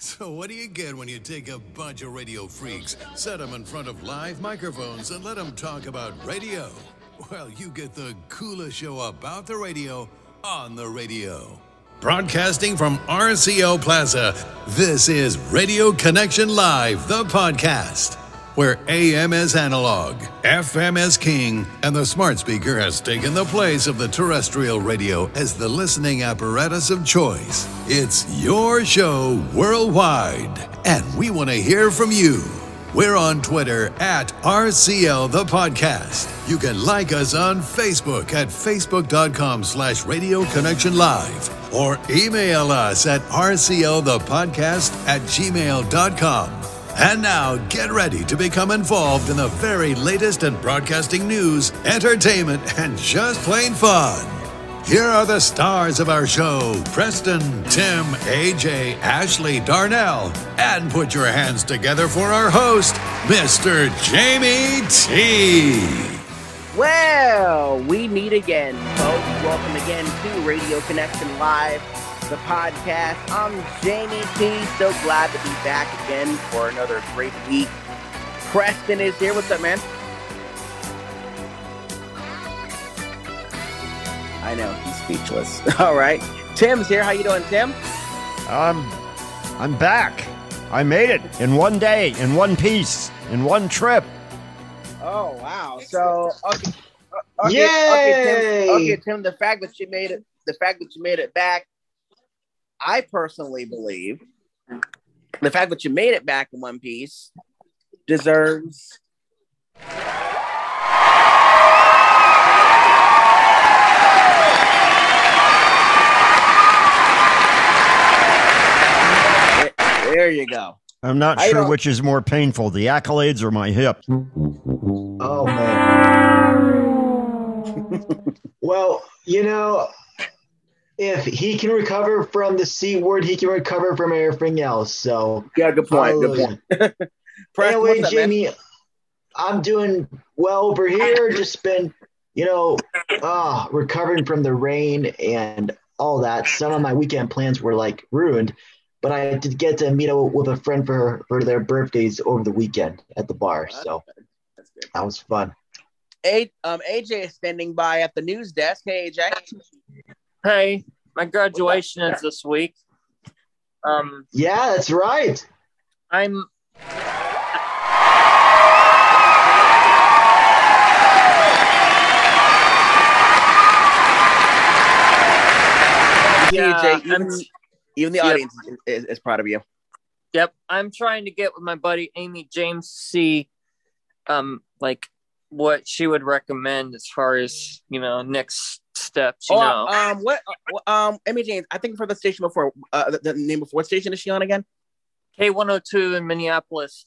So, what do you get when you take a bunch of radio freaks, set them in front of live microphones, and let them talk about radio? Well, you get the coolest show about the radio on the radio. Broadcasting from RCO Plaza, this is Radio Connection Live, the podcast, where AM is analog, FM is king, and the smart speaker has taken the place of the terrestrial radio as the listening apparatus of choice. It's your show worldwide, and we want to hear from you. We're on Twitter at RCL the podcast. You can like us on Facebook at facebook.com slash radio connection live or email us at rclthepodcast at gmail.com. And now get ready to become involved in the very latest in broadcasting news, entertainment, and just plain fun. Here are the stars of our show Preston, Tim, AJ, Ashley, Darnell, and put your hands together for our host, Mr. Jamie T. Well, we meet again, folks. Welcome again to Radio Connection Live, the podcast. I'm Jamie T. So glad to be back again for another great week. Preston is here. What's up, man? I know he's speechless. All right, Tim's here. How you doing, Tim? I'm I'm back. I made it in one day, in one piece, in one trip. Oh wow! So okay, uh, okay, okay, Tim, okay, Tim. The fact that you made it, the fact that you made it back, I personally believe the fact that you made it back in one piece deserves. There you go. I'm not I sure don't- which is more painful, the accolades or my hip. Oh man. well, you know, if he can recover from the C word, he can recover from everything else. So Yeah, good point. Good point. hallelujah. Preston, anyway, what's up, man? Jamie, I'm doing well over here. Just been, you know, uh, recovering from the rain and all that. Some of my weekend plans were like ruined, but I did get to meet up with a friend for for their birthdays over the weekend at the bar. So That's good. that was fun. A, um, AJ is standing by at the news desk. Hey, AJ. Hey, my graduation is this week. Um, Yeah, that's right. I'm. Yeah, even, I'm- even the Yep. audience is, is proud of you. Yep, I'm trying to get with my buddy Amy James to see, um, like what she would recommend as far as you know next steps. You Oh, know, um, what, uh, um, Amy James, I think for the station before, uh, the, the name before, what station is she on again? K102 in Minneapolis.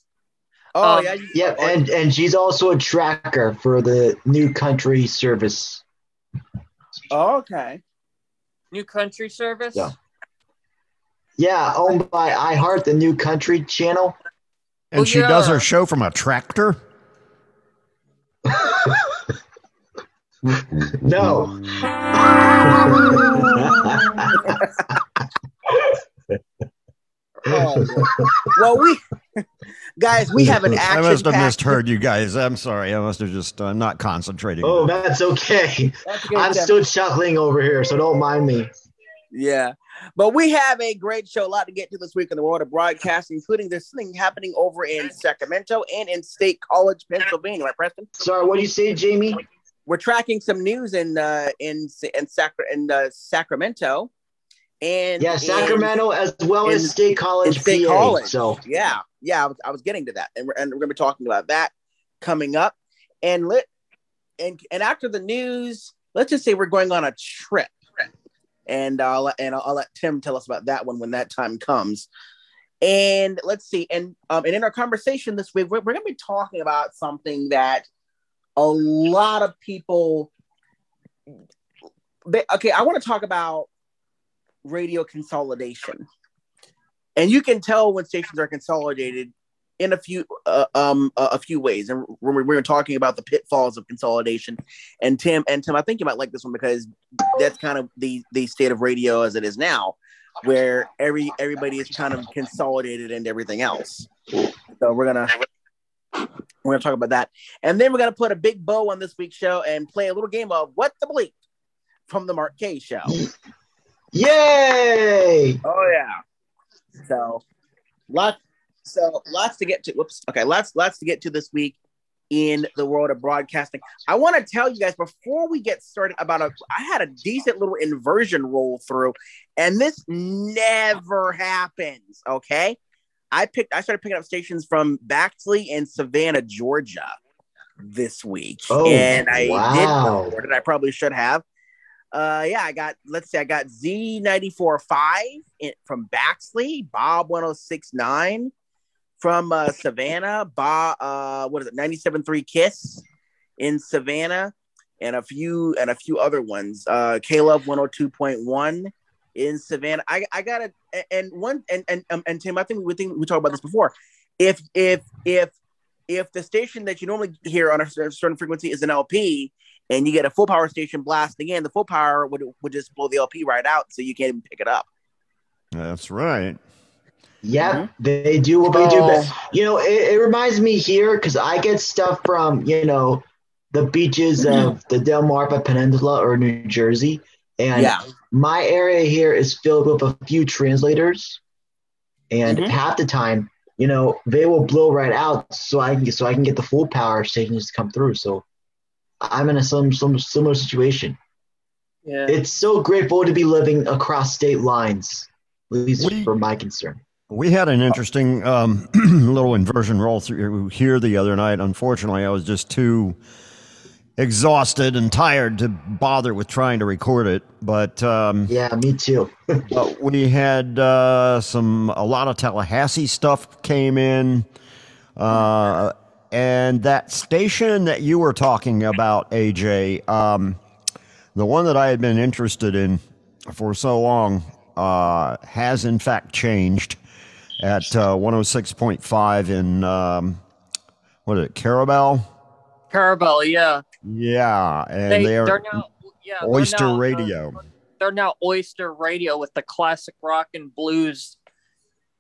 Oh, Um, yeah. You, Yep, oh, and and she's also a tracker for the new country service. oh, okay. New Country Service. Yeah. Yeah, owned by iHeart, the new country channel. And Oh, she does her show from a tractor. No. Oh, well, we guys, we have an action. I must have misheard you guys. I'm sorry. I must have just uh, not concentrating. oh, that's okay. That's good, I'm Tim. still chuckling over here, so don't mind me. Yeah. But we have a great show, a lot to get to this week in the world of broadcasting, including this thing happening over in Sacramento and in State College, Pennsylvania, right, Preston? Sorry, what do you say, Jamie? We're tracking some news in uh in in Sacra in uh, Sacramento. And Yeah, Sacramento as well as State College, State PA. College. So yeah, yeah, I was, I was getting to that, and we're, and we're going to be talking about that coming up. And let and and after the news, let's just say we're going on a trip, and I'll let- and I'll, I'll let Tim tell us about that one when that time comes. And let's see, and um, and in our conversation this week, we're, we're going to be talking about something that a lot of people. They, okay, I want to talk about radio consolidation and you can tell when stations are consolidated in a few uh, um a, few ways and when we we're talking about the pitfalls of consolidation and tim and tim i think you might like this one because that's kind of the the state of radio as it is now where every everybody is kind of consolidated into everything else. So we're gonna we're gonna talk about that, and then we're gonna put a big bow on this week's show and play a little game of what the bleep from the Mark K show. Yay! Oh yeah. So lots so lots to get to. Whoops. Okay, lots lots to get to this week in the world of broadcasting. I want to tell you guys before we get started about a I had a decent little inversion roll through, and this never happens. Okay. I picked I started picking up stations from Baxley and Savannah, Georgia this week. Oh, and I wow. did report it. I probably should have. Uh, yeah, I got, let's see, I got Z94.5 from Baxley, Bob 1069 from uh, Savannah, Bob, uh, what is it, 97.3 Kiss in Savannah, and a few, and a few other ones. Uh, Caleb 102.1 in Savannah. I, I got it. And one, and, and, um, and Tim, I think we think we talked about this before. If, if, if, if the station that you normally hear on a certain frequency is an LP, and you get a full power station blasting in, the full power would would just blow the LP right out, so you can't even pick it up. That's right. Yeah, Mhm. they do what they do. Oh. But, you know, it, it reminds me here because I get stuff from, you know, the beaches of the Delmarva Peninsula or New Jersey. And Yeah. my area here is filled with a few translators. And Mhm. half the time, you know, they will blow right out so I can get so I can get the full power stations to come through. So I'm in a some, some similar situation. Yeah. It's so grateful to be living across state lines, at least We- for my concern. We had an interesting um, little inversion roll through here the other night. Unfortunately, I was just too exhausted and tired to bother with trying to record it. But um, Yeah, me too. but we had uh, some a lot of Tallahassee stuff came in, uh, and that station that you were talking about, AJ, um, the one that I had been interested in for so long, uh, has in fact changed at uh, 106.5 in um, what is it, Carrabelle? Carrabelle, yeah. Yeah, and They, they are they're now yeah, they're Oyster now, uh, Radio. they're now Oyster Radio with the classic rock and blues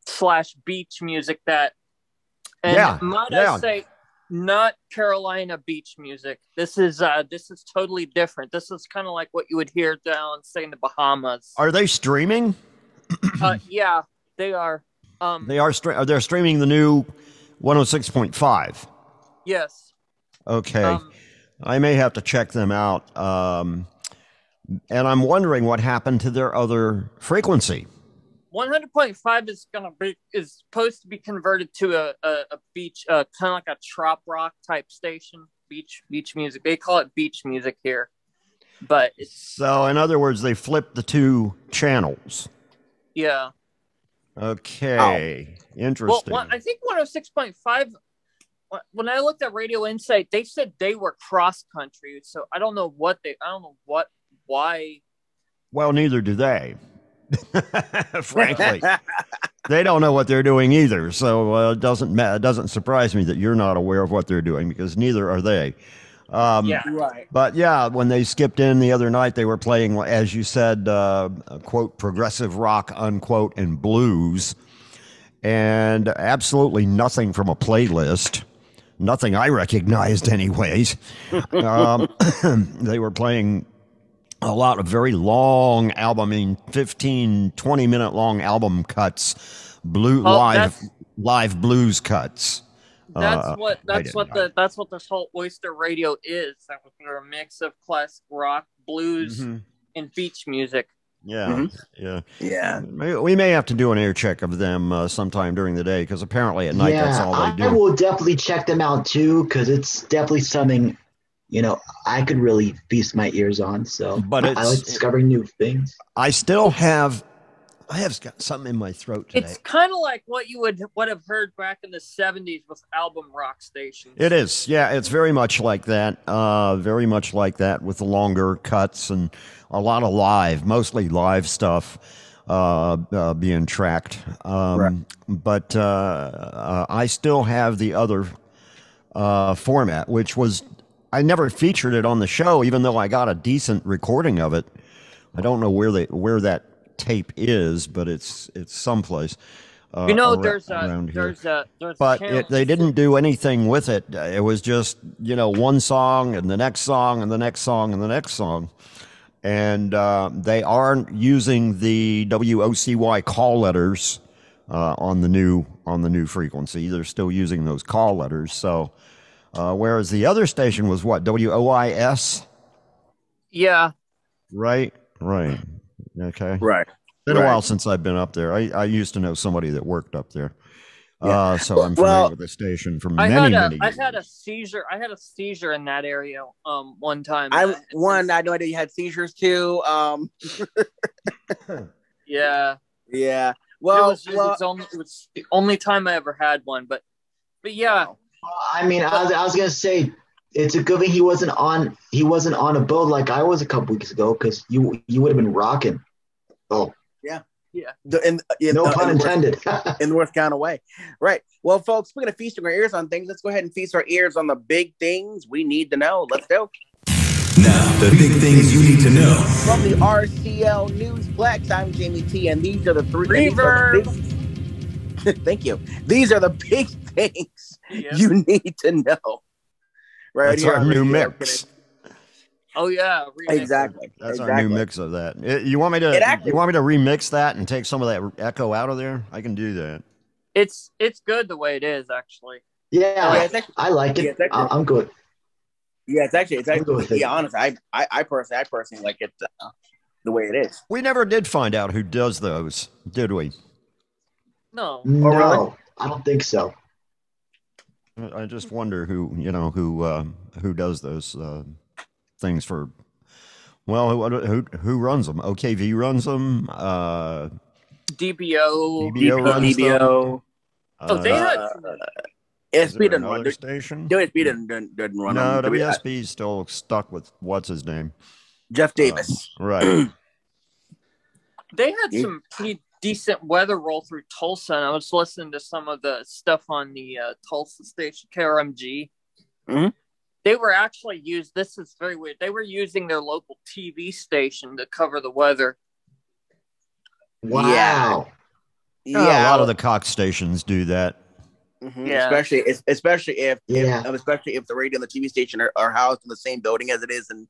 slash beach music that and Yeah, might yeah. I say not Carolina beach music. This is uh this is totally different. This is kind of like what you would hear down say in the Bahamas. Are they streaming? Uh yeah, they are. Um They are. Stre- they're streaming the new 106.5. yes. Okay, Um I may have to check them out. Um, and I'm wondering what happened to their other frequency. 100.5 is gonna be is supposed to be converted to a, a, a beach uh kind of like a trop rock type station beach beach music they call it beach music here but it's So, in other words, they flipped the two channels. yeah Okay, well interesting. one, i think 106.5 wh- when i looked at radio insight they said they were cross country so i don't know what they i don't know what why well, neither do they. Frankly, they don't know what they're doing either. So uh, it doesn't ma- it doesn't surprise me that you're not aware of what they're doing because neither are they. Um, yeah right. But yeah, when they skipped in the other night, they were playing, as you said, uh, quote, progressive rock, unquote, and blues. And absolutely nothing from a playlist. Nothing I recognized, anyways. um, they were playing a lot of very long album, I mean, 15, 20 minute long album cuts, blue Oh, live, live blues cuts. that's Uh, what that's what the that's what this whole oyster radio is that was a mix of classic rock blues Mhm. and beach music Yeah, Mhm. yeah. Yeah. We may have to do an air check of them uh, sometime during the day because apparently at night that's all I, they I do. will definitely check them out too because it's definitely something you know I could really feast my ears on. So, But I like discovering new things. I still have, I have got something in my throat today. It's kind of like what you would would have heard back in the '70s with album rock stations. It is, yeah. It's very much like that. Uh, very much like that with the longer cuts and a lot of live, mostly live stuff uh, uh, being tracked. Um, Right. But uh, uh, I still have the other uh, format, which was I never featured it on the show, even though I got a decent recording of it. I don't know where they where that tape is, but it's it's someplace. Uh, you know, ar- there's a here. there's a there's a but channel- it, they didn't do anything with it. It was just you know one song and the next song and the next song and the next song, and uh, they aren't using the WOCY call letters uh, on the new on the new frequency. They're still using those call letters. So, uh, whereas the other station was what WOIS, Yeah, right? Right. Okay. Right. Been a while since I've been up there. I, I used to know somebody that worked up there. Yeah. Uh, so I'm familiar Well, with the station for I many, had a many I years. had a seizure. I had a seizure in that area um one time. I one, I had no idea you had seizures too. Um, yeah. yeah. it Well, was, it, was only, it was the only time I ever had one, but but yeah, I mean, I was, I was gonna say it's a good thing he wasn't on he wasn't on a boat like I was a couple weeks ago because you you would have been rocking. Oh, the, in, in, no uh, pun in the worst- intended. in the worst kind of way. Right. Well, folks, speaking of feasting our ears on things, let's go ahead and feast our ears on the big things we need to know. Let's go. Now, the big things you need to know. From the RCL Newsplex, I'm Jamie T, and these are the three. these are the big- Thank you. These are the big things yeah. you need to know. Right That's here our new Radio mix. Oh yeah, remix. Exactly. That's exactly. our new mix of that. Uh, You want me to? Actually- you want me to remix that and take some of that echo out of there? I can do that. It's it's good the way it is actually. yeah, Yeah, it's actually, I like it. it's actually- I- I'm good. yeah, it's actually, it's I'm good actually, with it. yeah, honestly, I, I, I personally, I personally like it uh, the way it is. We never did find out who does those, did we? No, No, really? I don't think so. I just wonder who you know who uh, who does those uh, things for. Well, who, who who runs them? OKV runs them. Uh, DBO. DBO runs them. DBO. Oh, they uh, had Uh, is SB there doesn't run. another station? WSB doesn't, doesn't, doesn't run. No, them. WSB is still stuck with what's his name? Jeff Davis. Right. They had Yeah. some pretty decent weather roll through Tulsa, and I was listening to some of the stuff on the uh, Tulsa station KRMG. Mhm. They were actually used. This is very weird. They were using their local TV station to cover the weather. Wow. Yeah, a lot of the Cox stations do that. Mhm, Yeah. especially especially if, Yeah. if especially if the radio and the TV station are, are housed in the same building as it is in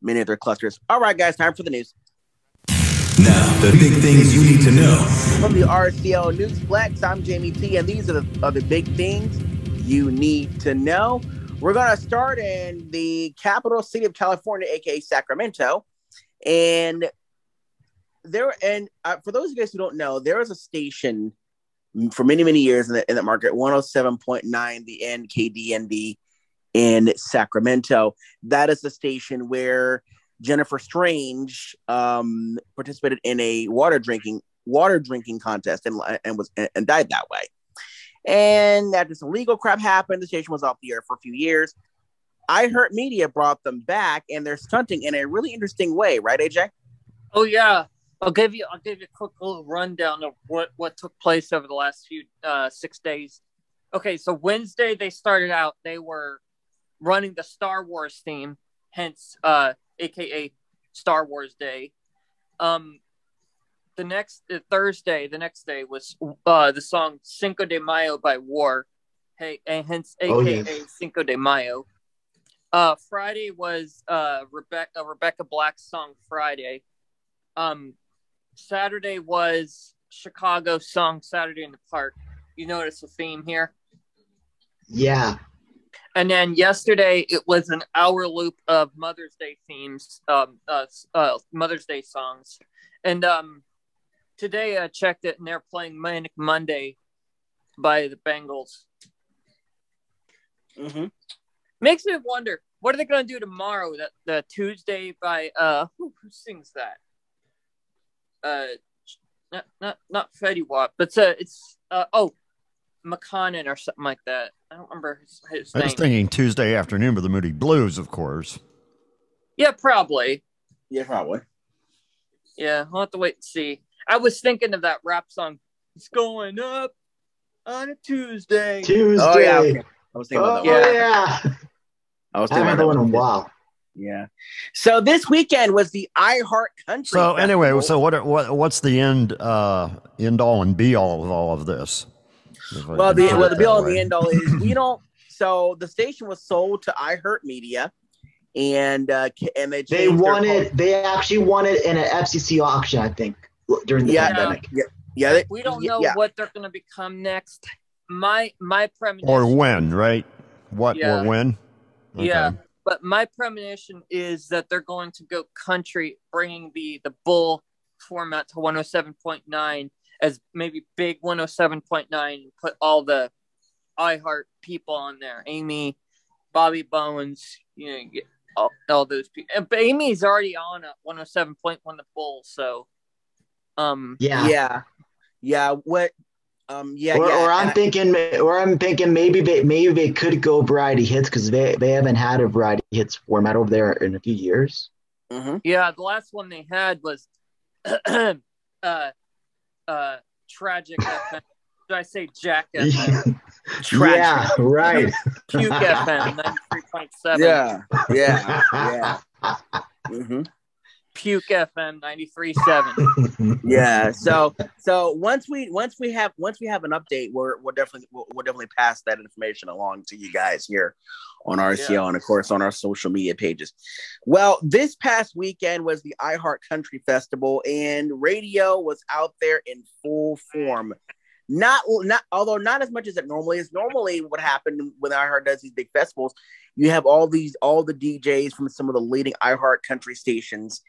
many of their clusters. All right, guys, time for the news Now, the big things you need to know. from the RCL Newsplex, I'm Jamie T, and these are the are the big things you need to know. We're gonna start in the capital city of California, aka Sacramento, and there and uh, for those of you guys who don't know, there was a station for many many years in the in that market, 107.9, the NKDND in Sacramento. That is the station where Jennifer Strange um, participated in a water drinking water drinking contest and and was and died that way. And after some legal crap happened, the station was off the air for a few years. I Heart Media brought them back, and they're stunting in a really interesting way, right, AJ? Oh yeah, I'll give you I'll give you a quick little rundown of what what took place over the last few uh, six days. Okay, so Wednesday they started out. They were running the Star Wars theme, hence uh, AKA Star Wars Day. Um, the next uh, Thursday, the next day was uh, the song Cinco de Mayo by War, hey, and hence AKA Oh, yes. Cinco de Mayo. Uh, Friday was uh, Rebecca Rebecca Black's song Friday. Um, Saturday was Chicago song Saturday in the Park. You notice a theme here. Yeah. And then yesterday it was an hour loop of Mother's Day themes, um, uh, uh, Mother's Day songs. And um, today I checked it and they're playing Manic Monday by the Bangles. Mm-hmm. Makes me wonder what are they going to do tomorrow? That the Tuesday by uh who, who sings that? Uh, not not not Fetty Wap, but it's uh, it's uh oh Makonnen or something like that. I don't remember his, his I name. was thinking Tuesday afternoon with the Moody Blues, of course. Yeah, probably. Yeah, probably. Yeah, I'll have to wait and see. I was thinking of that rap song. It's going up on a Tuesday. Tuesday. Oh yeah, okay. I was thinking Oh about that. Yeah. yeah. I was thinking haven't about that. one in a while. Yeah. So this weekend was the iHeart Country. So anyway, so what what what's the end uh end all and be all of all of this? Well, the well the be all and the end all is we don't. So the station was sold to iHeart Media, and uh, and they They changed their won whole- it. They actually wanted in an FCC auction, I think, during the Yeah. pandemic. Yeah, yeah. They, We don't know Yeah. what they're going to become next. My my premonition. or when, right? What Yeah. or when? Yeah. But my premonition is that they're going to go country, bringing the the bull format to 107.9 as maybe big 107.9 and put all the iHeart people on there. Amy, Bobby Bones, you know, get all, all those people. But Amy's already on at 107.1 the bull, so um Yeah. yeah, yeah. What? Um. Yeah. or, yeah. or I'm and I- thinking, or I'm thinking maybe they maybe they could go variety hits because they they haven't had a variety hits format over there in a few years. Mhm. Yeah, the last one they had was uh uh tragic FM. Did I say Jack FM? Tragic. yeah, right. Puke FM, 93.7. Yeah. Yeah. Yeah. hmm Puke FM, 93.7. Yeah. So so once we once we have once we have an update, we're we're definitely we'll, we'll definitely pass that information along to you guys here on RCL Yeah. and of course on our social media pages. Well, this past weekend was the iHeart Country Festival, and radio was out there in full form. Not not although not as much as it normally is. Normally, what happened when iHeart does these big festivals, you have all these all the DJs from some of the leading iHeart country stations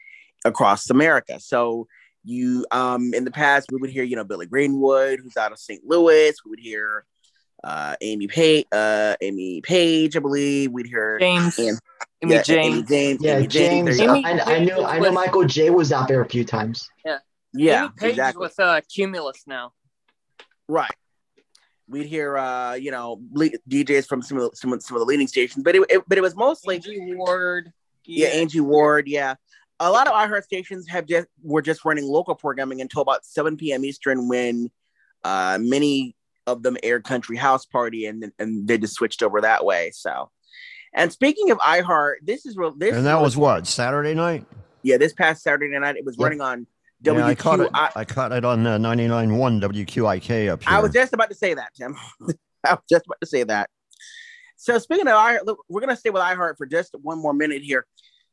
across America. So you um in the past we would hear you know Billy Greenwood who's out of St. Louis. We would hear uh Amy Page, uh Amy Page, I believe. We'd hear James, Ian- Amy yeah, James. Amy James, Yeah, Amy James. James. there you go. Amy I, I knew I know Michael J was out there a few times. Yeah, Yeah. Amy Page exactly. with uh, Cumulus now. Right. We'd hear uh you know DJs from some of the, some of, the leading stations, but it, it but it was mostly Angie Ward. yeah, Angie Ward, yeah. A lot of iHeart stations have just were just running local programming until about 7 p.m. Eastern when uh many of them aired Country House Party and and they just switched over that way. So and speaking of iHeart, this is real this And that was what Saturday night. yeah, this past Saturday night it was Yep. running on Yeah, I caught it. WQI. I caught it on uh, 99.1 WQIK up here. I was just about to say that, Tim. I was just about to say that. So speaking of iHeart, we're gonna stay with iHeart for just one more minute here.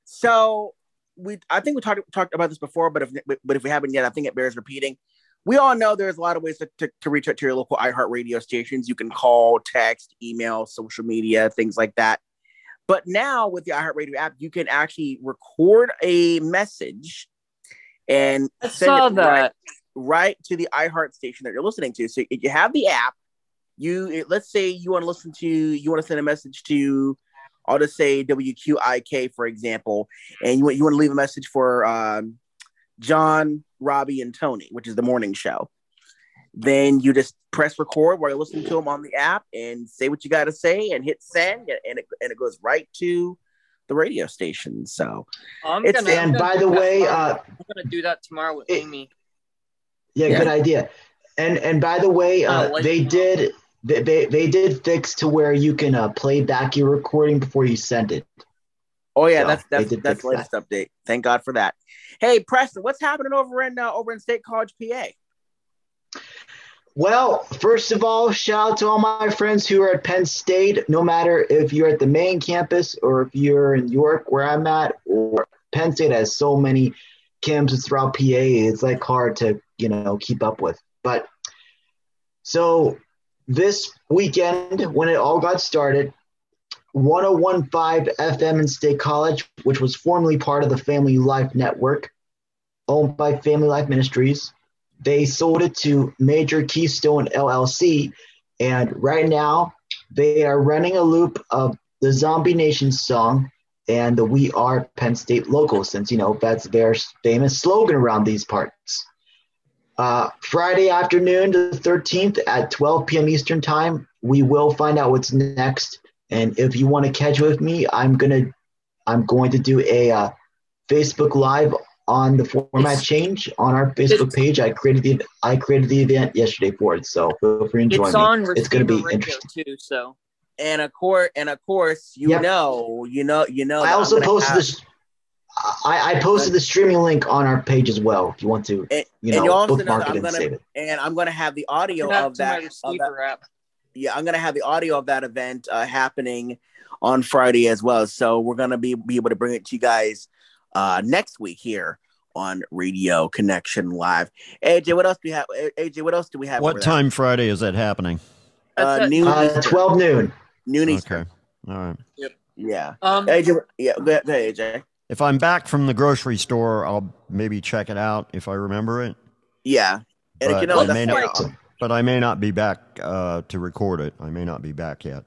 So we, I think we talked talked about this before, but if but if we haven't yet, I think it bears repeating. We all know there's a lot of ways to, to, to reach out to your local iHeart radio stations. You can call, text, email, social media, things like that. But now with the iHeartRadio app, you can actually record a message and I send it right right to the iHeart station that you're listening to. So if you have the app, you let's say you want to listen to you want to send a message to I'll just say WQIK for example, and you want you want to leave a message for um, John, Robbie, and Tony, which is the morning show. Then you just press record while you're listening to them on the app and say what you got to say and hit send, and it and it goes right to the radio station. So I'm It's- gonna, I'm And by the way, uh, I'm gonna do that tomorrow with it- Amy. Yeah, Yeah. good idea. And and by the way, Uh, uh, they did they, they they did fix to where you can uh, play back your recording before you send it. Oh yeah, So, that's that's that's latest update. Thank God for that. Hey Preston, what's happening over in uh, over in State College, PA? Well, first of all, shout out to all my friends who are at Penn State. No matter if you're at the main campus or if you're in York, where I'm at, or Penn State has so many campuses throughout PA. It's like hard to you know keep up with. But so this weekend, when it all got started, 1015 FM in State College, which was formerly part of the Family Life Network, owned by Family Life Ministries they sold it to Major Keystone LLC, and right now they are running a loop of the Zombie Nation song and the We Are Penn State logo, since you know that's their famous slogan around these parts. Uh, Friday afternoon, the 13th at 12 p.m. Eastern Time, we will find out what's next. And if you want to catch with me, I'm gonna, I'm going to do a uh, Facebook Live on the format It's- change on our Facebook page. I created the I created the event yesterday for it, so feel free to join It's me. on It's going to be radio interesting. too. So and of course, and of course, you Yep. know, you know, you know. I also posted have- this. I, I posted the streaming link on our page as well. If you want to, And- you and know, you also know bookmark it I'm and gonna- save it. and I'm gonna have the audio of that. Of that app. yeah, I'm gonna have the audio of that event uh, happening on Friday as well. So we're gonna be be able to bring it to you guys uh, next week here on Radio Connection Live. AJ, what else do we have? AJ, what else do we have? What there? time Friday is that happening? Uh, That's noon, Uh, Eastern. Twelve noon. noon Eastern. Okay. All right. Yep. Yeah. Um, AJ, yeah, go ahead, go ahead, AJ. If I'm back from the grocery store, I'll maybe check it out if I remember it. Yeah. And if But you know, I that's may like, not, but I may not be back uh, to record it. I may not be back yet.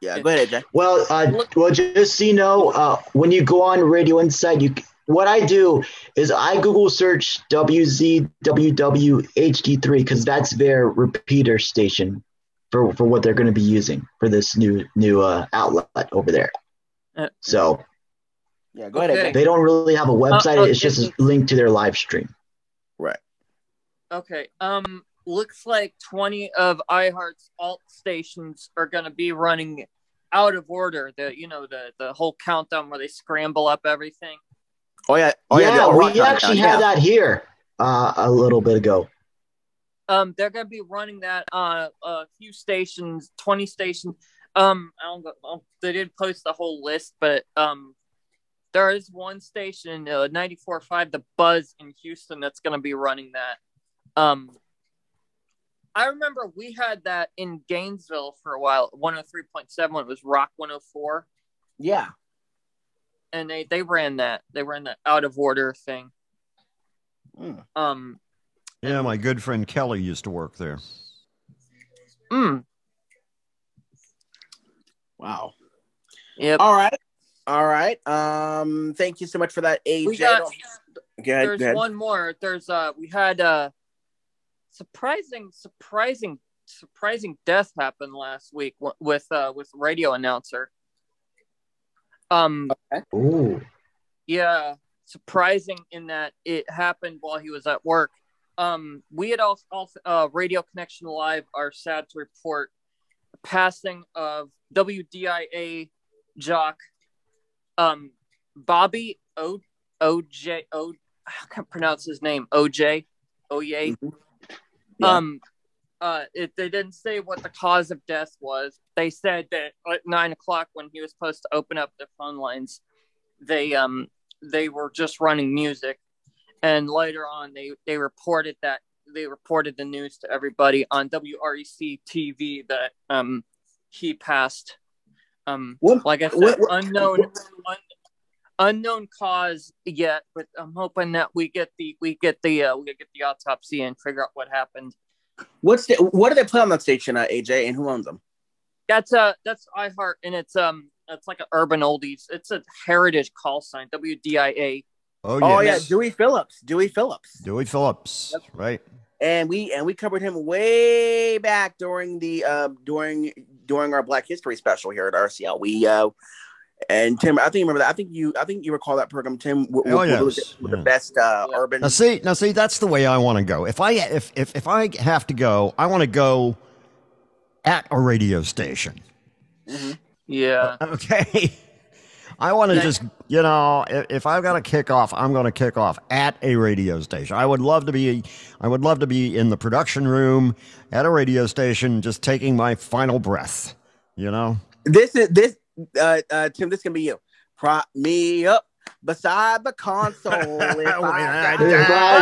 yeah, go ahead, AJ. Well, uh, well, just so you know, uh, when you go on Radio Insight, you what I do is I Google search WZWWHD3 because that's their repeater station for for what they're going to be using for this new new uh, outlet over there. Uh, So Yeah, go ahead, Okay. AJ. they don't really have a website; uh, it's just a link to their live stream. Right. Okay. Um, looks like 20 of iHeart's alt stations are going to be running out of order. The you know the the whole countdown where they scramble up everything. Oh yeah. Oh yeah. yeah, we Rock actually Countdown, had that here uh, a little bit ago. Um, they're going to be running that on a few stations, 20 stations. Um, I don't know. They didn't post the whole list, but um, there is one station, uh, 94.5, the Buzz in Houston, that's going to be running that. Um, I remember we had that in Gainesville for a while, 103.7 it was Rock 104, Yeah. and they they ran that. They ran that out of order thing. Mm. Um, Yeah, my good friend Kelly used to work there. mm, Wow. yep. All right. All right. Um. Thank you so much for that, AJ. We got. Go ahead. there's Go ahead. one more. There's uh we had uh surprising surprising surprising death happened last week w- with uh with radio announcer. Um Ooh, yeah, surprising in that it happened while he was at work. Um we had also, also uh Radio Connection Live are sad to report the passing of WDIA jock um Bobby O OJ O I can't pronounce his name. OJ. Oye. Yeah. Um uh it, they didn't say what the cause of death was. They said that at nine o'clock when he was supposed to open up the phone lines, they um they were just running music. And later on they they reported that they reported the news to everybody on WREC TV that um he passed um What- like I said what- what- unknown un, unknown cause yet, but I'm hoping that we get the we get the uh, we get the autopsy and figure out what happened. What's the, what do they play on that station, uh, AJ, and who owns them? That's uh that's iHeart and it's um it's like an urban oldies. It's a heritage call sign WDIA. Oh, Oh yeah. Dewey Phillips. Dewey Phillips. Dewey Phillips, right? and we and we covered him way back during the uh during during our Black History special here at RCL. We uh and Tim, I think you remember that. I think you I think you recall that program, Tim. W- Oh, w- yes. with, with the best uh, Yeah. urban. Now see, now see, that's the way I want to go. If I if if if I have to go, I want to go at a radio station. Mhm. Yeah. Okay. I want to just, you know, if, if I've got to kick off, I'm going to kick off at a radio station. I would love to be, I would love to be in the production room at a radio station, just taking my final breath. You know, This is this uh, uh Tim. This can be you. Prop me up beside the console. if Wait, I I- die.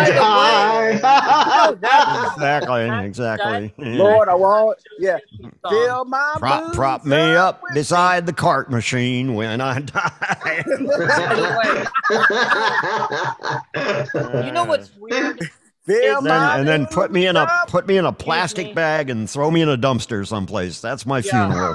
if I die. exactly, exactly. Lord, I want yeah. Fill my prop, prop me up with- beside the cart machine when I die. you know what's weird? Fill And then, my and then put me in a put me in a me. plastic bag and throw me in a dumpster someplace. That's my Yeah. funeral.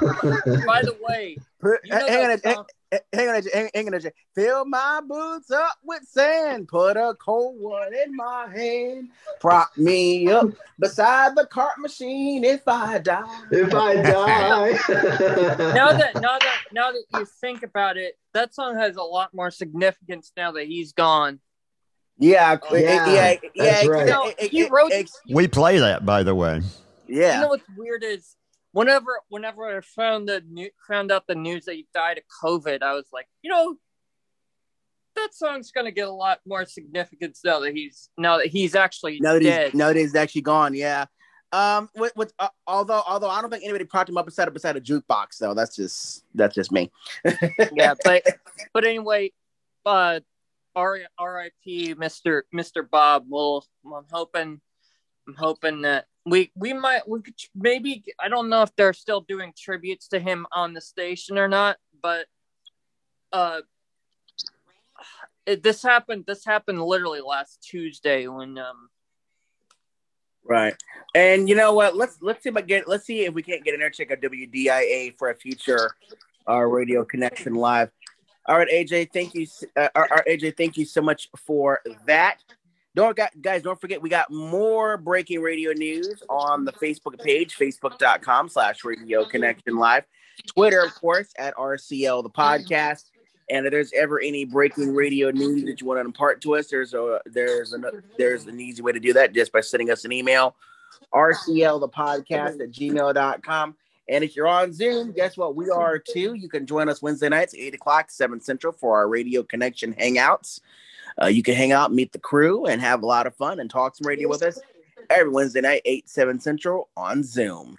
By the way, Put, you know hang on, that hang, song- hang on, hang, hang on, fill my boots up with sand. Put a cold one in my hand. Prop me up beside the cart machine if I die. if I die. now that now that now that you think about it, that song has a lot more significance now that he's gone. Yeah, Oh, yeah, yeah, yeah. yeah, right. ex- No, ex- he wrote- We play that, by the way. Yeah. You know what's weird is whenever whenever I found the new, found out the news that he died of COVID, I was like, you know, that song's gonna get a lot more significance now that he's now that he's actually now that dead. he's now that he's actually gone. Yeah. Um. With, with uh, although although I don't think anybody propped him up beside beside a jukebox though. That's just that's just me. yeah, but but anyway, uh, R- R.I.P. Mister Mister Bob. Well, I'm hoping I'm hoping that we we might we could maybe I don't know if they're still doing tributes to him on the station or not, but uh, it, this happened this happened literally last Tuesday when um Right. And you know what? Let's let's see if get let's see if we can't get an air check of WDIA for a future uh, radio connection live. All right, AJ, thank you. Uh, our, our AJ, thank you so much for that. Don't guys, don't forget we got more breaking radio news on the Facebook page, facebook.com slash radio connection live. Twitter, of course, at RCL the podcast. And if there's ever any breaking radio news that you want to impart to us, there's a there's an there's an easy way to do that just by sending us an email, RCL the podcast at gmail.com. And if you're on Zoom, guess what? We are too. You can join us Wednesday nights, 8 o'clock, 7 Central for our radio connection hangouts. Uh, you can hang out, meet the crew, and have a lot of fun and talk some radio with us every Wednesday night, 8, 7 Central on Zoom.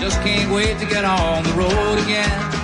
Just can't wait to get on the road again.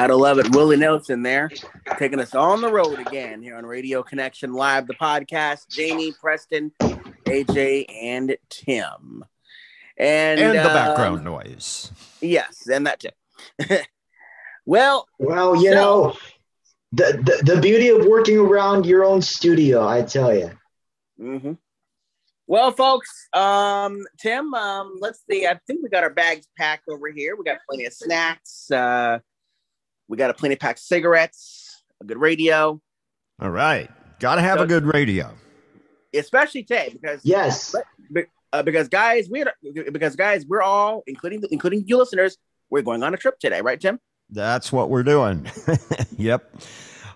Gotta love it. Willie Nelson there, taking us on the road again here on Radio Connection Live, the podcast. Jamie, Preston, AJ, and Tim. And, and the uh, background noise. Yes, and that too. well, well, you so, know, the, the, the beauty of working around your own studio, I tell you. Mm-hmm. Well, folks, um, Tim, um, let's see. I think we got our bags packed over here. We got plenty of snacks. Uh, we got a plenty pack of cigarettes, a good radio. All right, got to have so, a good radio, especially today because yes, uh, because guys, we're because guys, we're all including including you listeners, we're going on a trip today, right, Tim? That's what we're doing. yep.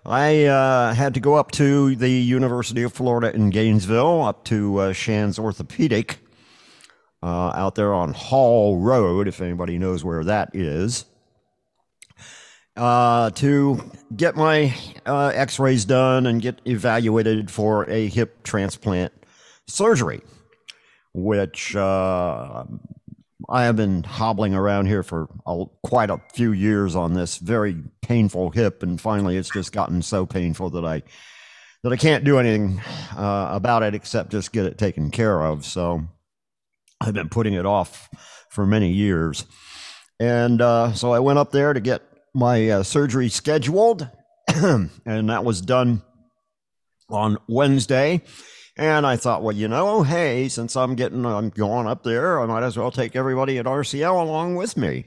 I uh, had to go up to the University of Florida in Gainesville, up to uh, Shands Orthopedic, uh, out there on Hull Road, if anybody knows where that is, uh, to get my uh, x rays done and get evaluated for a hip transplant surgery, which uh, I have been hobbling around here for a, quite a few years on this very painful hip, and finally it's just gotten so painful that I that I can't do anything uh, about it except just get it taken care of. So I've been putting it off for many years, and uh, so I went up there to get my uh, surgery scheduled, and that was done on Wednesday. And I thought, well, you know, hey, since I'm getting, I'm going up there, I might as well take everybody at RCL along with me.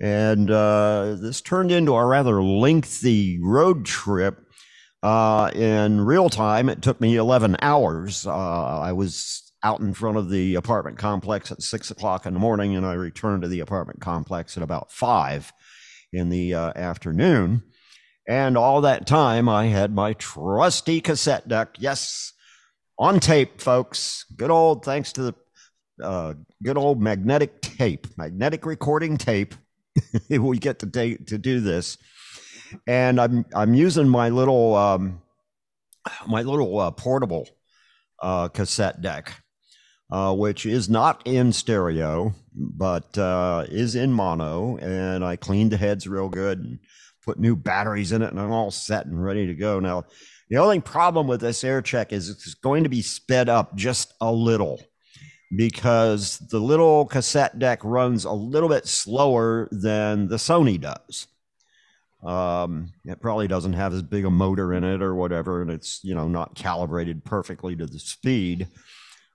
And uh, this turned into a rather lengthy road trip. Uh, in real time, it took me 11 hours. Uh, I was out in front of the apartment complex at six o'clock in the morning, and I returned to the apartment complex at about five in the uh, afternoon. And all that time, I had my trusty cassette deck. Yes, on tape, folks. Good old, thanks to the uh, good old magnetic tape, magnetic recording tape. we get to to do this, and I'm I'm using my little um, my little uh, portable uh, cassette deck, uh, which is not in stereo, but uh, is in mono, and I cleaned the heads real good and put new batteries in it, and I'm all set and ready to go now. The only problem with this air check is it's going to be sped up just a little because the little cassette deck runs a little bit slower than the Sony does. Um, it probably doesn't have as big a motor in it or whatever, and it's you know not calibrated perfectly to the speed.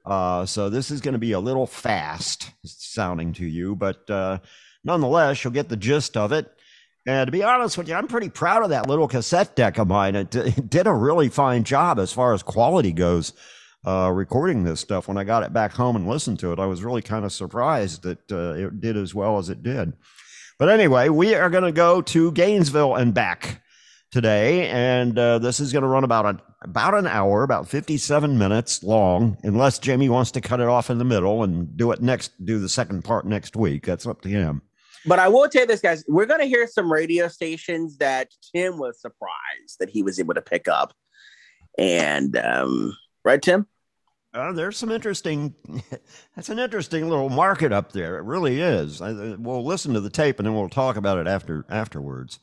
Uh, so this is going to be a little fast sounding to you, but uh, nonetheless, you'll get the gist of it. And to be honest with you, I'm pretty proud of that little cassette deck of mine. It, it did a really fine job as far as quality goes. Uh, recording this stuff when I got it back home and listened to it, I was really kind of surprised that uh, it did as well as it did. But anyway, we are going to go to Gainesville and back today, and uh, this is going to run about a, about an hour, about 57 minutes long, unless Jamie wants to cut it off in the middle and do it next, do the second part next week. That's up to him. But I will tell you this, guys. We're going to hear some radio stations that Tim was surprised that he was able to pick up. And, um, right, Tim? Uh, there's some interesting. That's an interesting little market up there. It really is. I, we'll listen to the tape and then we'll talk about it after afterwards.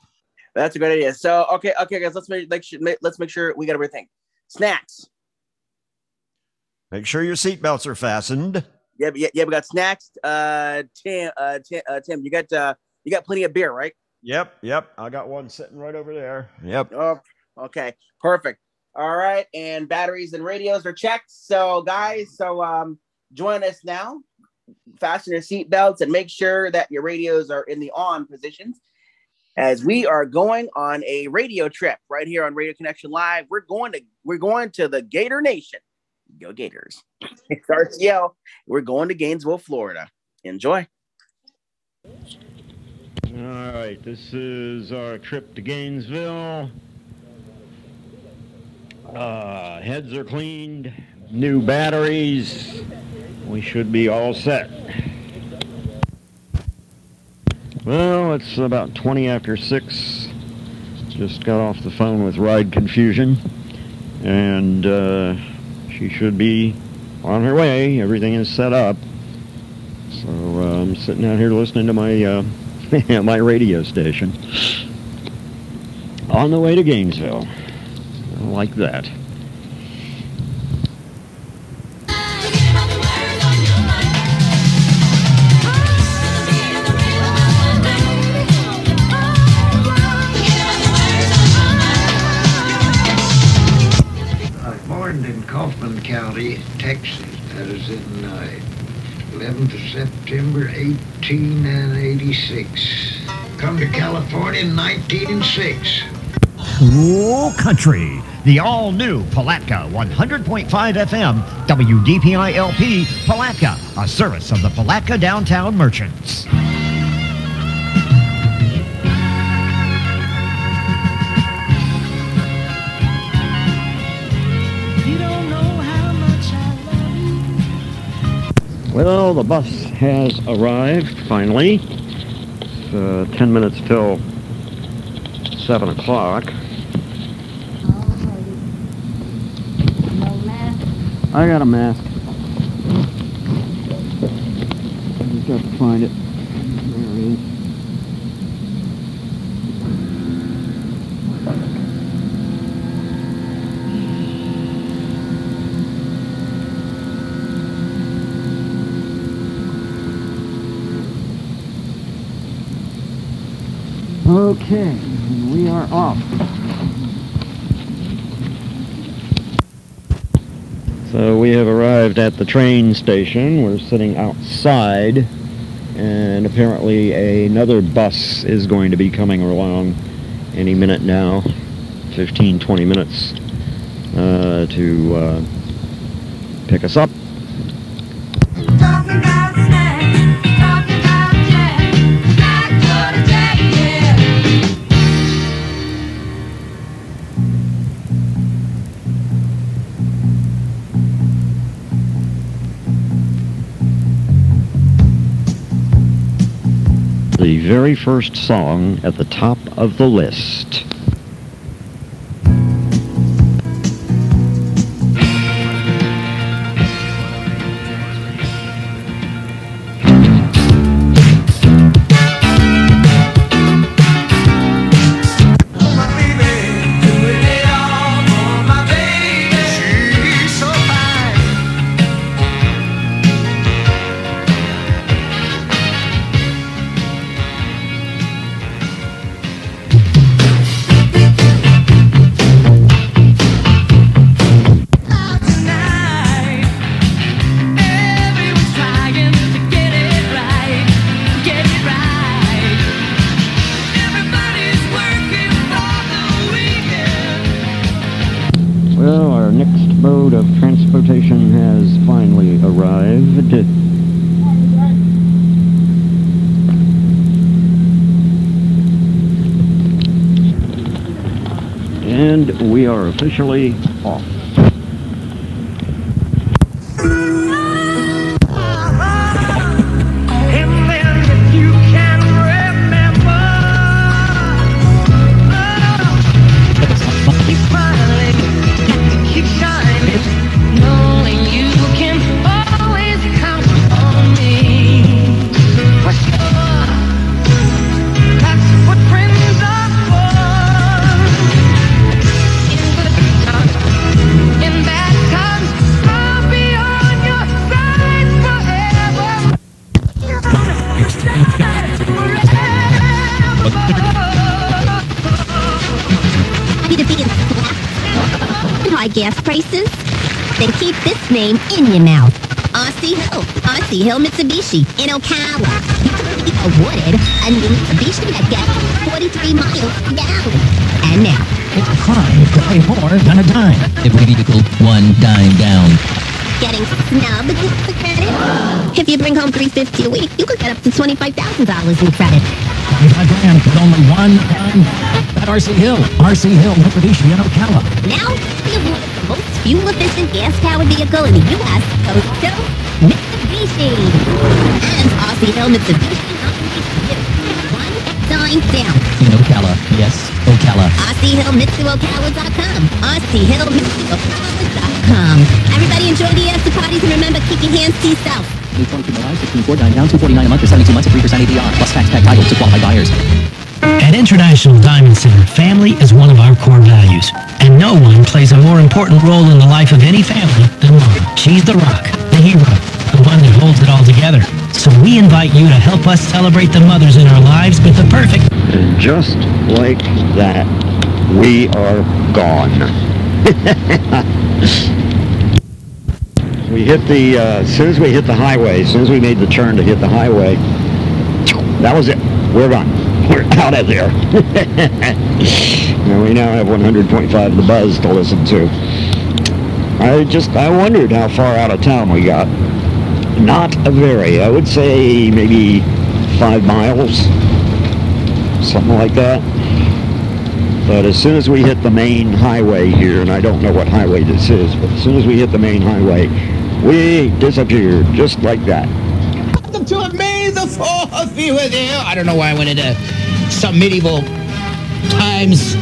That's a good idea. So, okay, okay, guys, let's make, make let's make sure we got everything. Snacks. Make sure your seatbelts are fastened. Yeah, yeah, yeah. We got snacks. Uh, Tim, uh, Tim, uh, Tim, you got uh, you got plenty of beer, right? Yep, yep. I got one sitting right over there. Yep. Oh, okay, perfect. All right, and batteries and radios are checked. So, guys, so um, join us now. Fasten your seatbelts and make sure that your radios are in the on positions. As we are going on a radio trip right here on Radio Connection Live, we're going to we're going to the Gator Nation. Go Gators! It's RCL. We're going to Gainesville, Florida. Enjoy. All right, this is our trip to Gainesville. Uh, heads are cleaned, new batteries. We should be all set. Well, it's about 20 after 6. Just got off the phone with Ride Confusion. And uh, she should be on her way. Everything is set up. So uh, I'm sitting out here listening to my uh, my radio station on the way to Gainesville. Like that. September, 1886. Come to California in 1906. Cool Country, the all new Palatka 100.5 FM, WDPI LP, Palatka, a service of the Palatka Downtown Merchants. Well, the bus has arrived finally. It's uh, 10 minutes till 7 o'clock. I got a mask. I just have to find it. There it is. Okay, we are off. So we have arrived at the train station. We're sitting outside, and apparently another bus is going to be coming along any minute now, 15, 20 minutes, uh, to uh, pick us up. Very first song at the top of the list. Officially off. Name in your mouth. Aussie Hill, Aussie Hill Mitsubishi in Ocala. Awarded a new Mitsubishi that gets 43 miles per gallon. And now, It's a crime to pay more than a dime. Every vehicle, one dime down. getting snubbed for credit? If you bring home 350 a week, you could get up to $25,000 in credit. 25 grand with only one dime at RC Hill. RC Hill, Mitsubishi in Ocala. Now, fuel-efficient gas-powered vehicle in the U.S. goes to Mitsubishi. And Aussie Hill Mitsubishi nominates you. One dime down. In Ocala. Yes, Ocala. AussieHillMitsuOcala.com. AussieHillMitsuOcala.com. Everybody enjoy the after parties and remember, keep your hands to yourself. New 22 July, 16 4 down, 249 a month for 72 months at 3% APR, plus tax tag title to qualified buyers. At International Diamond Center, family is one of our core values. And no one plays a more important role in the life of any family than mom. She's the rock, the hero, the one that holds it all together. So we invite you to help us celebrate the mothers in our lives with the perfect And just like that, we are gone. we hit the, uh, as soon as we hit the highway, as soon as we made the turn to hit the highway, that was it. We're gone. We're out of there. and we now have 100.5 The Buzz to listen to. I just, I wondered how far out of town we got. Not a very, I would say maybe five miles, something like that. But as soon as we hit the main highway here, and I don't know what highway this is, but as soon as we hit the main highway, we disappeared just like that. Welcome to May the 4th be with you. I don't know why I went into some medieval times.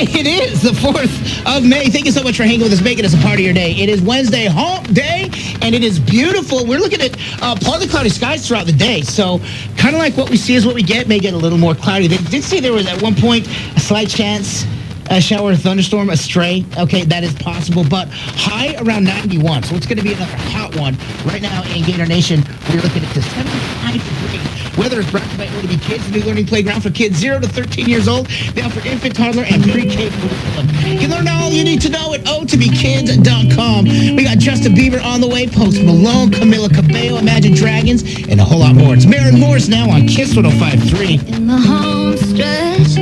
It is the 4th of May. Thank you so much for hanging with us, making us a part of your day. It is Wednesday, hump day, and it is beautiful. We're looking at uh, partly cloudy skies throughout the day. So, kind of like what we see is what we get. May get a little more cloudy. They did say there was at one point a slight chance a shower or thunderstorm astray. Okay, that is possible, but high around 91. So it's going to be another hot one. Right now in Gator Nation, we're looking at the 75 degrees. Weather is brought to you by O2B Kids, the new learning playground for kids 0 to 13 years old. They offer infant, toddler, and pre-K curriculum. You learn all you need to know at o2bkids.com. We got Justin Bieber on the way, Post Malone, Camila Cabello, Imagine Dragons, and a whole lot more. It's Maren Morris now on Kiss 105.3. In the home stretch.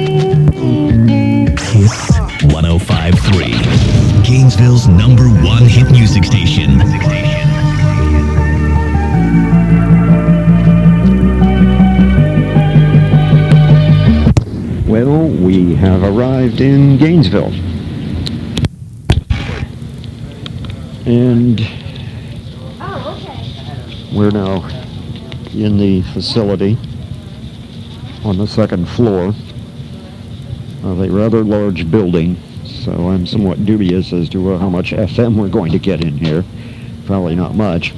1053. Gainesville's number one hit music station. Well, we have arrived in Gainesville. And we're now in the facility on the second floor of a rather large building. So I'm somewhat dubious as to uh, how much FM we're going to get in here. Probably not much.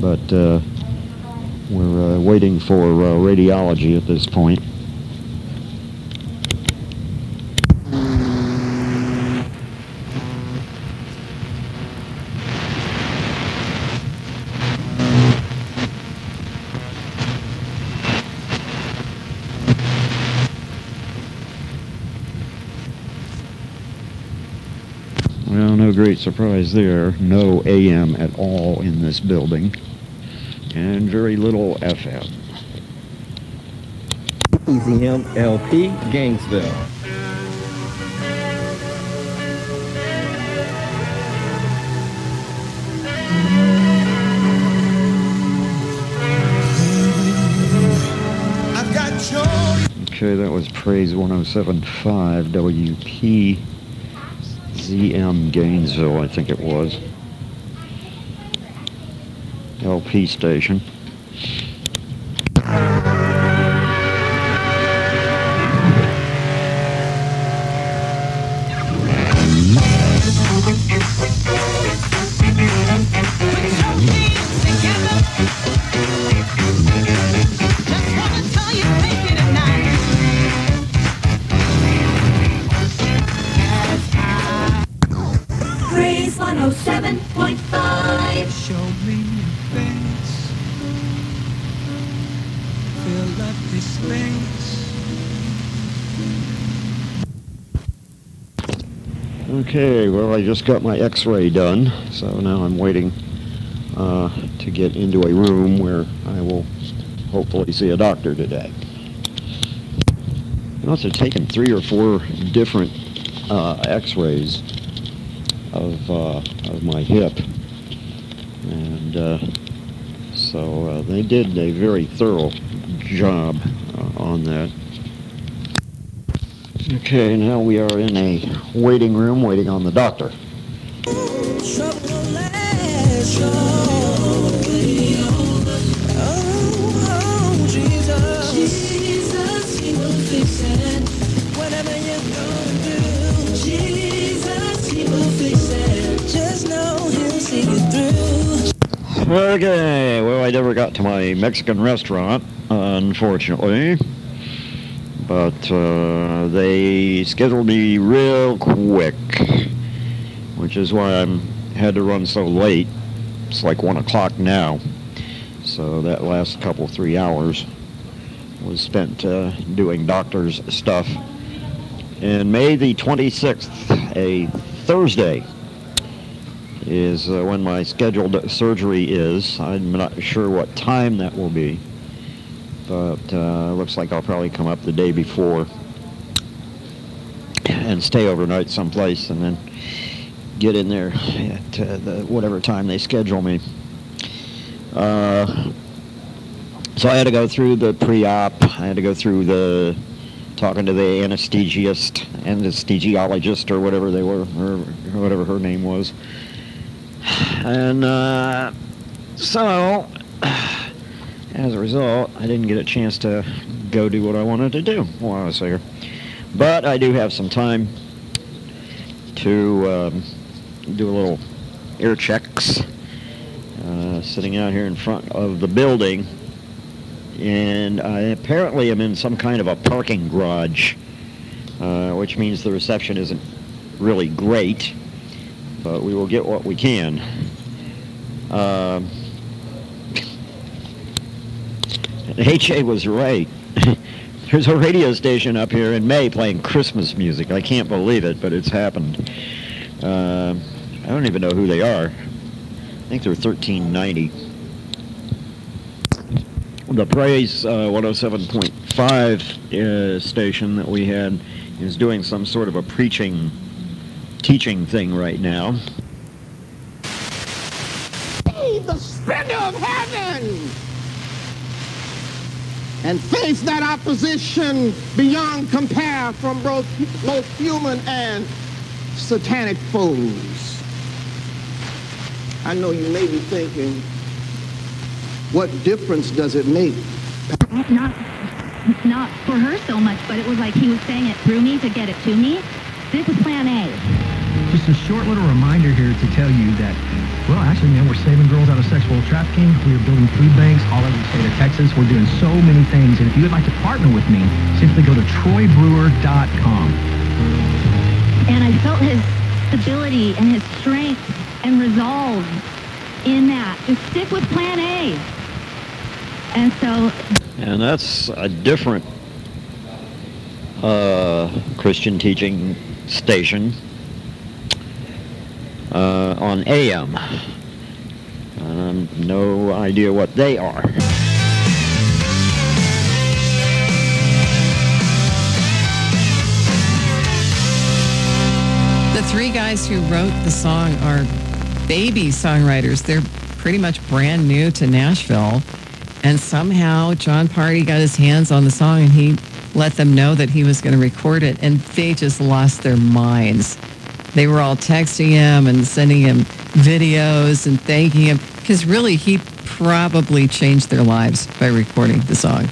But uh, we're uh, waiting for uh, radiology at this point. Well, no great surprise there. No AM at all in this building. And very little FM. Easy M LP Gainesville. Okay, that was Praise 1075 WP ZM Gainesville, I think it was. LP station. I just got my x-ray done, so now I'm waiting uh, to get into a room where I will hopefully see a doctor today. I must have taken three or four different uh, x-rays of, uh, of my hip, and uh, so uh, they did a very thorough job uh, on that. Okay, now we are in a waiting room waiting on the doctor. Okay, well, I never got to my Mexican restaurant, unfortunately. But uh, they scheduled me real quick, which is why I'm had to run so late. It's like one o'clock now, so that last couple three hours was spent uh, doing doctor's stuff. And May the 26th, a Thursday, is uh, when my scheduled surgery is. I'm not sure what time that will be, but uh, looks like I'll probably come up the day before and stay overnight someplace and then get in there at uh, the, whatever time they schedule me. Uh, so I had to go through the pre-op. I had to go through the talking to the anesthesiast, anesthesiologist, or whatever they were, or whatever her name was. And uh, so, as a result, I didn't get a chance to go do what I wanted to do while I was here. But I do have some time to um, do a little air checks. Uh, sitting out here in front of the building, and I apparently am in some kind of a parking garage, uh, which means the reception isn't really great, but we will get what we can. HA was right. There's a radio station up here in May playing Christmas music. I can't believe it, but it's happened. Uh, I don't even know who they are. I think they're 1390. The Praise uh, 107.5 uh, station that we had is doing some sort of a preaching, teaching thing right now. Be the splendor of heaven and face that opposition beyond compare from both, both human and satanic foes. I know you may be thinking, what difference does it make? Not, not for her so much, but it was like he was saying it through me to get it to me. This is plan A. Just a short little reminder here to tell you that, well, actually, man, we're saving girls out of sexual trafficking. We are building food banks all over the state of Texas. We're doing so many things. And if you would like to partner with me, simply go to troybrewer.com. And I felt his stability and his strength and resolve in that. Just stick with plan A. And so And that's a different uh, Christian teaching station uh, on AM. Um, no idea what they are. The three guys who wrote the song are baby songwriters. They're pretty much brand new to Nashville. And somehow Jon Pardi got his hands on the song and he let them know that he was going to record it. And they just lost their minds. They were all texting him and sending him videos and thanking him because really he probably changed their lives by recording the song.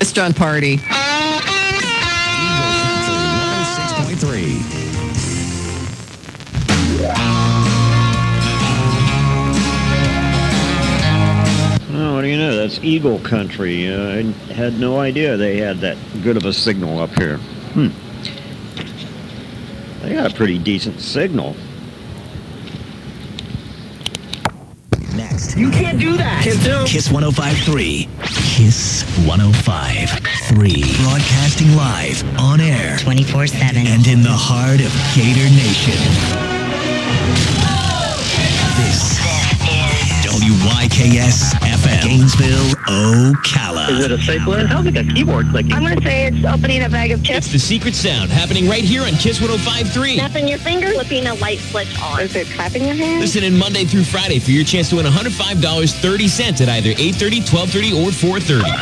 It's Jon Pardi. Oh, what do you know? That's Eagle Country. Uh, I had no idea they had that good of a signal up here. Hmm. They got a pretty decent signal. Next. You can't do that. Can't do. Kiss 1053. Kiss 1053. Broadcasting live, on air, 24 7. and in the heart of Gator Nation. This WYKS FM, Gainesville, Ocala. Is it a stapler? It sounds like a keyboard clicking. I'm gonna say it's opening a bag of chips. It's the secret sound happening right here on Kiss 1053. Snapping your finger, flipping a light switch on. Is it clapping your hands? Listen in Monday through Friday for your chance to win $105.30 at either 8:30, 12:30, or 4:30.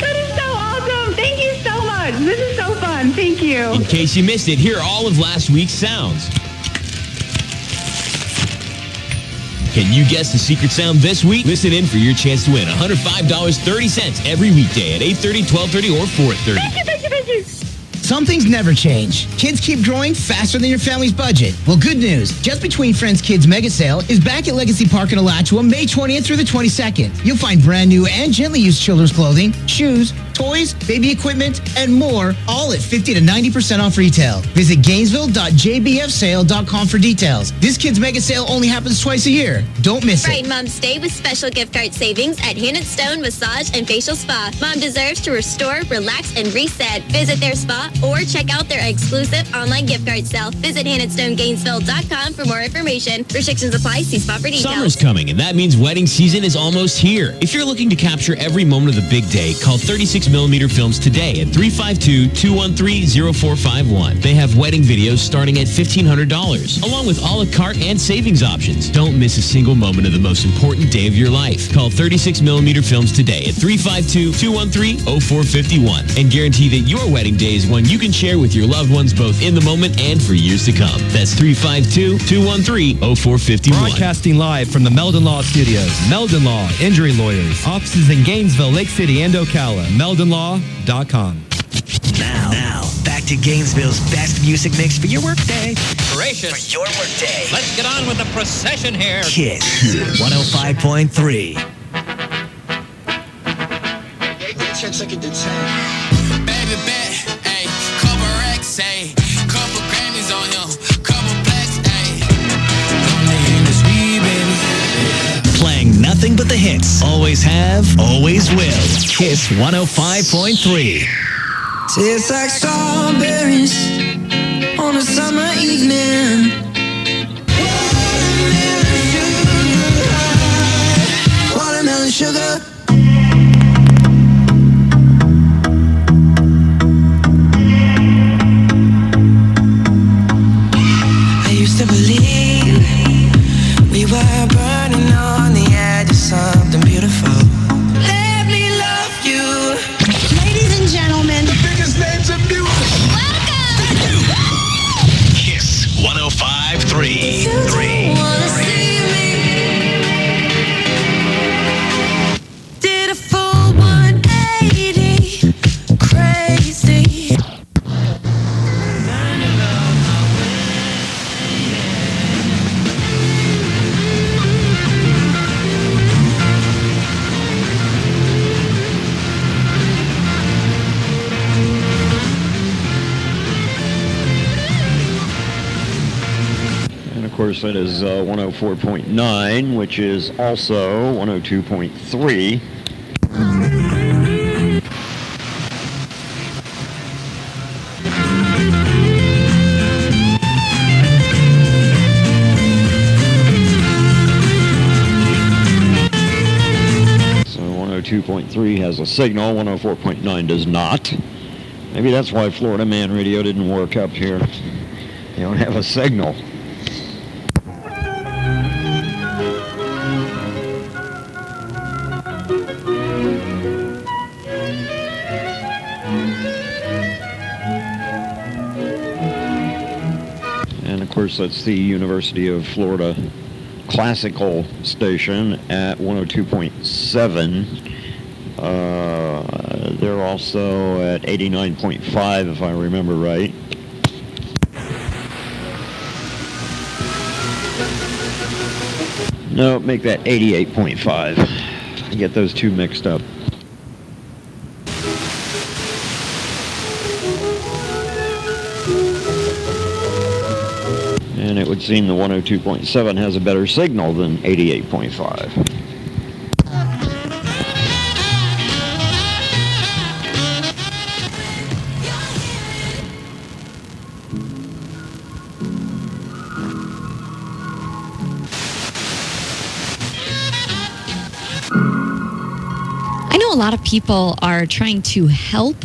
That is so awesome. Thank you so much. This is so fun. Thank you. In case you missed it, here are all of last week's sounds. Can you guess the secret sound this week? Listen in for your chance to win $105.30 every weekday at 8:30, 12:30, or 4:30. Thank you, thank you, thank you. Some things never change. Kids keep growing faster than your family's budget. Well, good news. Just Between Friends Kids Mega Sale is back at Legacy Park in Alachua May 20th through the 22nd. You'll find brand new and gently used children's clothing, shoes, toys, baby equipment, and more, all at 50 to 90% off retail. Visit gainesville.jbfsale.com for details. This Kids Mega Sale only happens twice a year. Don't miss it. Bright Mom's Day with special gift card savings at Hand Stone Massage and Facial Spa. Mom deserves to restore, relax, and reset. Visit their spa or check out their exclusive online gift card sale. Visit handandstonegainesville.com for more information. Restrictions apply. See spot for details. Summer's coming, and that means wedding season is almost here. If you're looking to capture every moment of the big day, call 36 36 millimeter films today at 352-213-0451. They have wedding videos starting at $1,500, along with a la carte and savings options. Don't miss a single moment of the most important day of your life. Call 36 millimeter films today at 352-213-0451 and guarantee that your wedding day is one you can share with your loved ones both in the moment and for years to come. That's 352-213-0451. Broadcasting live from the Meldon Law Studios. Meldon Law, injury lawyers. Offices in Gainesville, Lake City, and Ocala. MeldonLaw.com. Now, now, back to Gainesville's best music mix for your workday. Gracious. For your workday. Let's get on with the procession here. Kiss 105.3. Baby bet, nothing but the hits. Always have, always will. Kiss 105.3. Tastes like strawberries on a summer evening. Watermelon sugar. I That is uh, 104.9, which is also 102.3. So 102.3 has a signal, 104.9 does not. Maybe that's why Florida Man Radio didn't work up here. You don't have a signal. Course, that's the University of Florida classical station at 102.7. Uh, they're also at 89.5, if I remember right. No, make that 88.5. I get those two mixed up. Seem the 102.7 has a better signal than 88.5. I know a lot of people are trying to help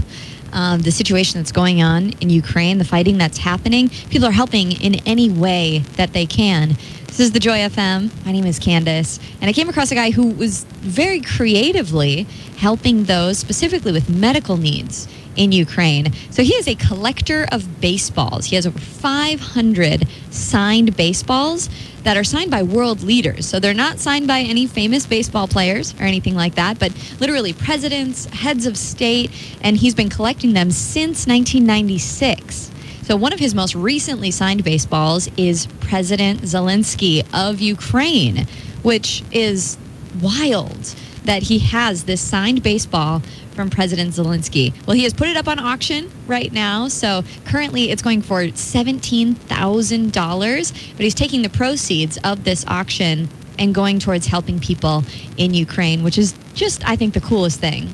um, the situation that's going on in Ukraine, the fighting that's happening. People are helping in any way that they can. This is the Joy FM. My name is Candace, and I came across a guy who was very creatively helping those specifically with medical needs in Ukraine. So he is a collector of baseballs. He has over 500 signed baseballs that are signed by world leaders. So they're not signed by any famous baseball players or anything like that, but literally presidents, heads of state, and he's been collecting them since 1996. So one of his most recently signed baseballs is President Zelensky of Ukraine, which is wild that he has this signed baseball from President Zelensky. Well, he has put it up on auction right now. So currently it's going for $17,000, but he's taking the proceeds of this auction and going towards helping people in Ukraine, which is just, I think, the coolest thing.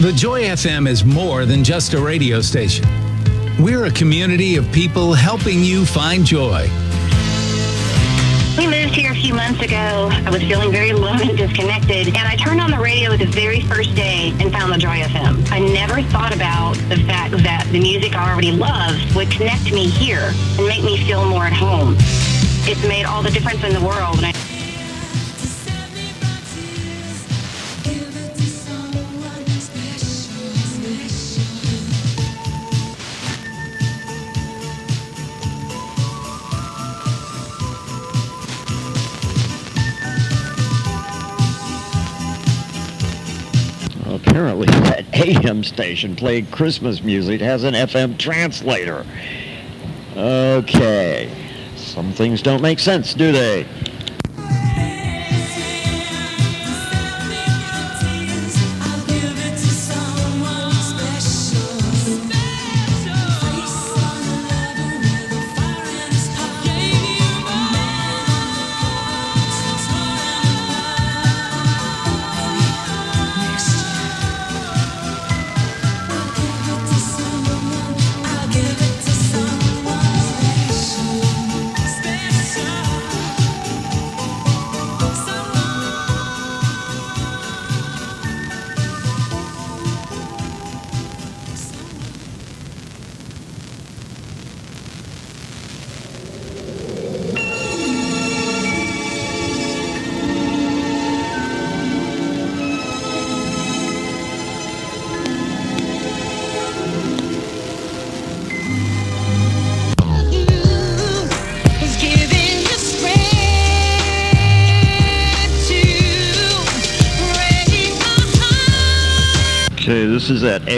The Joy FM is more than just a radio station. We're a community of people helping you find joy. We moved here a few months ago. I was feeling very alone and disconnected, and I turned on the radio the very first day and found the Joy FM. I never thought about the fact that the music I already loved would connect me here and make me feel more at home. It's made all the difference in the world. AM station playing Christmas music has an FM translator. Okay. Some things don't make sense, do they?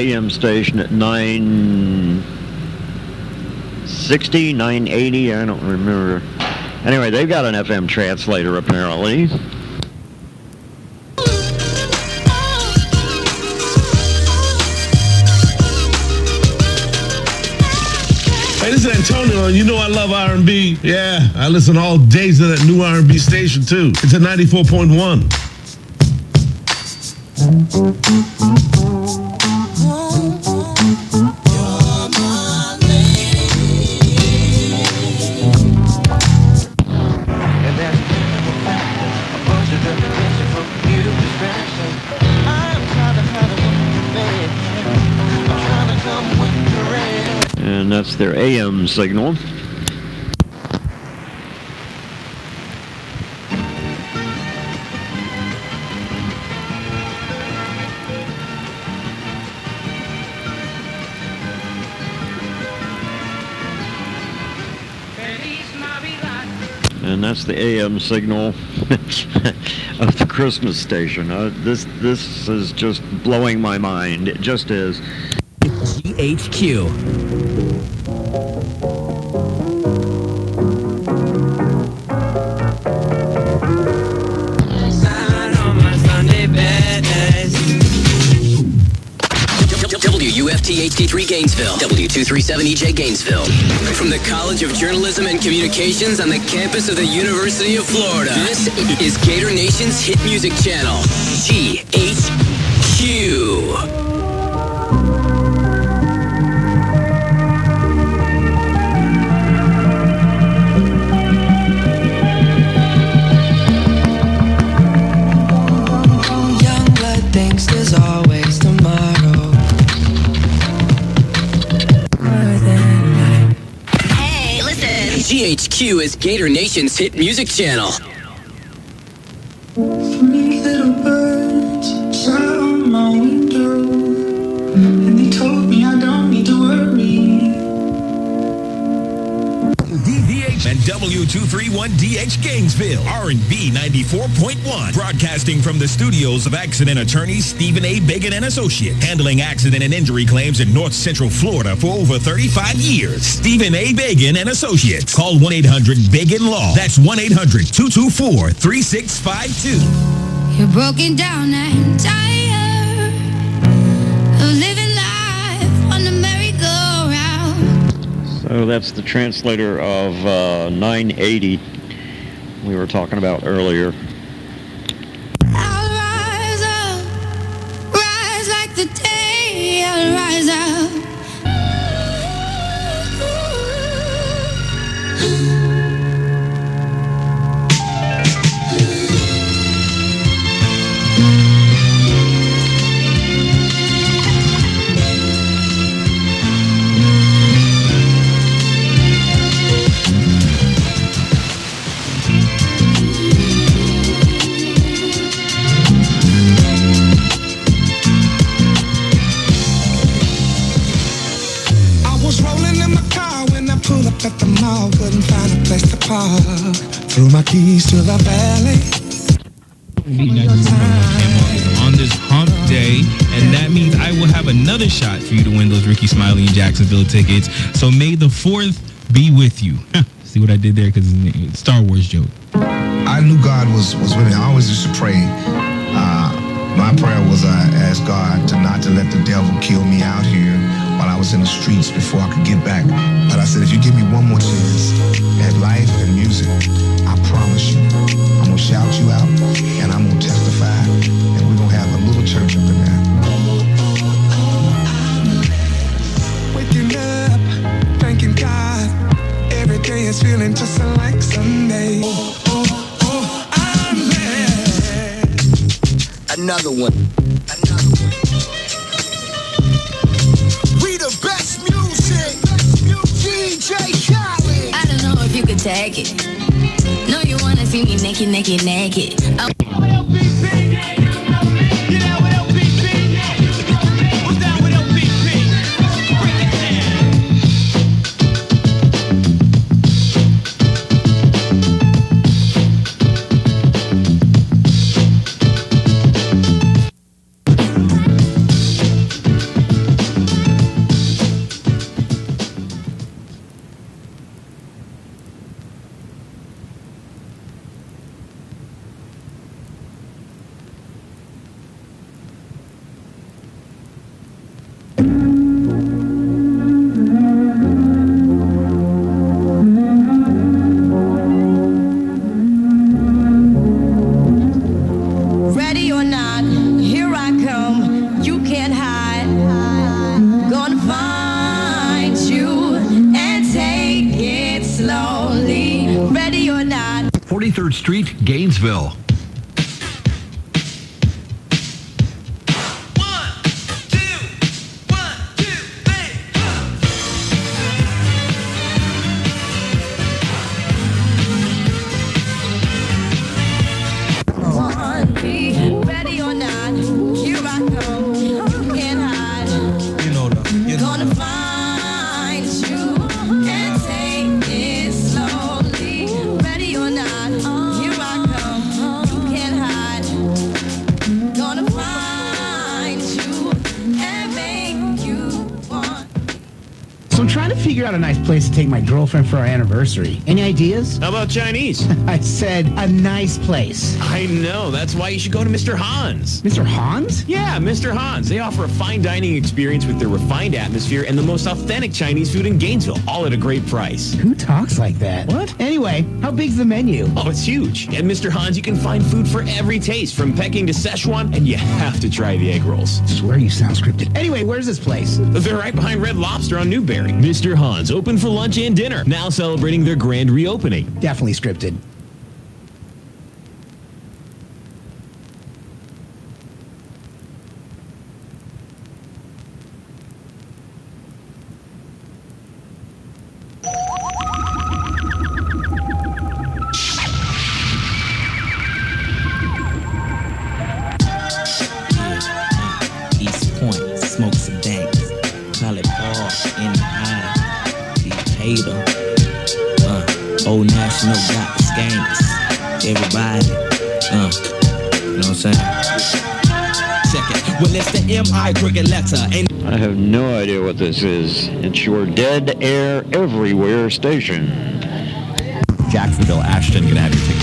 AM station at 960, 980, I don't remember. Anyway, they've got an FM translator apparently. Hey, this is Antonio, you know I love R&B. Yeah, I listen all days to that new R&B station too. It's at 94.1. their AM signal. And that's the AM signal of the Christmas station. Uh, this this is just blowing my mind. It just is. GHQ. Gainesville, W237EJ Gainesville. From the College of Journalism and Communications on the campus of the University of Florida, this is Gator Nation's hit music channel, GHQ. Is Gator Nation's hit music channel. 231 DH Gainesville, R&B 94.1. Broadcasting from the studios of accident attorney Stephen A. Bacon and Associates handling accident and injury claims in North Central Florida for over 35 years. Stephen A. Bacon and Associates. Call one eight hundred Began Law. That's 1-800-224-3652. You're broken down and tired. So that's the translator of uh, 980 we were talking about earlier. And that means I will have another shot for you to win those Rickey Smiley and Jacksonville tickets. So may the fourth be with you. See what I did there? Because Star Wars joke. I knew God was was with me. I always used to pray. Uh, my prayer was I asked God to not to let the devil kill me out here while I was in the streets before I could get back. But I said, if you give me one more chance at life and music, I promise you, I'm gonna shout you out and I'm gonna testify, and we're gonna have a little church up in there. Waking up, thanking God. Every day is feeling just like Sunday. Oh, oh, oh, I'm glad. Another one. We the best music. DJ Khaled. I don't know if you could take it. No, you wanna see me naked, naked, naked. Oh. Street, girlfriend for our anniversary. Any ideas? How about Chinese? I said a nice place. I know. That's why you should go to Mr. Hans. Mr. Hans? Yeah, Mr. Hans. They offer a fine dining experience with their refined atmosphere and the most authentic Chinese food in Gainesville, all at a great price. Who talks like that? What? Anyway, how big's the menu? Oh, it's huge. At Mr. Hans, you can find food for every taste, from Peking to Szechuan, and you have to try the egg rolls. I Swear you sound scripted. Anyway, where's this place? They're right behind Red Lobster on Newberry. Mr. Hans, open for lunch and dinner, now celebrating their grand reopening. Definitely scripted. Jacksonville, Ashton, gonna have your tickets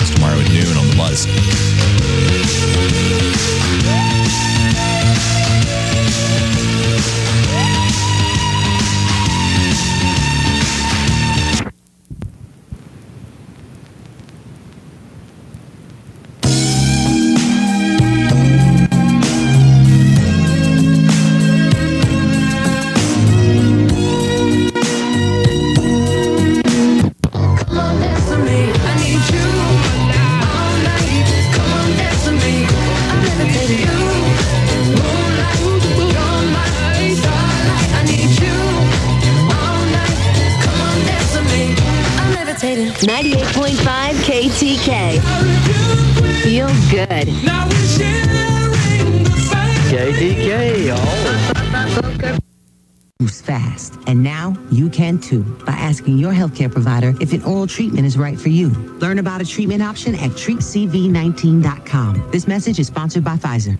if an oral treatment is right for you. Learn about a treatment option at treatcv19.com. This message is sponsored by Pfizer.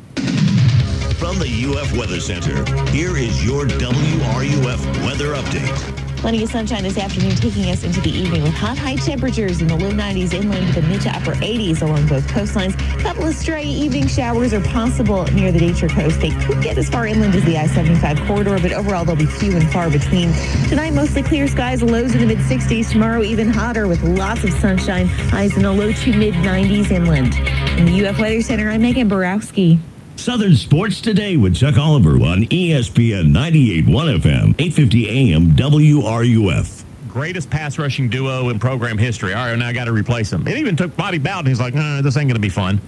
From the UF Weather Center, here is your WRUF weather update. Plenty of sunshine this afternoon, taking us into the evening with hot, high temperatures in the low 90s inland to the mid to upper 80s along both coastlines. A couple of stray evening showers are possible near the Nature Coast. They could get as far inland as the I-75 corridor, but overall they'll be few and far between. Tonight, mostly clear skies, lows in the mid 60s. Tomorrow, even hotter with lots of sunshine, highs in the low to mid 90s inland. In the UF Weather Center, I'm Megan Borowski. Southern Sports Today with Chuck Oliver on ESPN 98.1 FM, 850 AM WRUF. greatest pass rushing duo in program history. All right, now I got to replace him. It even took Bobby Bowden. He's like, nah, this ain't going to be fun.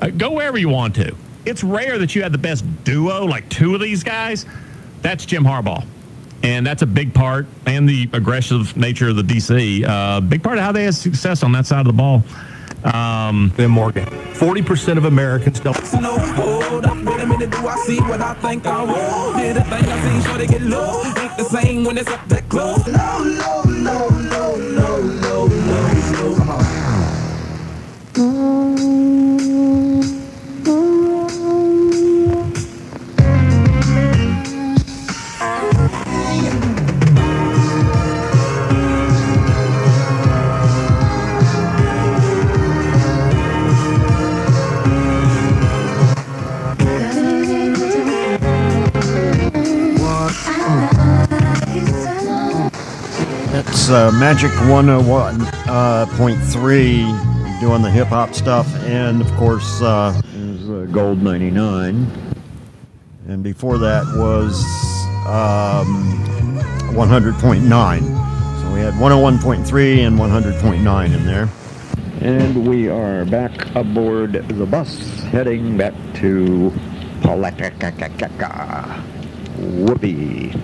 Uh, go wherever you want to. It's rare that you have the best duo, like two of these guys. That's Jim Harbaugh. And that's a big part, and the aggressive nature of the DC, uh, big part of how they had success on that side of the ball. Um, then Morgan. 40% of Americans don't. No, hold up, wait a minute, do I see what I think I will? Did a thing I see, sure they get low. Ain't the same when it's up that close. No, no, no, no, no, no, no, no. Come on. Uh, Magic 101.3 doing the hip hop stuff. And of course, uh, is, uh, Gold 99. And before that was um, 100.9. So we had 101.3 and 100.9 in there. And we are back aboard the bus heading back to Palatka. Whoopee.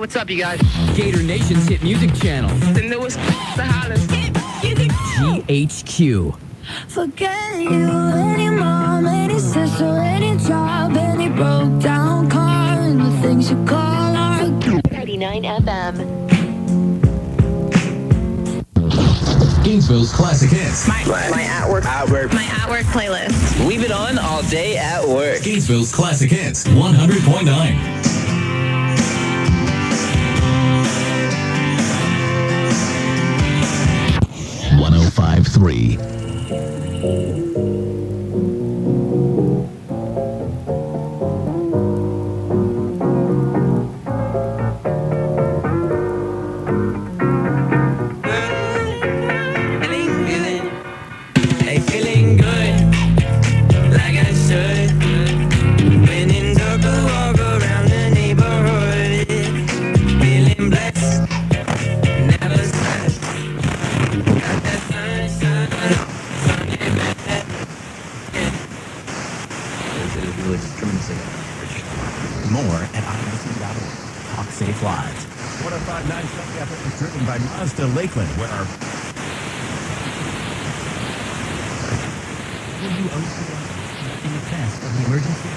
Hey, what's up, you guys? Gator Nation's hit music channel. The newest, the hottest. Hit. GHQ. Forget you, any mom, any sister, any job, any broke down car, and the things you call art. 99 FM. Gainesville's classic hits. My, my at work. At work. My at work playlist. Leave it on all day at work. Gainesville's classic hits. 100.9. 853. IMC.org. Talk Safe Live. 1059 Sunday Effort is driven by Mazda Lakeland, where our in the test of the emergency?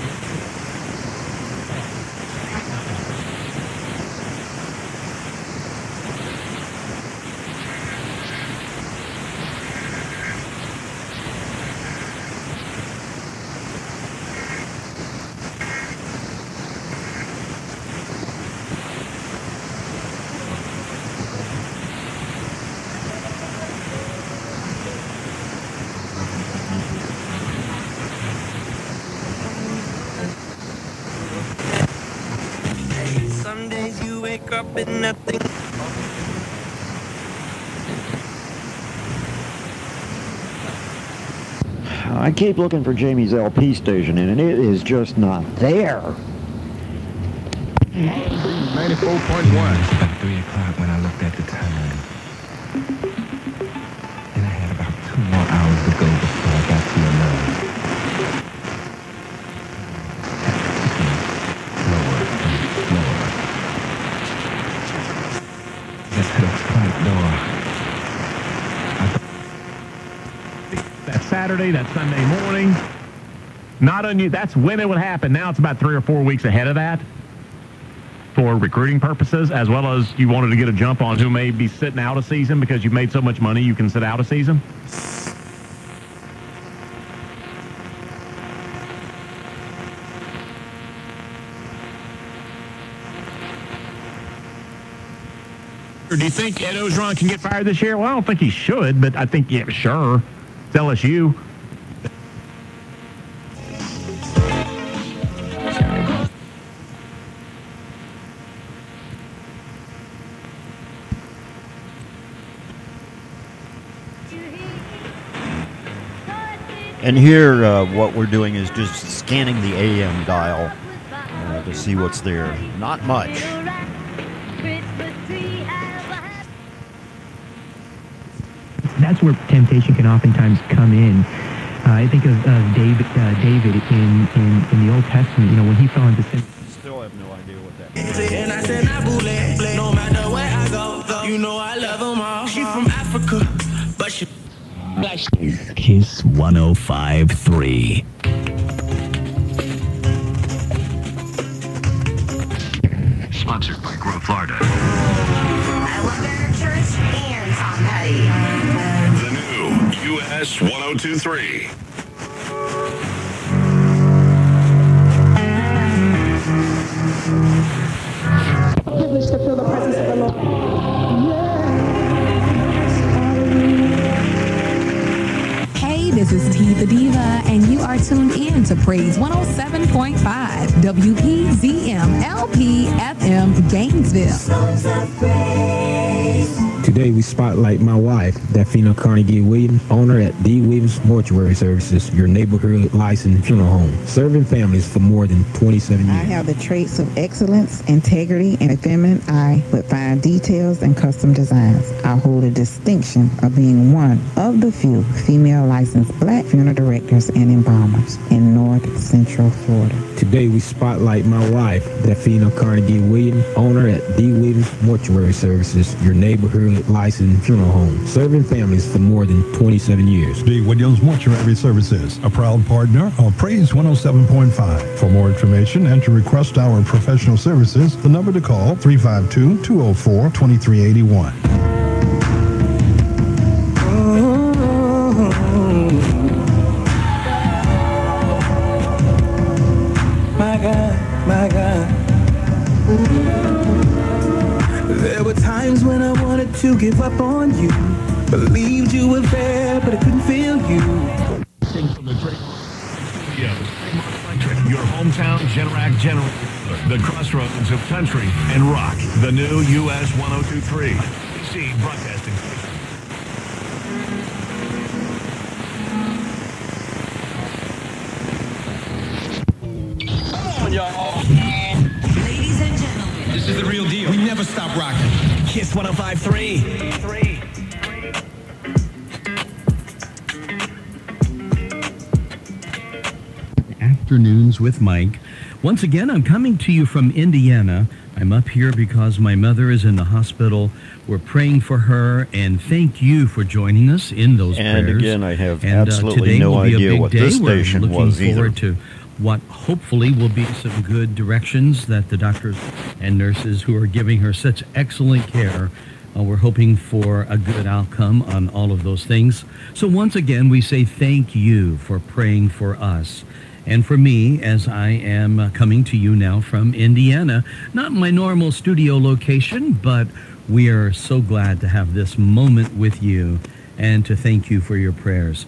Hey, some days you wake up and nothing. I keep looking for Jamie's LP station, and it is just not there. 94.1. About 3 o'clock when I looked at the Saturday, that Sunday morning. Not on you. That's when it would happen. Now it's about three or four weeks ahead of that for recruiting purposes, as well as you wanted to get a jump on who may be sitting out a season because you've made so much money you can sit out a season. Do you think Ed Orgeron can get fired this year? Well, I don't think he should, but I think, yeah, sure. LSU. And here, uh, what we're doing is just scanning the AM dial uh, to see what's there. Not much. That's where temptation can oftentimes come in. Uh, I think of, of David, uh, David in, in, in the Old Testament. You know, when he fell into sin. Still have no idea what that And I said, nah, boo, let- let- no matter where I go, go, you know I love them all. She from Africa, but she. Kiss 1053. Sponsored by Grow Florida. New US 1023. Privileged to feel the presence of the Lord. Hey, this is T the Diva, and you are tuned in to Praise 107.5 WPZM LP FM Gainesville. Today we spotlight my wife, Daphina Carnegie Williams, owner at D. Williams Mortuary Services, your neighborhood licensed funeral home, serving families for more than 27 years. I have the traits of excellence, integrity, and a feminine eye with fine details and custom designs. I hold a distinction of being one of the few female licensed black funeral directors and embalmers in North Central Florida. Today we spotlight my wife, Daphina Carnegie Williams, owner at D. Williams Mortuary Services, your neighborhood licensed funeral home, serving families for more than 27 years. D. Williams Mortuary Services, a proud partner of Praise 107.5. For more information and to request our professional services, the number to call 352 204 2381. Believed you were but I couldn't feel you. From the Drake Studios, your hometown Generac General, the crossroads of country and rock. The new US 1023. DC Broadcasting. Come y'all. Ladies and gentlemen, This is the real deal. We never stop rocking. Kiss 1053. Afternoons with Mike. Once again, I'm coming to you from Indiana. I'm up here because my mother is in the hospital. We're praying for her, and thank you for joining us in those And prayers. And again, I have And, uh, absolutely today no will be a idea big what day. this We're station looking was either. forward to what hopefully will be some good directions that the doctors and nurses who are giving her such excellent care uh, we're hoping for a good outcome on all of those things. So once again, we say thank you for praying for us. And for me, as I am uh, coming to you now from Indiana, not my normal studio location, but we are so glad to have this moment with you and to thank you for your prayers.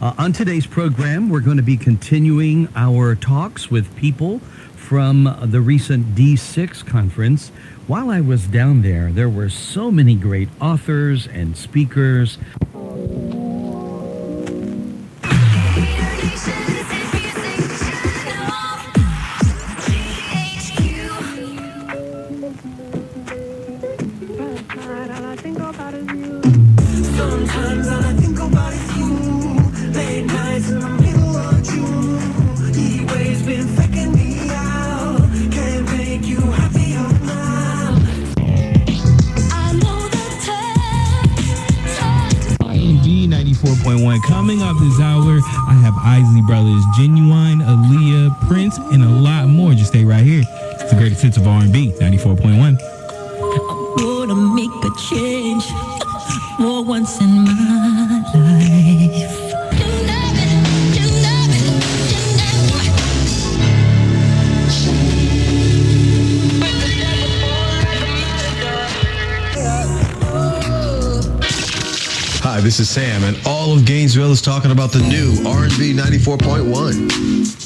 Uh, on today's program, we're going to be continuing our talks with people from the recent D6 conference. While I was down there, there were so many great authors and speakers. Taylor. I have Isley Brothers, Genuine, Aaliyah, Prince, and a lot more. Just stay right here. It's the greatest hits of R&B, 94.1. I Wanna make a change for once in my this is Sam, and all of Gainesville is talking about the new R&B 94.1.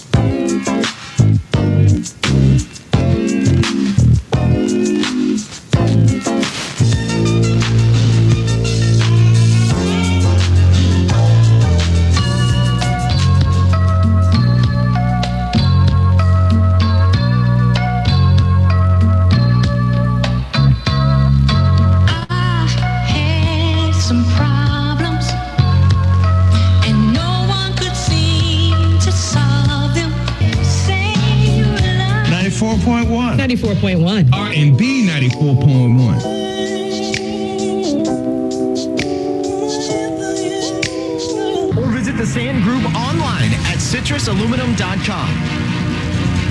94.1. 94.1. R&B 94.1. or visit the Sand Group online at citrusaluminum.com.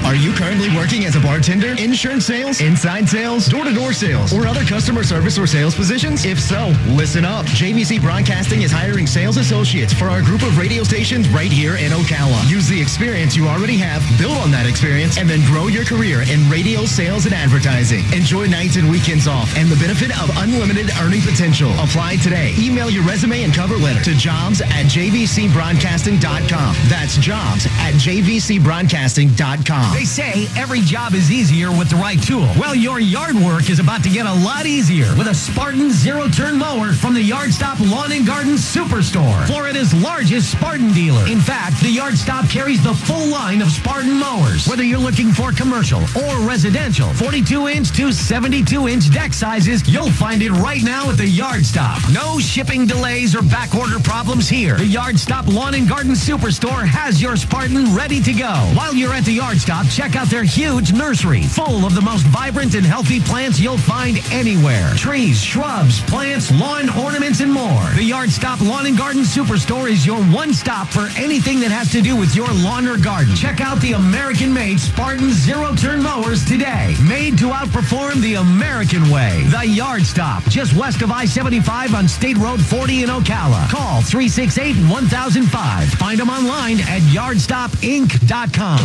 Are you currently working as a bartender, insurance sales, inside sales, door-to-door sales, or other customer service or sales positions? If so, listen up. JVC Broadcasting is hiring sales associates for our group of radio stations right here in Ocala. Use the experience you already have, build on that experience, and then grow your career in radio sales and advertising. Enjoy nights and weekends off and the benefit of unlimited earning potential. Apply today. Email your resume and cover letter to jobs at jvcbroadcasting.com. That's jobs at jvcbroadcasting.com. They say every job is easier with the right tool. Well, your yard work is about to get a lot easier with a Spartan zero turn mower from the Yard Stop Lawn and Garden Superstore, Florida's largest Spartan dealer. In fact, the Yard Stop carries the full line of Spartan mowers. Whether you're looking for commercial or residential, 42 inch to 72 inch deck sizes, you'll find it right now at the Yard Stop. No shipping delays or back order problems here. The Yard Stop Lawn and Garden Superstore has your Spartan ready to go. While you're at the Yard Stop, check out their huge nursery full of the most vibrant and healthy plants you'll find anywhere. Trees, shrubs, plants, lawn ornaments, and more. The Yard Stop Lawn and Garden Superstore is your one stop for anything that has to do with your lawn or garden. Check out the American-made Spartan zero-turn mowers today. Made to outperform the American way. The Yard Stop, just west of I-75 on State Road 40 in Ocala. Call 368-1005. Find them online at yardstopinc.com.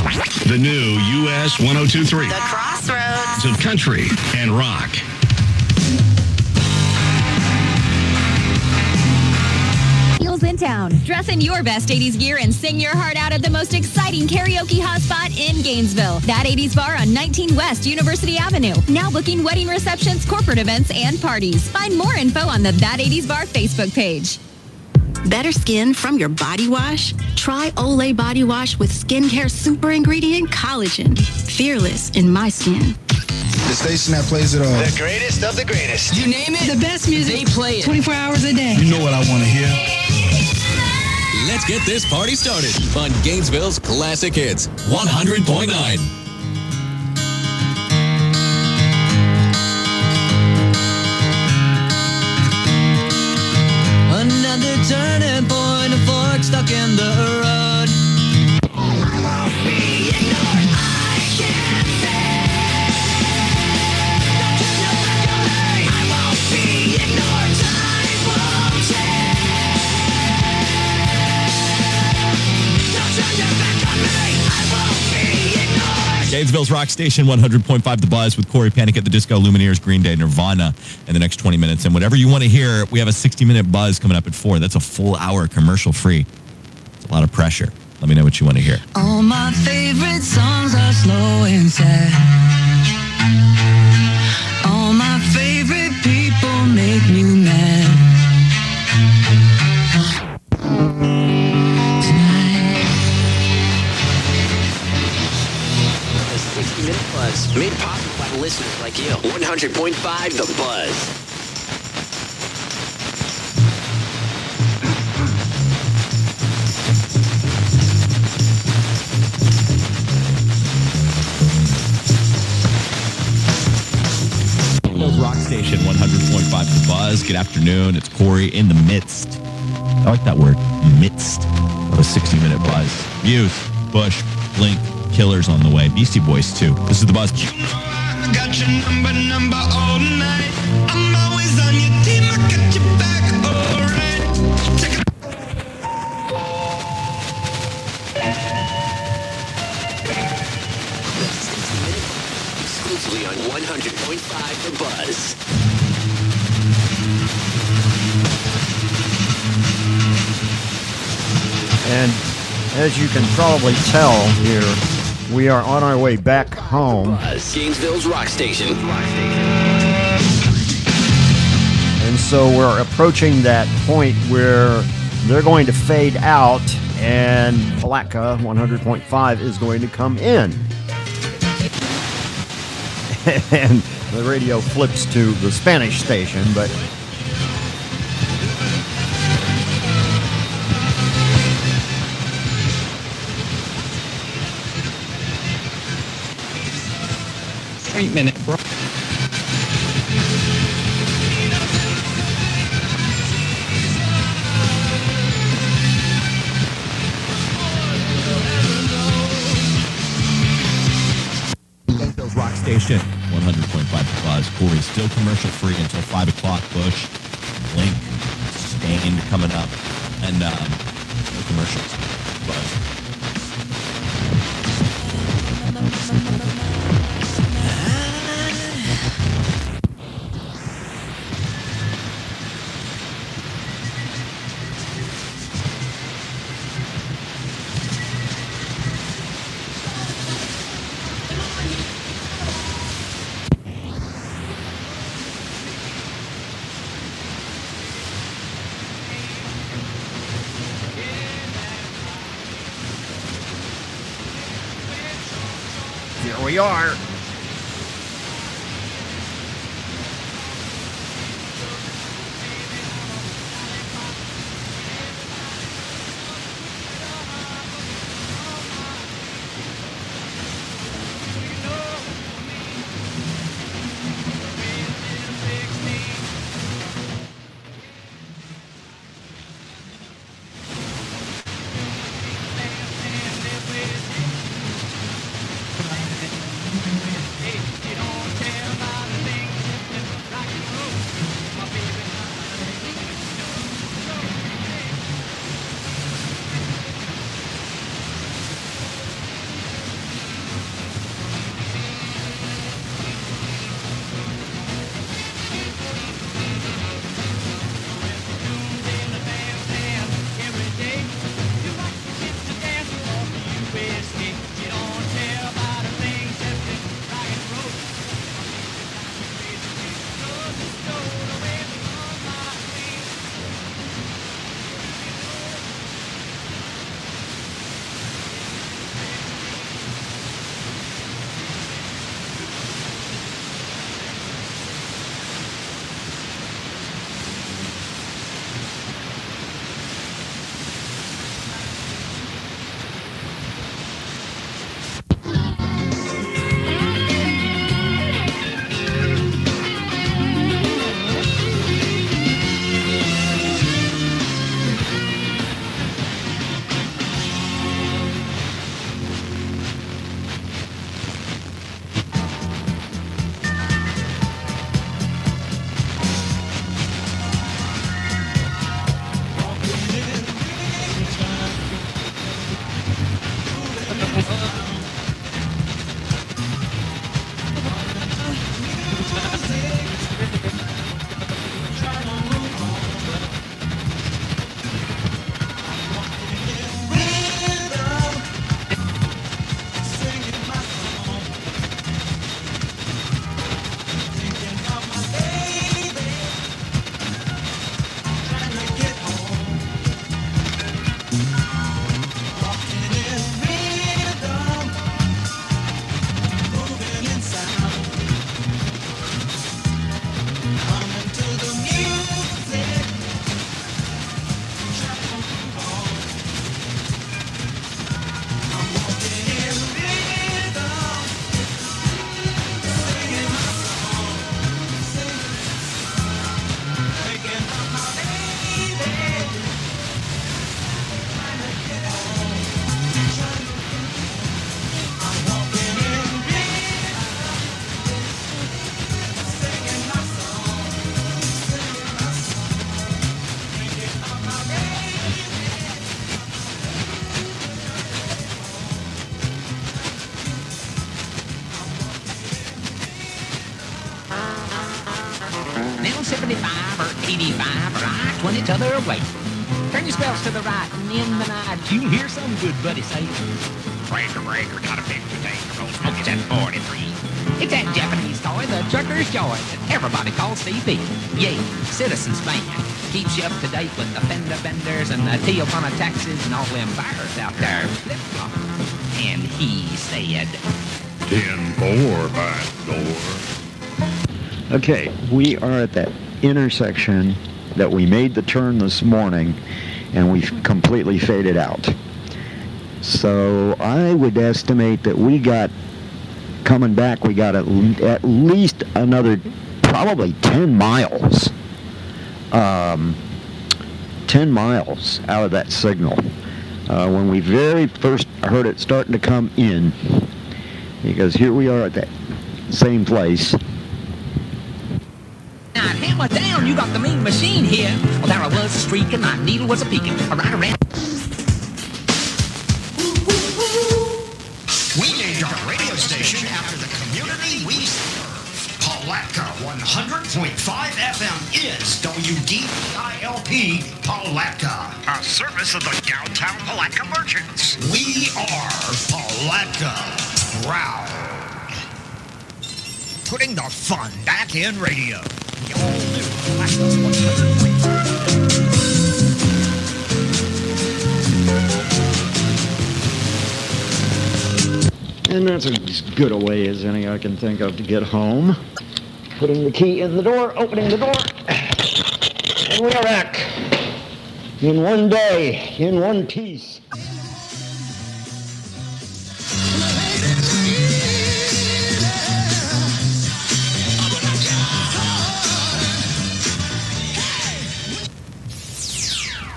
The new US 1023 The Crossroads. of country and rock. Heels in town. Dress in your best 80s gear and sing your heart out at the most exciting karaoke hotspot in Gainesville. That 80s bar on 19 West University Avenue. Now booking wedding receptions, corporate events, and parties. Find more info on the That 80s Bar Facebook page. Better skin from your body wash? Try Olay Body Wash with skincare super ingredient collagen. Fearless in my skin. The station that plays it all. The greatest of the greatest. You name it, The best music. they play it. 24 hours a day. You know what I want to hear? Let's get this party started on Gainesville's Classic Hits 100.9. Gainesville's Rock Station 100.5 The Buzz with Corey Panic at the Disco, Lumineers, Green Day, Nirvana in the next 20 minutes. And whatever you want to hear, we have a 60 minute buzz coming up at 4. That's a full hour commercial free. It's a lot of pressure. Let me know what you want to hear. All my favorite songs are slow and sad. All my favorite people make me Buzz, made possible by listeners like you. 100.5 The Buzz. Gainesville's Rock Station 100.5 The Buzz. Good afternoon. It's Corey in the midst. I like that word, midst. of a 60 minute buzz. Youth, Bush, Blink, Killers on the way. Beastie Boys too. This is the buzz. Got your number, number all night. I'm always on your team. I got your back, alright. Check it Exclusively on 100.5 The Buzz. And as you can probably tell here, we are on our way back home. Gainesville's rock station. And so we're approaching that point where they're going to fade out and Palatka 100.5 is going to come in. and the radio flips to the Spanish station, but Minute break. Rock Station. 100.5 Buzz. Corey, still commercial free until 5 o'clock. Bush, Blink, Staind coming up. And um, no commercials. Buzz. Are. Buddy say, Breaker, breaker, got a big potato. Go smoke it at 43. It's that Japanese toy, the trucker's joy, that everybody calls CB. Yeah, Citizens Band. Keeps you up to date with the fender benders and the Tijuana taxes and all them buyers out there. Flip flop. And he said, 10-4 back door. Okay, we are at that intersection that we made the turn this morning and we've completely faded out. So I would estimate that we got, coming back, we got at, at least another probably 10 miles. Um, 10 miles out of that signal. Uh, when we very first heard it starting to come in, because here we are at that same place. Now, hammer down, you got the mean machine here. Well, there I was streaking, my needle was a peeking. Right around. Palatka, service of the downtown Palatka merchants. We are Palatka proud. Putting the fun back in radio. The all-new Palatka 100.5. And that's as good a way as any I can think of to get home. Putting the key in the door, opening the door, and we are back. In one day, in one piece.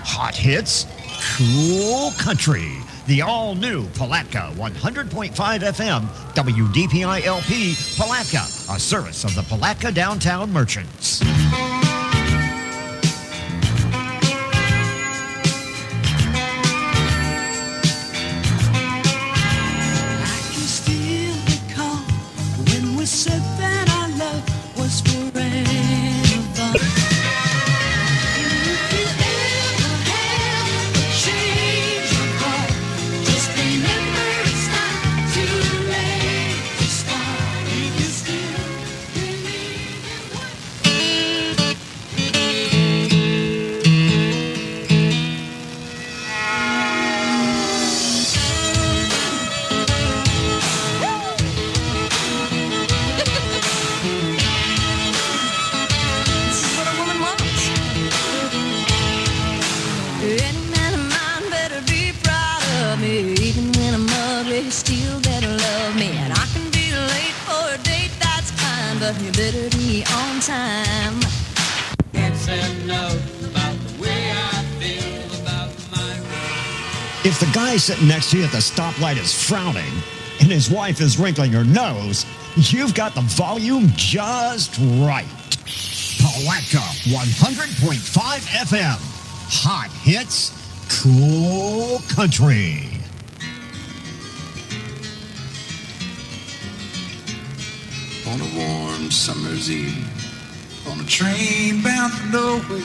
Hot hits, cool country. The all-new Palatka 100.5 FM WDPI LP Palatka, a service of the Palatka Downtown Merchants. Sitting next to you at the stoplight is frowning and his wife is wrinkling her nose, you've got the volume just right. Palatka 100.5 FM. Hot hits, cool country. On a warm summer's eve, on a train bound for nowhere.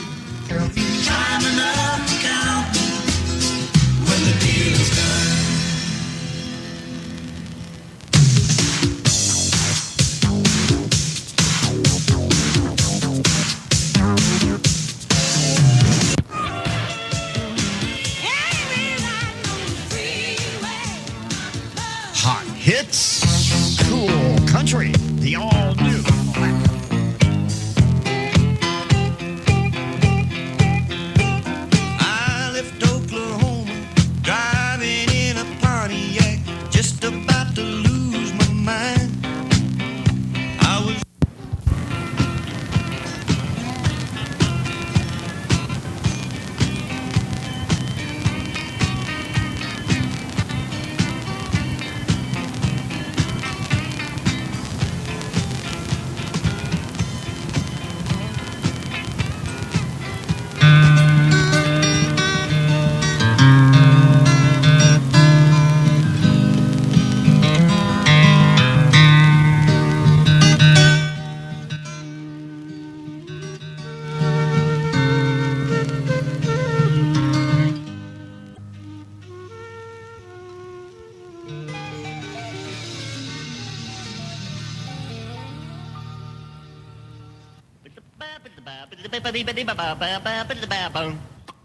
Time enough to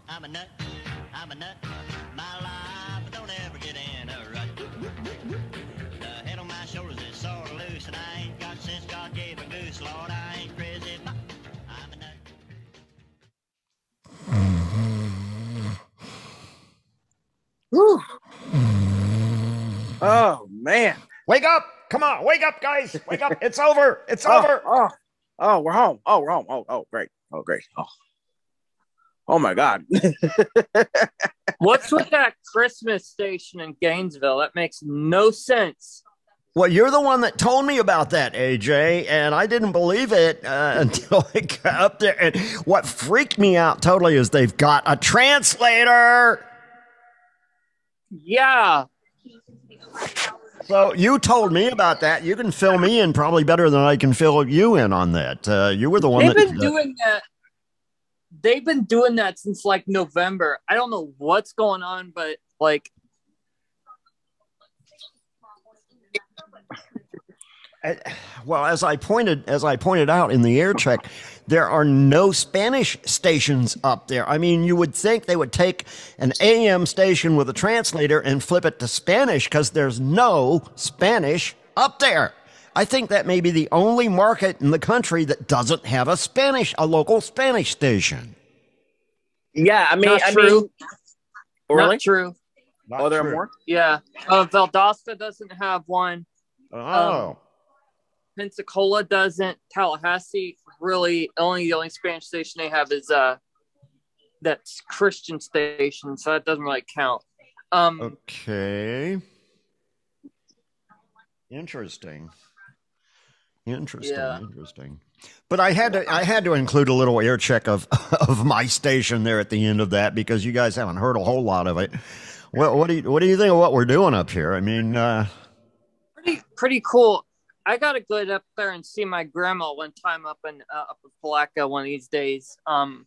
I'm a nut. I'm a nut. My life don't ever get in a rut. The head on my shoulders is sort of loose, and I ain't got sense God gave a goose. Lord, I ain't crazy, I'm a nut. Oh man. Wake up! Come on, wake up, guys! Wake up! It's over! It's Oh, over! Oh, oh, we're home. Oh, we're home. Oh, oh, great. Oh, great. Oh, oh my God. What's with that Christmas station in Gainesville? That makes no sense. Well, you're the one that told me about that, AJ, and I didn't believe it uh, until I got up there. And what freaked me out totally is they've got a translator. Yeah. So you told me about that. You can fill me in probably better than I can fill you in on that. Uh, you were the one They've that been doing that. They've been doing that since like November. I don't know what's going on, but like Uh, Well, as I pointed as I pointed out in the air check, there are no Spanish stations up there. I mean, you would think they would take an AM station with a translator and flip it to Spanish because there's no Spanish up there. I think that may be the only market in the country that doesn't have a Spanish, a local Spanish station. yeah, I mean, Not I true. mean, really? not true. oh, there are more. Yeah. Uh, Valdosta doesn't have one. Oh. Pensacola doesn't. Tallahassee really only the only Spanish station they have is uh that's Christian station, so that doesn't really count. Um Okay. Interesting. Interesting. Yeah. Interesting. But I had to I had to include a little air check of of my station there at the end of that because you guys haven't heard a whole lot of it. Well, what do you what do you think of what we're doing up here? I mean, uh, pretty pretty cool. I gotta go up there and see my grandma one time up in uh, up in Palatka one of these days. Um,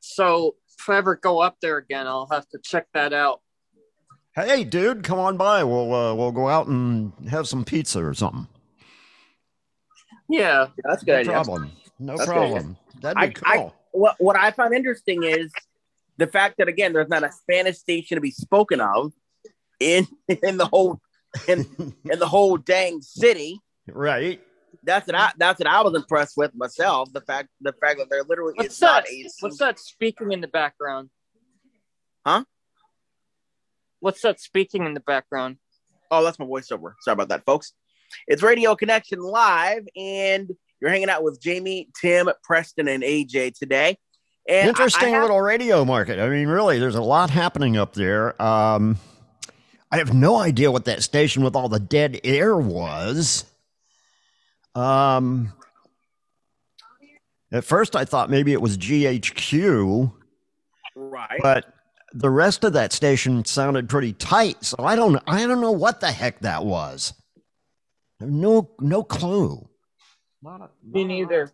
so if I ever go up there again, I'll have to check that out. hey, dude, come on by. We'll uh, we'll go out and have some pizza or something. Yeah, that's a good No idea. problem. No That's a good idea. problem. That'd I, be cool. I, what, what I find interesting is the fact that again, there's not a Spanish station to be spoken of in in the whole in, in the whole dang city. Right. That's what I that's what I was impressed with myself. The fact the fact that there literally What's is not that? a What's that speaking in the background? Huh? What's that speaking in the background? Oh, that's my voiceover. Sorry about that, folks. It's Radio Connection Live, and you're hanging out with Jamie, Tim, Preston, and AJ today. And I- Interesting I have- little radio market. I mean, really, there's a lot happening up there. Um, I have no idea what that station with all the dead air was. Um, at first, I thought maybe it was GHQ, right? but the rest of that station sounded pretty tight. So I don't, I don't know what the heck that was. No, no clue. Me neither.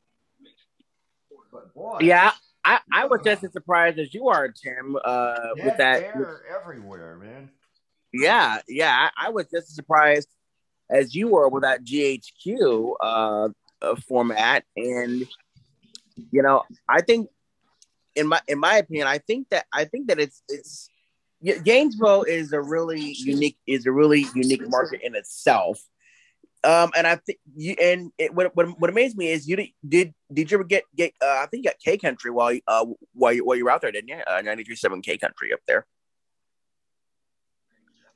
Yeah, I, I was just as surprised as you are, Tim, uh, with that. everywhere, man. Yeah, yeah, I, I was just as surprised as you were with that GHQ uh, uh, format, and you know, I think, in my in my opinion, I think that I think that it's it's Ga- Gainesville is a really unique is a really unique market in itself. Um, and I think you and it, what, what what amazed me is you did did, did you ever get get uh, I think you got K Country while uh while you while you were out there, didn't you? Uh, 93.7 K Country up there.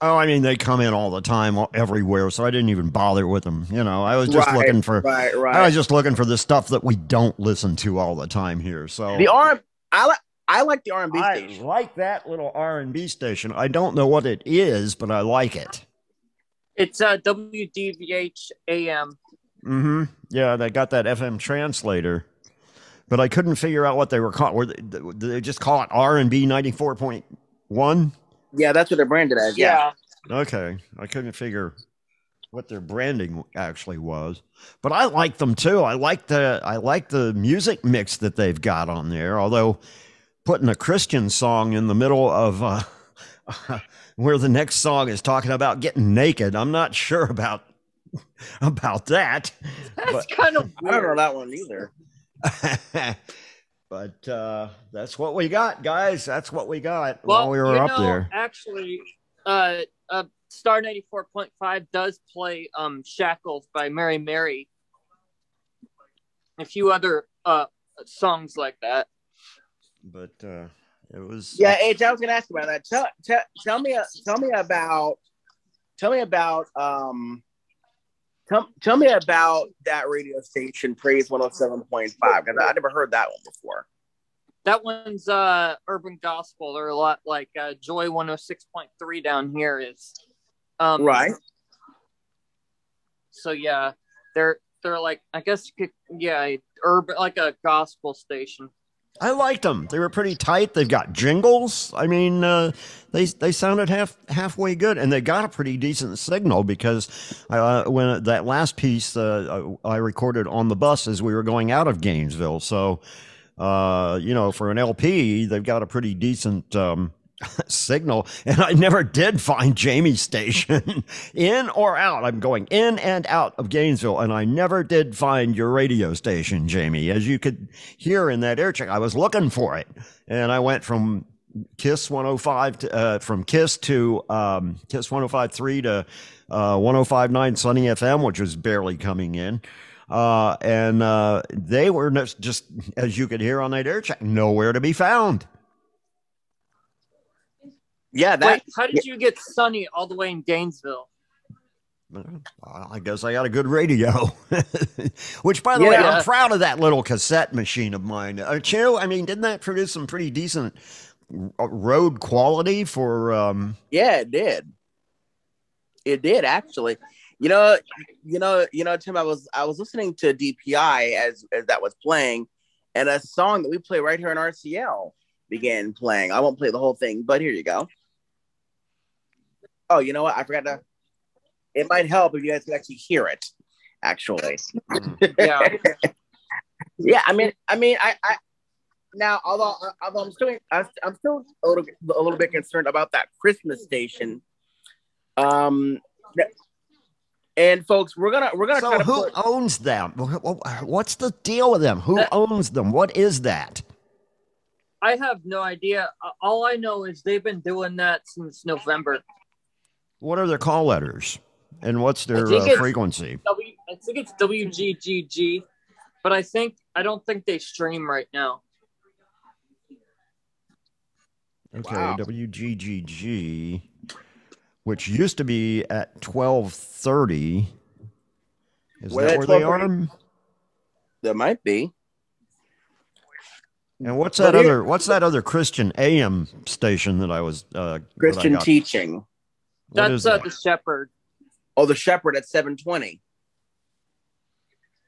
Oh, I mean, they come in all the time, everywhere. So I didn't even bother with them. You know, I was just Right, looking for. right, right. I was just looking for the stuff that we don't listen to all the time here. So The R I like I like the R and B station. I like that little R and B station. I don't know what it is, but I like it. It's uh, WDVH AM. hmm Yeah, they got that FM translator, but I couldn't figure out what they were called. Were they, did they just call it R and B ninety four point one? Yeah, that's what they're branded as. Yeah. Okay, I couldn't figure what their branding actually was, but I like them too. I like the I like the music mix that they've got on there. Although putting a Christian song in the middle of uh, where the next song is talking about getting naked. I'm not sure about about that. That's kind of I don't know that one either. but uh, that's what we got, guys. That's what we got Well, while we were you up know, there. Actually, uh, uh, Star ninety four point five does play um "Shackles" by Mary Mary. A few other uh songs like that. But uh, it was Yeah, H, I was gonna ask you about that. Tell, tell, tell me, tell me about, tell me about, um, tell, tell me about that radio station, Praise one hundred seven point five, because I never heard that one before. That one's uh urban gospel. They're a lot like uh, Joy one hundred six point three down here is. Um, Right. So yeah, they're they're like I guess yeah urban like a gospel station. I liked them. They were pretty tight. They've got jingles. I mean, uh, they they sounded half halfway good, and they got a pretty decent signal because uh, when that last piece uh, I recorded on the bus as we were going out of Gainesville. So, uh, you know, for an LP, they've got a pretty decent. Um, signal and I never did find Jamie's station in or out. I'm going in and out of Gainesville and I never did find your radio station, Jamie. As you could hear in that air check, I was looking for it and I went from Kiss 105 to, uh, from Kiss to um, Kiss 105.3 to uh, 105.9 Sunny FM, which was barely coming in. Uh, and uh, they were just- as you could hear on that air check, nowhere to be found. Yeah, Wait, how did you get Sunny all the way in Gainesville? I guess I got a good radio. Which, by the way, I'm proud of that little cassette machine of mine. Aren't you? I mean, didn't that produce some pretty decent road quality for? Um, Yeah, it did. It did actually. You know, you know, you know, Tim. I was I was listening to DPI as as that was playing, and a song that we play right here in RCL began playing. I won't play the whole thing, but here you go. Oh, you know what? I forgot to. It might help if you guys could actually hear it. Actually, Yeah. yeah. I mean, I mean, I, I now although although I'm still I'm I'm still a little a little bit concerned about that Christmas station. Um, and folks, we're gonna we're gonna so try to who put, owns them? Wh- wh- What's the deal with them? Who owns them? What is that? I have no idea. Uh, All I know is they've been doing that since November. What are their call letters? And what's their I uh, frequency? W, I think it's WGGG, but I think I don't think they stream right now. Okay, Wow. WGGG, which used to be at twelve thirty. Is Well, that that's where they are? 12:30. there might be. And what's that here- other? What's that other Christian AM station that I was uh, that I Christian teaching. What That's uh, that? the Shepherd. Oh, the Shepherd at seven twenty.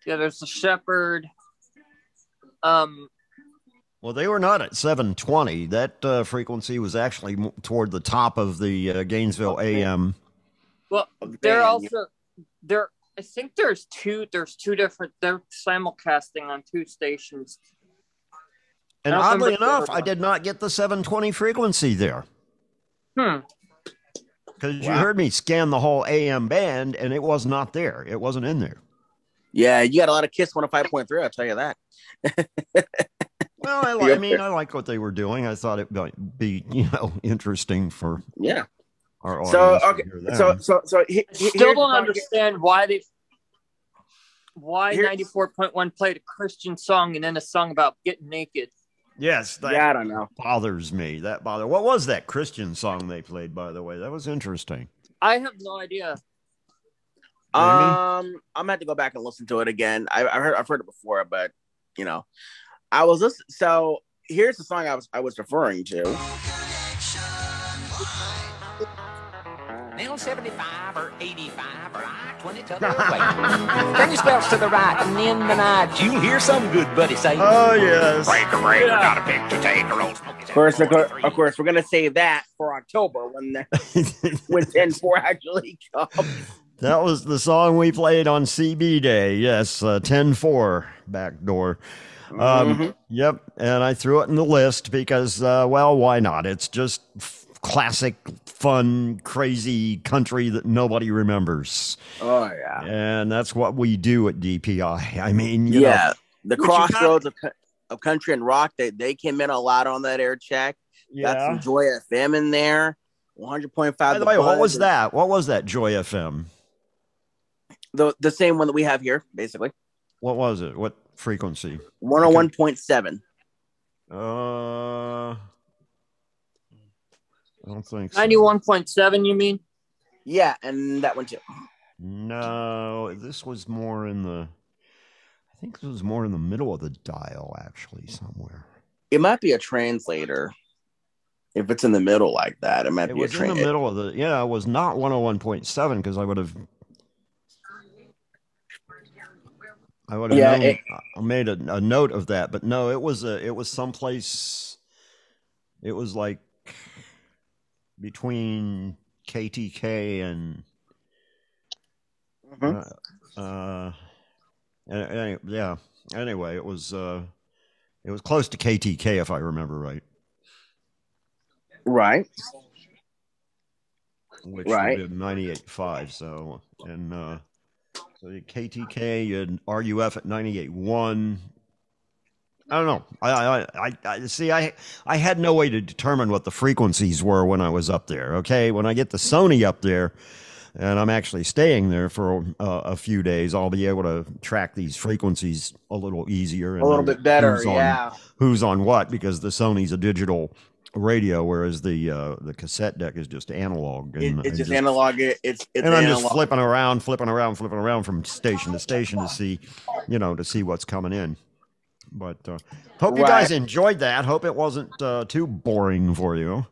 Yeah, there's the Shepherd. Um, Well, they were not at seven twenty. That uh, frequency was actually toward the top of the uh, Gainesville AM. well, they're band, also there. I think there's two. There's two different. They're simulcasting on two stations. And I oddly enough, I did not get the seven twenty frequency there Hmm. because you heard me scan the whole AM band, and it was not there. It wasn't in there. Yeah, you got a lot of Kiss one hundred five point three. I'll tell you that. Well, I, li- I mean, I like what they were doing. I thought it might be, you know, interesting for Yeah. our audience. So to okay, hear so so so he, he- Still don't the- understand why they why ninety four point one played a Christian song and then a song about getting naked. Yes, that Yeah, I don't know. bothers me. That bother. What was that Christian song they played? By the way, that was interesting. I have no idea. Um, I'm gonna have to go back and listen to it again. I, I heard I've heard it before, but you know, I was listening. So here's the song I was I was referring to. Nail 75 or 85 or I 20 to the way. Turn your spells to the right and in the night you'll hear some good buddy say. Oh yes. Breaker, breaker, got a picture taker, old smoky. Of course, of course, of course, we're gonna save that for October when the when 10 4 actually comes. That was the song we played on CB Day. Yes, uh, 10-4 backdoor. Um, Mhm. Yep, and I threw it in the list because, uh, well, why not? It's just f- classic, fun, crazy country that nobody remembers. Oh yeah, and that's what we do at DPI. I mean, you yeah, know, the got- crossroads of, of country and rock. They they came in a lot on that air check. Got Yeah. some Joy FM in there. One hundred point By five. the way, what was that? What was that Joy FM? The the same one that we have here, basically. What was it? What frequency? One hundred one point seven. Uh, I don't think so. Ninety-one point seven. You mean? Yeah, and that one too. No, this was more in the. I think this was more in the middle of the dial, actually, somewhere. It might be a translator. If it's in the middle like that, it might It be a was in the translator. middle of the. Yeah, it was not 101.7 because I would have. I would have Yeah, known- it- I made a, a note of that, but no, it was a. It was someplace. It was like between KTK and. Mm-hmm. Uh, uh, any- yeah. Anyway, it was. Uh, it was close to KTK if I remember right. Right. which Right. would be 98.5. So, and uh, so you KTK and RUF at 98.1. I don't know. I, I, I, see. I, I had no way to determine what the frequencies were when I was up there. Okay, when I get the Sony up there, and I'm actually staying there for uh, a few days, I'll be able to track these frequencies a little easier. and A little bit better, who's on- yeah. Who's on what? Because the Sony's a digital radio, whereas the uh, the cassette deck is just analog. It- And it's I just analog. It, it's it's and I'm analog. just flipping around, flipping around, flipping around from station to station to see, you know, to see what's coming in. But uh, hope you guys enjoyed that. Hope it wasn't uh, too boring for you.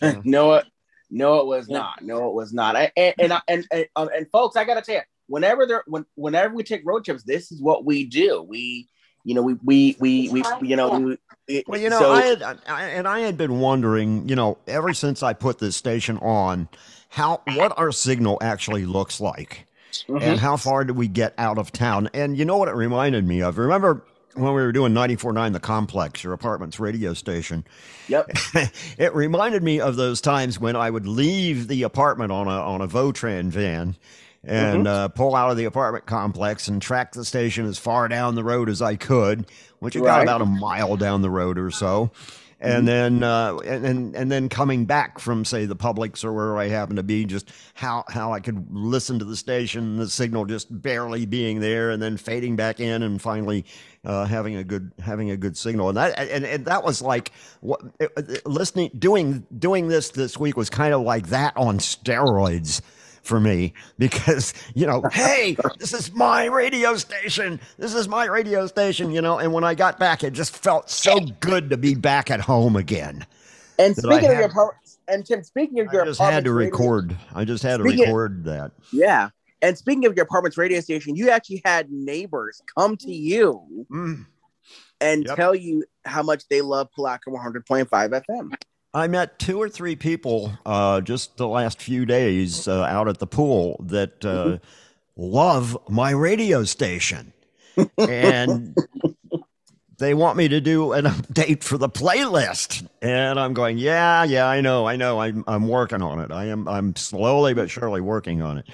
But, no, it, no, it was not. No, it was not. I, and and I- and and, um, and folks, I gotta tell you, whenever there, when whenever we take road trips, this is what we do. We, you know, we we we, we you know, we, we- Well, you know, so- I had, I, and I had been wondering, you know, ever since I put this station on, how what our signal actually looks like, Mhm. and how far did we get out of town? And you know what it reminded me of? Remember when we were doing 94.9 The Complex, your apartment's radio station? Yep. it reminded me of those times when I would leave the apartment on a on a Votran van and Mhm. uh, pull out of the apartment complex and track the station as far down the road as I could, which it got about a mile down the road or so. And then, uh, and, and then coming back from say the Publix or where I happen to be, just how how I could listen to the station, the signal just barely being there, and then fading back in, and finally uh, having a good having a good signal. And that and, and that was like what listening doing doing this this week was kind of like that on steroids for me because you know hey this is my radio station this is my radio station you know and when i got back it just felt so good to be back at home again and speaking of your apartment, and Tim, speaking of your apartment, i just had to apartment's radio- record i just had to record that Yeah. And speaking of your apartment's radio station, you actually had neighbors come to you Mm. and tell you how much they love Palatka 100.5 FM. I met two or three people uh, just the last few days uh, out at the pool that uh, love my radio station. And they want me to do an update for the playlist. And I'm going, yeah, yeah, I know, I know. I'm, I'm working on it. I am, I'm slowly but surely working on it.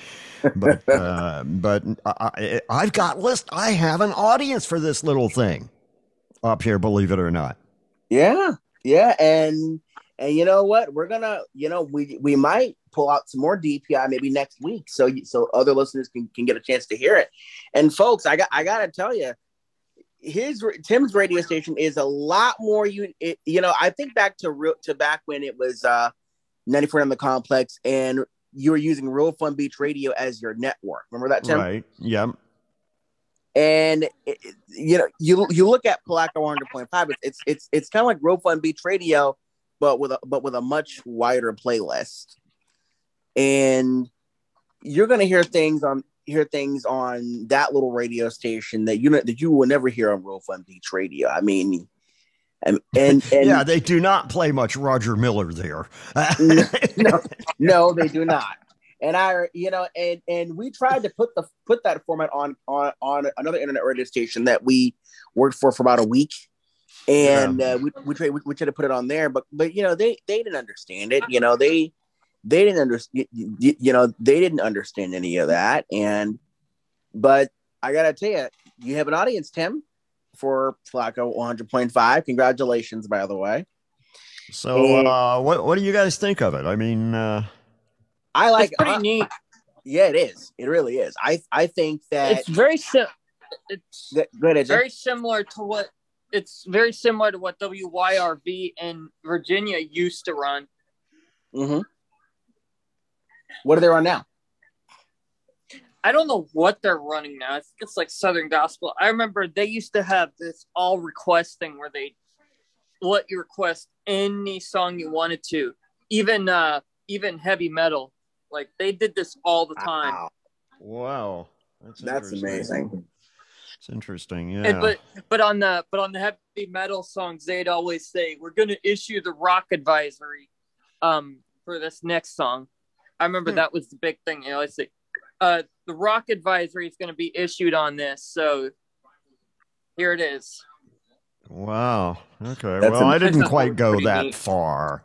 But, uh, but I, I, I've got list. I have an audience for this little thing up here, believe it or not. Yeah, yeah, and and you know what? We're gonna, you know, we we might pull out some more DPI maybe next week, so you- so other listeners can, can get a chance to hear it. And folks, I got I gotta tell you, his Tim's radio station is a lot more. You it, you know, I think back to real to back when it was uh 94 on the complex, and you were using Real Fun Beach Radio as your network. Remember that, Tim? Right. Yep. And it, you know, you you look at Palatka 100.5, it's it's it's, it's kind of like Real Fun Beach Radio, but with a but with a much wider playlist. And you're gonna hear things on hear things on that little radio station that you that you will never hear on Real Fun Beach Radio. I mean, and and, and yeah, they do not play much Roger Miller there. no, no, they do not. And I, you know, and and we tried to put the put that format on on on another internet radio station that we worked for for about a week, and uh, we, we tried we tried to put it on there, but but you know they they didn't understand it. You know they they didn't understand. You, you know they didn't understand any of that. And but I gotta tell you, you have an audience, Tim, for Flacco 100.5. Congratulations, by the way. So, And- uh, what what do you guys think of it? I mean, uh, I like It's pretty I- neat. Yeah, it is. It really is. I I think that It's very sim- It's Go ahead, very similar to what it's very similar to what WYRV in Virginia used to run. hmm What are they on now? I don't know what they're running now. I think it's like Southern Gospel. I remember they used to have this all request thing where they let you request any song you wanted to, even uh even heavy metal. Like they did this all the time. wow, that's That's amazing. It's interesting. Yeah. And, but but on the but on the heavy metal songs, they'd always say, "We're going to issue the rock advisory um for this next song." I remember Hmm. that was the big thing. They always say, "Uh, the rock advisory is going to be issued on this." So here it is. Wow. Okay. That's well, I didn't quite go that neat. far.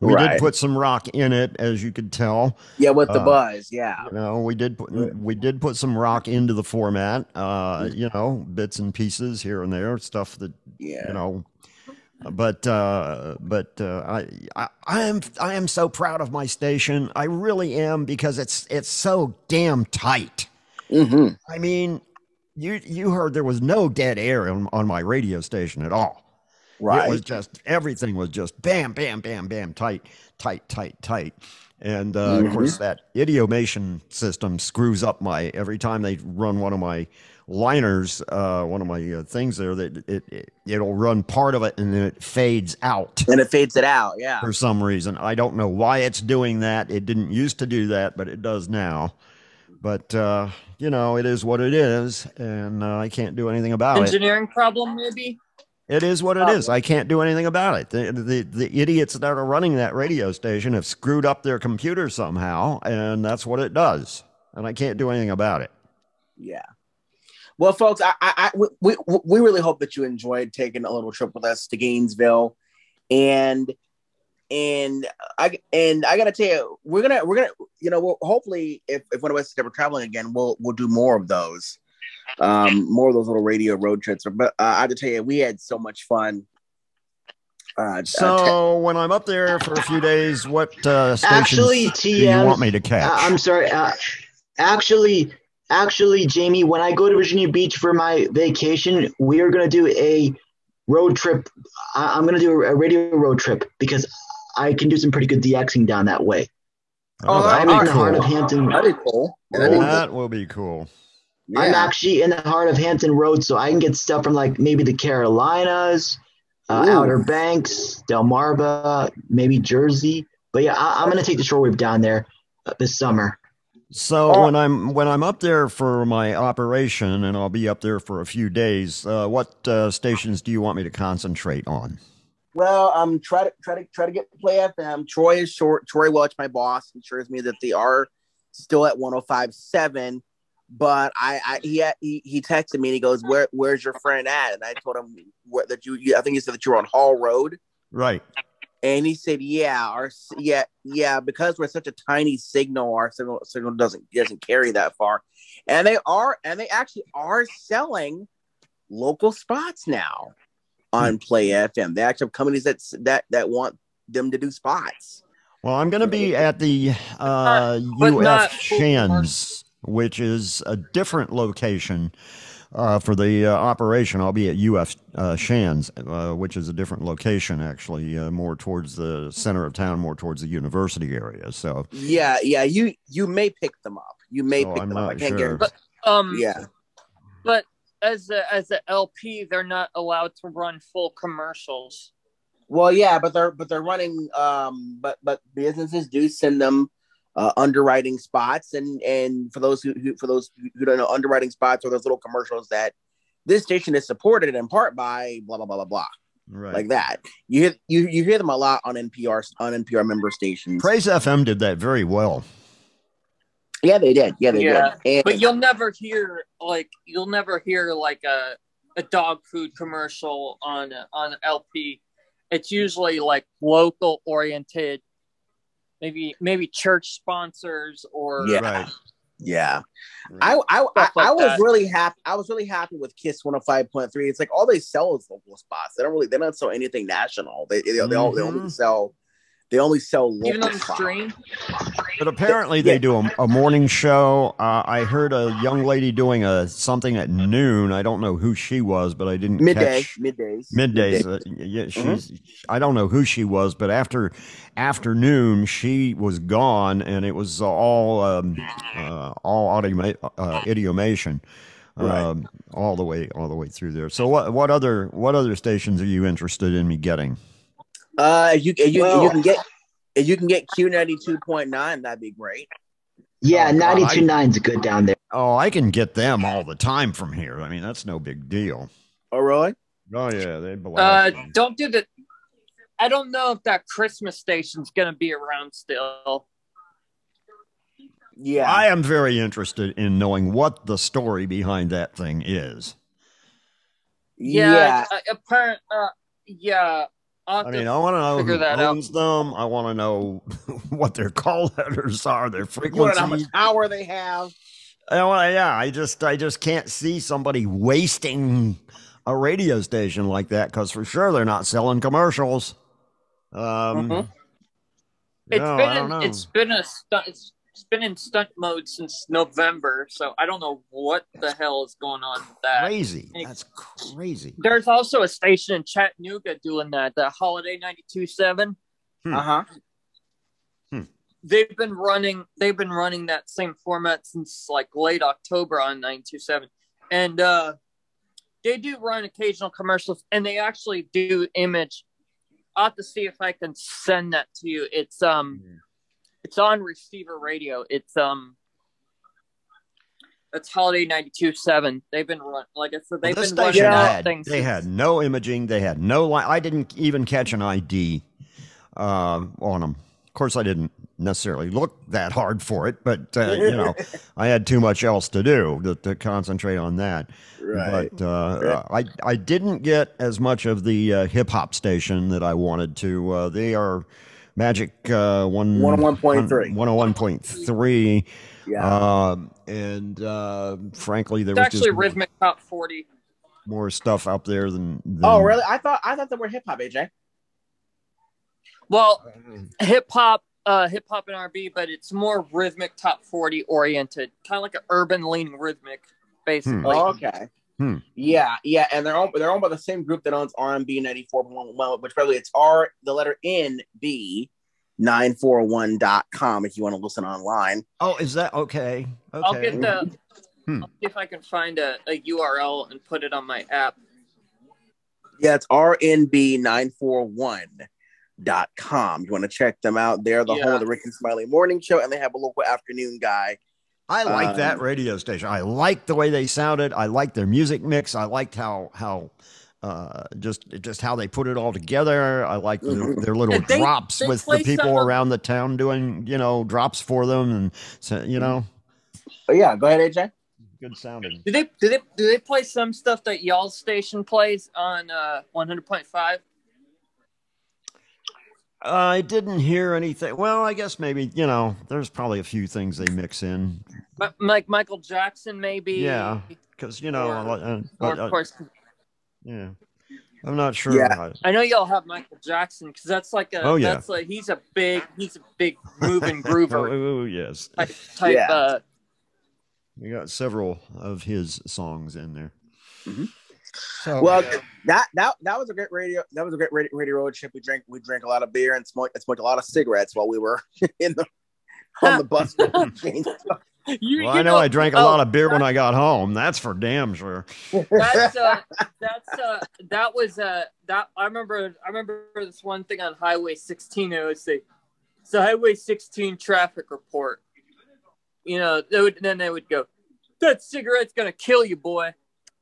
We Right. did put some rock in it, as you could tell. Yeah, with the Uh, buzz. Yeah. You know, we did put we did put some rock into the format. Uh, you know, bits and pieces here and there, stuff that Yeah. you know. But uh, but uh, I, I I am I am so proud of my station. I really am because it's it's so damn tight. Mm-hmm. I mean, you you heard there was no dead air on, on my radio station at all. It was just everything was just bam, bam, bam, bam, tight, tight, tight, tight. And uh, of course, that idiomation system screws up my every time they run one of my liners, uh, one of my uh, things there. That it, it it'll run part of it and then it fades out And it fades it out. Yeah. for some reason. I don't know why it's doing that. It didn't used to do that, but it does now. But uh, you know, it is what it is, and uh, I can't do anything about it. Engineering problem, maybe. It is what it is. I can't do anything about it. The, the the idiots that are running that radio station have screwed up their computer somehow, and that's what it does. And I can't do anything about it. Yeah. Well, folks, I, I, I we, we, we really hope that you enjoyed taking a little trip with us to Gainesville, and and I and I gotta tell you, we're gonna we're gonna you know we'll, hopefully if, if one of us is ever traveling again, we'll we'll do more of those, um, more of those little radio road trips. But uh, I have to tell you, we had so much fun. Uh, So when I'm up there for a few days, what uh, stations Actually, do you want me to catch? I- I'm sorry. Uh, actually, actually, Jamie, when I go to Virginia Beach for my vacation, we are going to do a road trip. I- I'm going to do a radio road trip because I can do some pretty good DXing down that way. Oh, I'm that'd in be the heart of cool. That'd be cool. that will be cool. I'm actually in the heart of Hampton Road, so I can get stuff from like maybe the Carolinas, uh, Outer Banks, Delmarva, maybe Jersey. But yeah, I, I'm going to take the shortwave down there uh, this summer. So when I'm when I'm up there for my operation, and I'll be up there for a few days, uh, what uh, stations do you want me to concentrate on? Well, um, try to try to try to get play FM. Troy is short. Troy Welch, my boss, ensures me that they are still at 105.7. But I, I he, had- he he texted me and he goes, "Where where's your friend at?" And I told him where, that you, you I think he said that you were on Hull Road, Right. and he said, "Yeah, our yeah yeah because we're such a tiny signal, our signal signal doesn't doesn't carry that far." And they are and they actually are selling local spots now on Play FM. They actually have companies that that that want them to do spots. Well, I'm going to be at the uh, but UF not full Shands, which is a different location uh, for the uh, operation. I'll be at UF uh, Shands, uh, which is a different location, actually, uh, more towards the center of town, more towards the university area. So, Yeah, yeah. You you may pick them up. You may Oh, pick I'm them up. I not can't sure. guarantee. Um, yeah. But as a, as a LP, they're not allowed to run full commercials. Well, yeah, but they're but they're running. Um, but but businesses do send them uh, underwriting spots, and and for those who, who for those who don't know, underwriting spots are those little commercials that this station is supported in part by blah blah blah blah blah. right. Like that, you hear you, you hear them a lot on NPR on NPR member stations. Praise FM did that very well. Yeah, they did. Yeah, they yeah, did. And, but you'll never hear like you'll never hear like a a dog food commercial on a- on LP, it's usually like local oriented, maybe maybe church sponsors or Yeah. Yeah. I I, I, like I was that. really happy. I was really happy with Kiss 105.3. It's like all they sell is local spots. They don't really they don't sell anything national. They they, they, all, they only mm-hmm. sell they only sell local even on the stream. But apparently they do a, a morning show. Uh, I heard a young lady doing a something at noon. I don't know who she was, but I didn't Midday, catch middays, middays. middays. Uh, yeah, Mhm. she's. I don't know who she was, but after afternoon she was gone, and it was all um, uh, all automa- uh, idiomation. Um, all the way, all the way through there. So, what, what other, what other stations are you interested in me getting? Uh, you you, if you can get if you can get Q ninety two point nine, that'd be great. Yeah, Oh, God, I- 92.9's good down there. Oh, I can get them all the time from here. I mean, that's no big deal. Oh, really? Oh yeah, they belong. Uh, don't do the. I don't know if that Christmas station's gonna be around still. Yeah, I am very interested in knowing what the story behind that thing is. Yeah, uh, apparent. Uh, yeah. I'll have I to mean, I want to know who that out. owns them. I want to know what their call letters are, their You frequencies. know how much power they have. I wanna- yeah, I just, I just can't see somebody wasting a radio station like that because for sure they're not selling commercials. Um, Mhm. It's no, been I don't know. it's been a stunt. It's, it's been in stunt mode since November, so I don't know what the hell is going on with that. crazy. And That's crazy. There's also a station in Chattanooga doing that. The Holiday 92.7. Hmm. Uh huh. They've been running. They've been running that same format since like late October on 92.7, and uh, they do run occasional commercials, and they actually do image. I'll have to see if I can send that to you. It's um, it's on receiver radio. It's um, it's Holiday 92.7. They've been run like I said. They've this been running station that had, thing. they had no imaging. They had no li I didn't even catch an ID uh, on them. Of course, I didn't necessarily look that hard for it, but uh, you know, I had too much else to do to, to concentrate on that. Right. But uh, I I didn't get as much of the uh, hip hop station that I wanted to. Uh, they are Magic uh, one 101.3. one hundred one point three. Yeah. Um, and uh, frankly, there It's was actually just more- rhythmic top 40. more stuff out there than, than Oh, really? I thought I thought they were hip hop, AJ. Well, hip hop, uh, hip hop and R&B, but it's more rhythmic top 40 oriented, kind of like an urban leaning rhythmic, basically. Oh, okay. Hmm. Yeah, yeah, and they're owned they're owned by the same group that owns RMB ninety four point one, which probably it's R the letter N B 941.com if you want to listen online. Oh, is that okay? Okay. I'll get the. Hmm. I'll see if I can find a, a URL and put it on my app. Yeah, it's rnb941.com. You want to check them out. They're the home of the Rickey Smiley Morning Show, and they have a local afternoon guy. I like Um, that radio station. I liked the way they sounded. I liked their music mix. I liked how how uh, just just how they put it all together. I liked their, Mhm. their little They- drops they with the people of- around the town doing you know drops for them, and so, you know, Oh, yeah, go ahead, AJ. good sounding. Do they do they do they play some stuff that y'all station plays on uh 100.5? I didn't hear anything. Well, I guess maybe you know, there's probably a few things they mix in. Mi- Like Michael Jackson, maybe. Yeah, because you know, Or- uh, uh, Or but, of uh, course, yeah, I'm not sure. Yeah. I know y'all have Michael Jackson because that's like a Oh, yeah. that's like he's a big he's a big moving oh, groover oh, yes, type, type Yeah. uh we got several of his songs in there. Mhm. So, Well, that that that was a great radio. That was a great radio, radio road trip. We drank we drank a lot of beer and smoked smoked a lot of cigarettes while we were in the on the bus. you, well, you I know, I drank a oh, lot of beer when I got home. That's for damn sure. that's uh that's uh that was uh that I remember I remember this one thing on Highway 16 it would say it's the Highway 16 traffic report. You know, they would then they would go, That cigarette's gonna kill you, boy.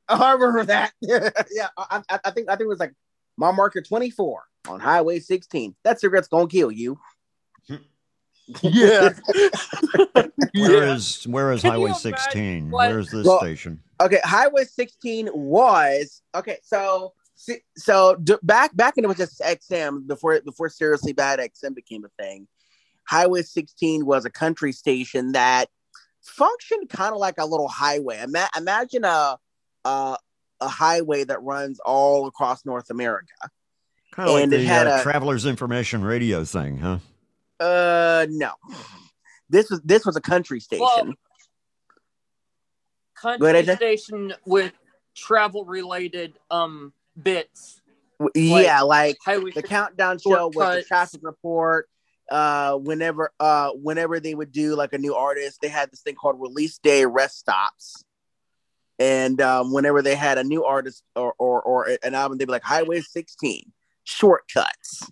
Oh, I remember that. yeah, I, I, I think I think it was like mile marker twenty four on Highway sixteen. That cigarette's gonna kill you. Yeah. Where is where is Can Highway 16? Where is this Well, station? Okay, Highway 16 was okay. So so d- back back when it was just XM before before seriously bad XM became a thing. Highway 16 was a country station that functioned kind of like a little highway. Ima- imagine a, a a highway that runs all across North America. Kind of like And it the had uh, a- Travelers Information Radio thing, huh? Uh, no. This was this was a country station. Well, country ahead, AJ. station with travel related um bits. W- yeah, like Highway the countdown show with the traffic report. Uh, whenever uh, whenever they would do like a new artist, they had this thing called release day rest stops. And um, whenever they had a new artist or, or or an album, they'd be like Highway 16 shortcuts.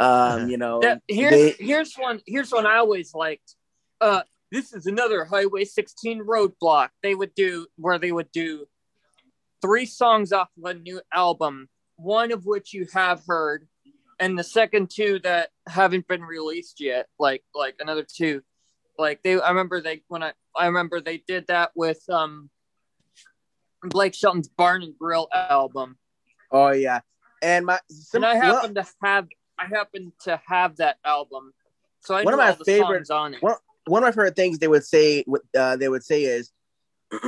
Um, you know, That- here's they- here's one here's one I always liked. Uh, this is another Highway 16 roadblock. They would do where they would do three songs off of a new album, one of which you have heard, and the second two that haven't been released yet. Like like another two. Like they, I remember they when I I remember they did that with um Blake Shelton's Barn and Grill album. oh yeah, and my some, and I well- happen to have I happen to have that album, so I one of my all favorite songs on it. One, one of my favorite things they would say uh, they would say is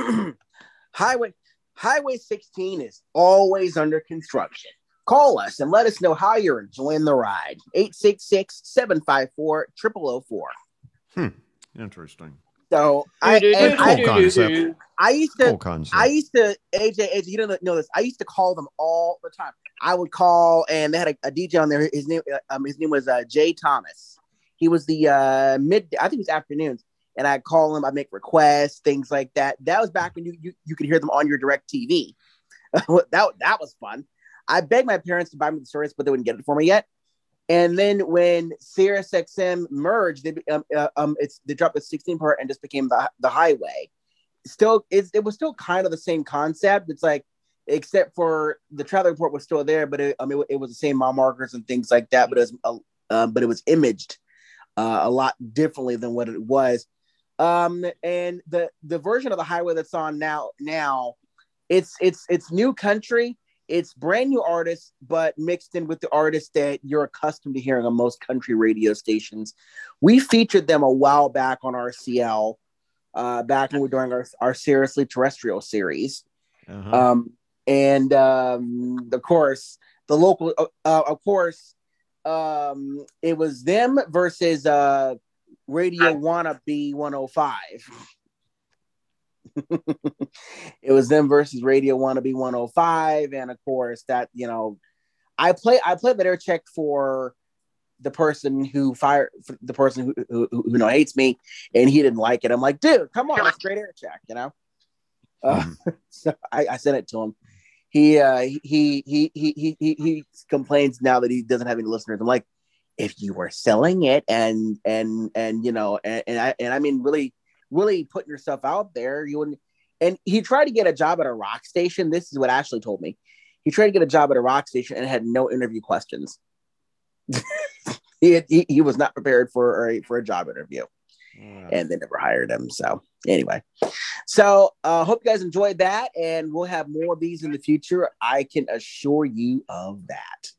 highway highway 16 is always under construction call us and let us know how you're enjoying the ride 866-754-0004 Hmm. Interesting. So I, and Cool I, concept. I used to Cool concept. I used to AJ AJ you don't know this I used to call them all the time. I would call and they had a, a DJ on there his name uh, um his name was uh, Jay Thomas. He was the uh mid I think it was afternoons and I'd call him I'd make requests things like that. That was back when you you, you could hear them on your DirecTV that that was fun. I begged my parents to buy me the service but they wouldn't get it for me yet and then when Sirius XM merged, they um, uh, um it's they dropped the 16 part and just became the the highway. Still, it was still kind of the same concept. It's like except for the travel report was still there, but it, I mean it was the same mile markers and things like that. But it was uh, uh, but it was imaged uh, a lot differently than what it was. Um, and the the version of the highway that's on now now it's it's it's new country it's brand new artists but mixed in with the artists that you're accustomed to hearing on most country radio stations. We featured them a while back on rcl uh, back when we were doing our, our seriously terrestrial series. Uh-huh. um, and um, of course the local uh, uh, of course um, it was them versus uh, radio wannabe 105 it was them versus Radio Wannabe 105, and of course that you know, I play I played the air check for the person who fired for the person who, who who you know hates me, and he didn't like it. I'm like, dude, come on, it's great air check, you know. Uh, so I, I sent it to him. He uh, he, he he he he he complains now that he doesn't have any listeners. I'm like, if you were selling it and and and you know and, and I and I mean really really putting yourself out there, you wouldn't. And he tried to get a job at a rock station. This is what Ashley told me. He tried to get a job at a rock station and had no interview questions. he, he he was not prepared for a for a job interview, and they never hired him. So anyway, so uh, hope you guys enjoyed that, and we'll have more of these in the future. I can assure you of that.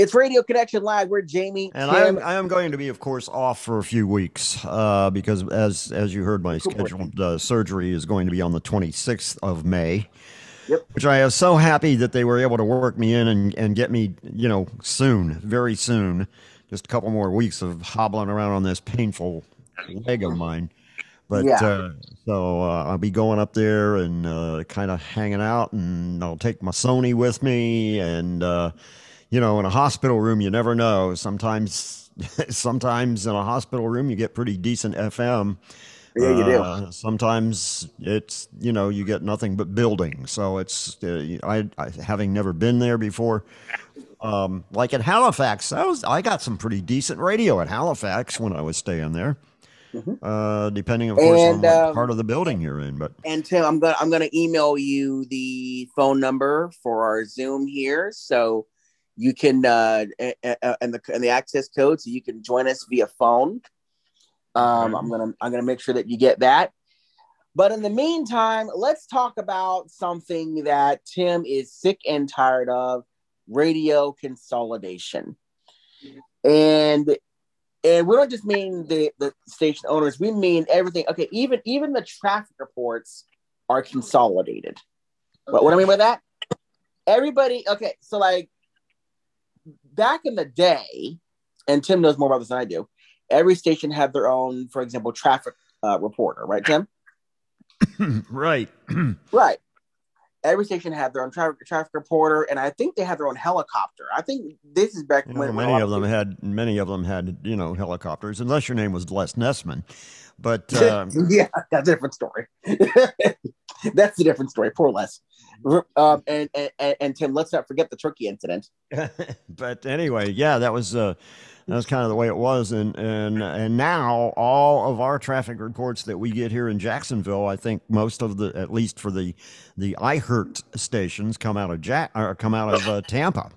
It's Radio Connection Live. We're Jamie. And I am, I am going to be, of course, off for a few weeks uh, because, as as you heard, my scheduled uh, surgery is going to be on the 26th of May. Yep. Which I am so happy that they were able to work me in and, and get me, you know, soon, very soon. Just a couple more weeks of hobbling around on this painful leg of mine. But Yeah. uh, so uh, I'll be going up there and uh, kind of hanging out, and I'll take my Sony with me. And uh, you know, in a hospital room, you never know. Sometimes, sometimes in a hospital room, you get pretty decent FM. Yeah, you do. Uh, sometimes it's you know you get nothing but building. So it's uh, I, I having never been there before. Um, like in Halifax, I was I got some pretty decent radio at Halifax when I was staying there. Uh, depending, of course, on And, what um, part of the building you're in. But And Tim, I'm gonna I'm gonna email you the phone number for our Zoom here, so you can uh a- a- and the and the access code, so you can join us via phone. Um, I'm gonna I'm gonna make sure that you get that. But in the meantime, let's talk about something that Tim is sick and tired of: radio consolidation. And and we don't just mean the the station owners; we mean everything. Okay, even even the traffic reports are consolidated. But what do I mean by that, everybody. Okay, so like back in the day, and Tim knows more about this than I do. Every station had their own, for example, traffic uh, reporter, right, Tim? right. right. Every station had their own traffic traffic reporter, and I think they had their own helicopter. I think this is back You when a many of them had many of them had you know helicopters, unless your name was Les Nessman. But uh, yeah, that's a different story. that's a different story. Poor Les. Um, and, and and Tim, let's not forget the turkey incident. but anyway, yeah, that was uh, that was kind of the way it was, and and and now all of our traffic reports that we get here in Jacksonville, I think most of the, at least for the the iHeart stations, come out of Jack or come out of uh, Tampa.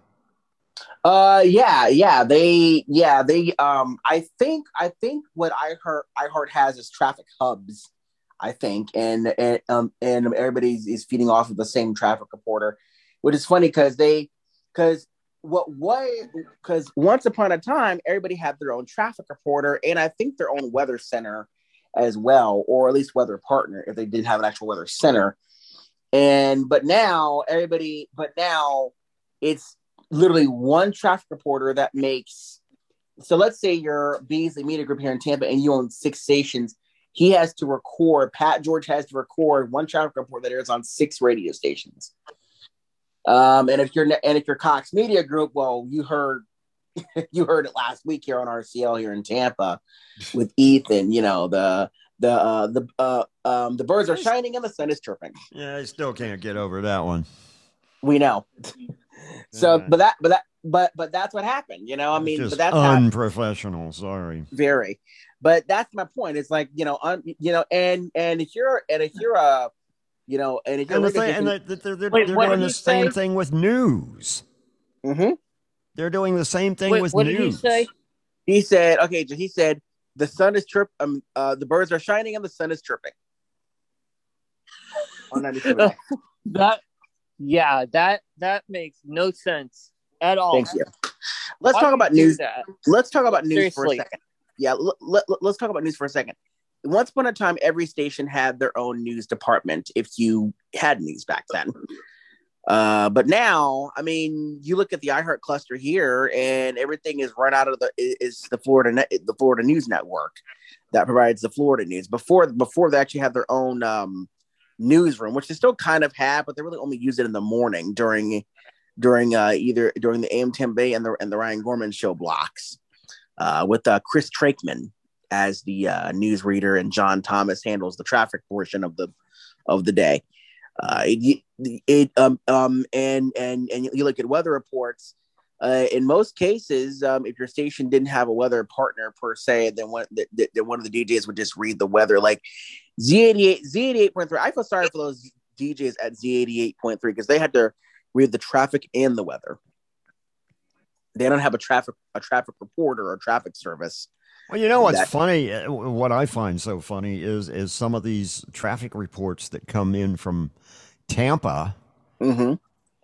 Uh, yeah, yeah, they, yeah, they. Um, I think, I think what I heard, I heard has is traffic hubs. I think, and and um, and everybody is feeding off of the same traffic reporter, which is funny because they, because what what because once upon a time everybody had their own traffic reporter and I think their own weather center as well, or at least weather partner if they didn't have an actual weather center. And but now everybody, but now it's literally one traffic reporter that makes. So let's say you're Beasley Media Group here in Tampa and you own six stations. He has to record. Pat George has to record one traffic report that airs on six radio stations. Um, and if you're and if you're Cox Media Group, well, you heard you heard it last week here on RCL here in Tampa with Ethan. You know the the uh, the uh, um, the birds are shining and the sun is chirping. Yeah, I still can't get over that one. We know. so, but that but that but but that's what happened. You know, I mean, but that's unprofessional. Sorry. very. But that's my point. It's like you know, un, you know, and and if you're and if you're a you know, and if you're And, the thing, and station- the, they're, they're, Wait, they're doing the same say? thing with news. Mm-hmm. They're doing the same thing Wait, with what news. did he say? He said, okay, he said the sun is chirp um uh the birds are shining and the sun is chirping. On that yeah, that that makes no sense at all. Thank you. Let's Why talk about news. that? Let's talk about news for a second. Yeah, let, let, let's talk about news for a second. Once upon a time, every station had their own news department if you had news back then. Uh, but now, I mean, you look at the iHeart cluster here, and everything is run out of the is the Florida the Florida News Network that provides the Florida news. Before before they actually had their own um, newsroom, which they still kind of have, but they really only use it in the morning during during uh, either during the AM Tampa Bay and the and the Ryan Gorman show blocks uh, with uh, Chris Trakeman as the uh, newsreader and John Thomas handles the traffic portion of the of the day. Uh, it, it um um and and and you look at weather reports. Uh, in most cases, um, if your station didn't have a weather partner per se, then one that one of the DJs would just read the weather. Like Z88, Z88.3. I feel sorry for those DJs at Z88.3 because they had to read the traffic and the weather. They don't have a traffic a traffic reporter or traffic service. Well, you know what's that- funny? uh, What I find so funny is is some of these traffic reports that come in from Tampa. Mm-hmm.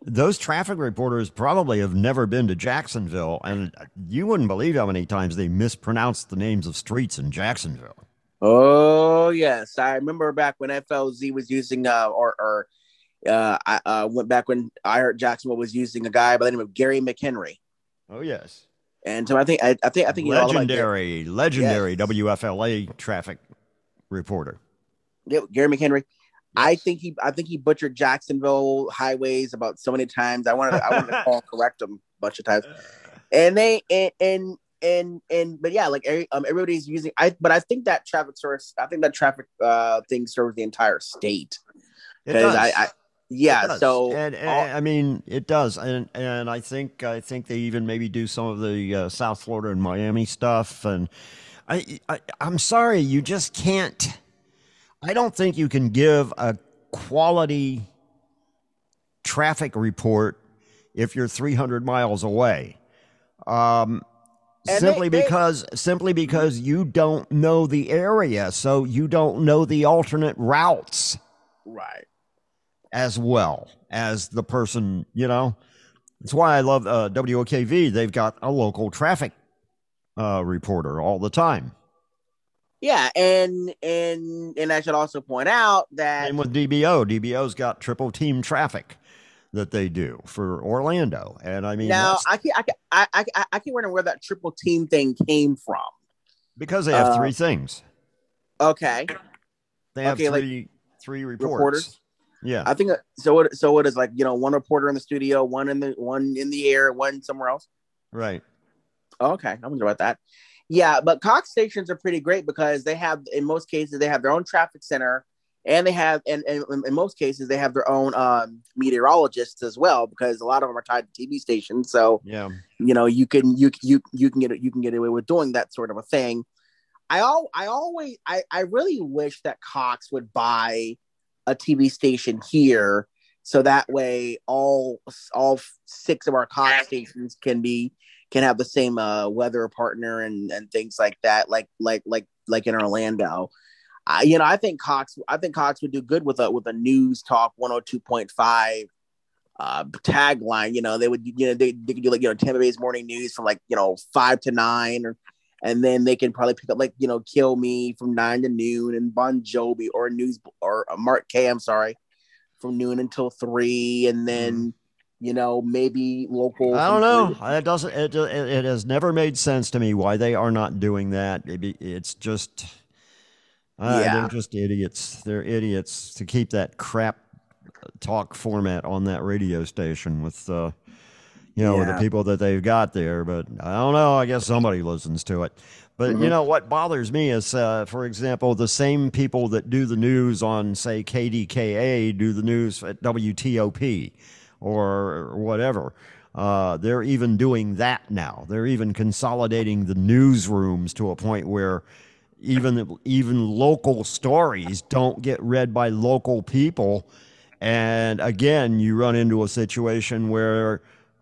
Those traffic reporters probably have never been to Jacksonville, and you wouldn't believe how many times they mispronounce the names of streets in Jacksonville. Oh yes, I remember back when FLZ was using uh or or uh I uh, went back when I heard Jacksonville was using a guy by the name of Gary McHenry. Oh yes, And so I think I, I think I think you know all legendary, legendary WFLA traffic reporter. Yeah, Gary McHenry. I think he I think he butchered Jacksonville highways about so many times. I wanted to, I wanted to call correct him a bunch of times. And they and and and, and but yeah, like um, everybody's using I but I think that traffic source I think that traffic uh thing serves the entire state. It does. I, I yeah, so and, and, all- I mean it does, and and I think I think they even maybe do some of the uh, South Florida and Miami stuff, and I, I I'm sorry, you just can't. I don't think you can give a quality traffic report if you're 300 miles away. Um, simply they- they- because simply because you don't know the area, so you don't know the alternate routes Right. As well as the person. You know, that's why I love uh, WOKV. They've got a local traffic uh, reporter all the time. Yeah, and and and I should also point out that Same with DBO. DBO's got triple team traffic that they do for Orlando, and I mean now I can I can I I I- I can wonder where that triple team thing came from. because they have uh, three things. Okay. They have okay, like three three reports. reporters. Yeah. I think uh, so. What so what is like you know one reporter in the studio, one in the one in the air, one somewhere else. Right. Okay, I wonder about that. Yeah, but Cox stations are pretty great because they have, in most cases, they have their own traffic center, and they have, and, and in most cases, they have their own um, meteorologists as well because a lot of them are tied to TV stations. So Yeah. you know, you can you you you can get you can get away with doing that sort of a thing. I all I always I I really wish that Cox would buy a TV station here so that way all all six of our Cox stations can be can have the same uh, weather partner and and things like that like like like like in Orlando. I, you know, I think Cox I think Cox would do good with a with a news talk 102.5 uh tagline you know they would you know they, they could do like you know tampa bay's morning news from like you know five to nine or and then they can probably pick up like you know Kilmeade from nine to noon and bon jovi or news or uh, Mark Kaye i'm sorry from noon until three and then you know maybe local I don't know. It doesn't. It, it it has never made sense to me why they are not doing that. It it's just. Uh, Yeah. They're just idiots. They're idiots to keep that crap talk format on that radio station with, uh, you know, with the people that they've got there. But I don't know. I guess somebody listens to it. But you Mhm. know what bothers me is, uh, for example, the same people that do the news on, say, KDKA do the news at WTOP or whatever. Uh, they're even doing that now. They're even consolidating the newsrooms to a point where even even local stories don't get read by local people. And again, you run into a situation where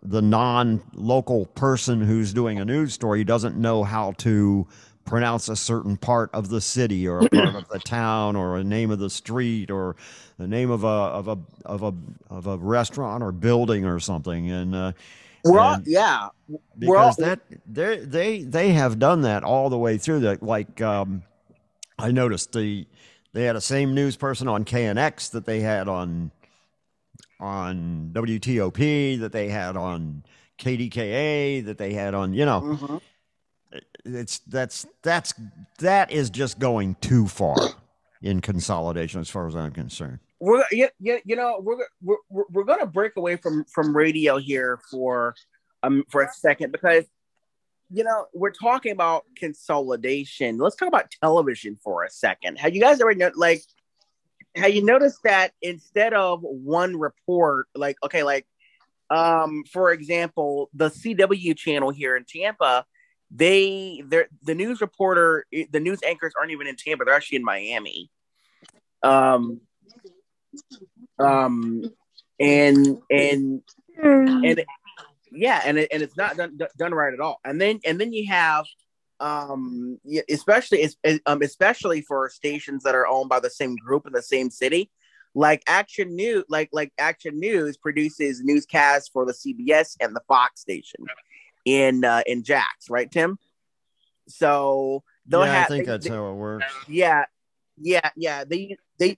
the non-local person who's doing a news story doesn't know how to pronounce a certain part of the city or a part of the town or a name of the street or the name of a of a of a of a restaurant or building or something. And uh, we're all, and- yeah. All because that they they they have done that all the way through that like um i noticed the they had the same news person on knx that they had on on wtop that they had on kdka that they had on you know. Mhm. it's that's that's that is just going too far in consolidation as far as i'm concerned. We're you, you, you know we're, we're we're we're gonna break away from from radio here for um for a second because you know we're talking about consolidation. Let's talk about television for a second. Have you guys ever know like have you noticed that instead of one report like okay like um for example the cw channel here in tampa they they're the news reporter the news anchors aren't even in tampa they're actually in miami. Um um and and and yeah and it, and it's not done done right at all. And then and then you have um yeah, especially es- es- um especially for stations that are owned by the same group in the same city. Like action news like like action news produces newscasts for the cbs and the fox station in uh in jax right tim? So they'll yeah have i think they- that's they- how it works. Yeah yeah yeah they they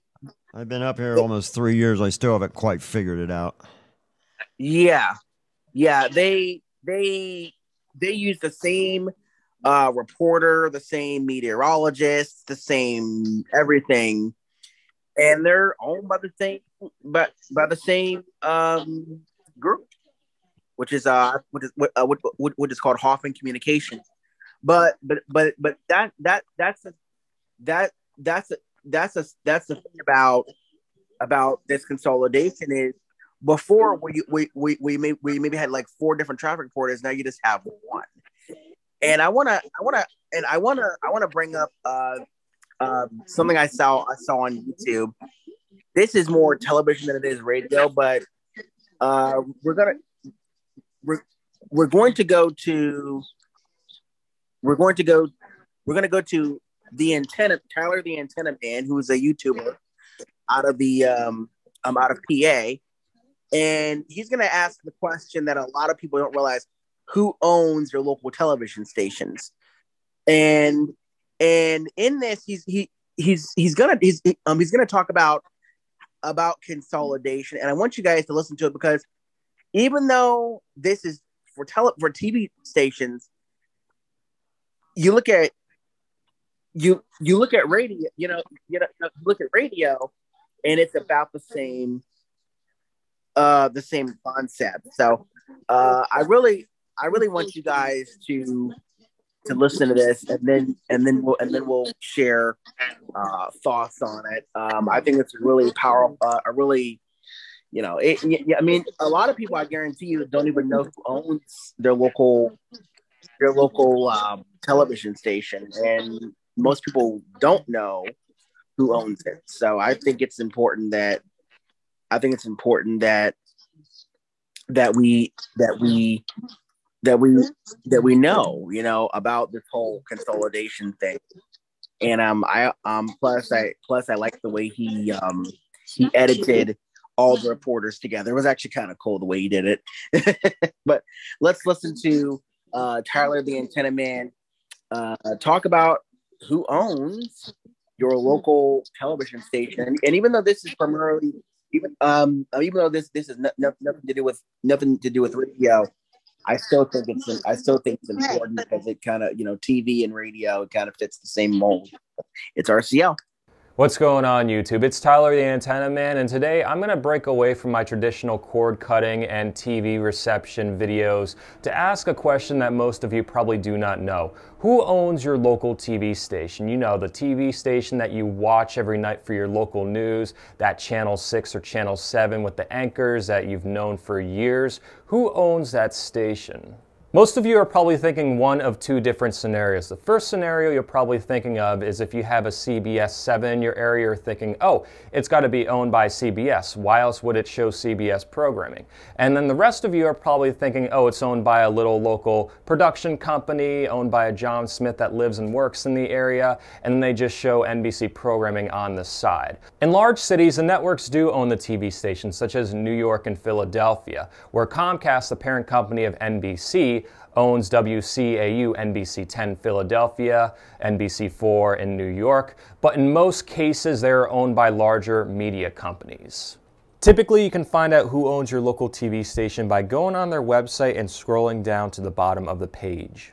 i've been up here almost three years. I still haven't quite figured it out. Yeah, yeah. They they they use the same uh, reporter, the same meteorologist, the same everything, and they're owned by the same but by the same um, group, which is uh which is what, uh, is called Hoffman Communications. But but but but that that that's a, that that's a, that's a, that's the thing about about this consolidation is before we we we we, may, we maybe had like four different traffic reporters. Now you just have one and i want to i want to and i want to i want to bring up uh, uh, something i saw i saw on youtube this is more television than it is radio but uh, we're gonna we're, we're going to go to we're going to go. We're to go to the antenna Tyler, the antenna man, who is a YouTuber out of the um, um out of PA, and he's to ask the question that a lot of people don't realize: Who owns your local television stations? And and in this, he's he he's he's gonna he's um he's gonna talk about about consolidation, and I want you guys to listen to it because even though this is for tele for TV stations, you look at you you look at radio, you know, you know, you look at radio, and it's about the same uh the same concept. So uh I really I really want you guys to to listen to this and then and then we'll and then we'll share uh thoughts on it. Um I think it's really powerful uh, a really you know, it, yeah, I mean, a lot of people, I guarantee you, don't even know who owns their local, their local um, television station, and most people don't know who owns it. So I think it's important that, I think it's important that that we that we that we that we know, you know, about this whole consolidation thing. And um, I um, plus I plus I like the way he um he edited all the reporters together. It was actually kind of cool the way he did it. but let's listen to uh, Tyler, the antenna man, uh, talk about who owns your local television station. And even though this is primarily, even um, even though this this is no, no, nothing to do with nothing to do with radio, I still think it's I still think it's important because it kind of you know TV and radio it kind of fits the same mold. It's RCL. What's going on YouTube? It's Tyler the Antenna Man and today I'm going to break away from my traditional cord cutting and TV reception videos to ask a question that most of you probably do not know. Who owns your local TV station? You know, the TV station that you watch every night for your local news, that channel 6 or channel 7 with the anchors that you've known for years. Who owns that station? Most of you are probably thinking one of two different scenarios. The first scenario you're probably thinking of is if you have a CBS 7 in your area, you're thinking, oh, it's got to be owned by CBS. Why else would it show CBS programming? And then the rest of you are probably thinking, oh, it's owned by a little local production company, owned by a John Smith that lives and works in the area, and they just show NBC programming on the side. In large cities, the networks do own the TV stations, such as New York and Philadelphia, where Comcast, the parent company of NBC, owns WCAU NBC 10 Philadelphia, NBC 4 in New York, but in most cases they are owned by larger media companies. Typically, you can find out who owns your local TV station by going on their website and scrolling down to the bottom of the page.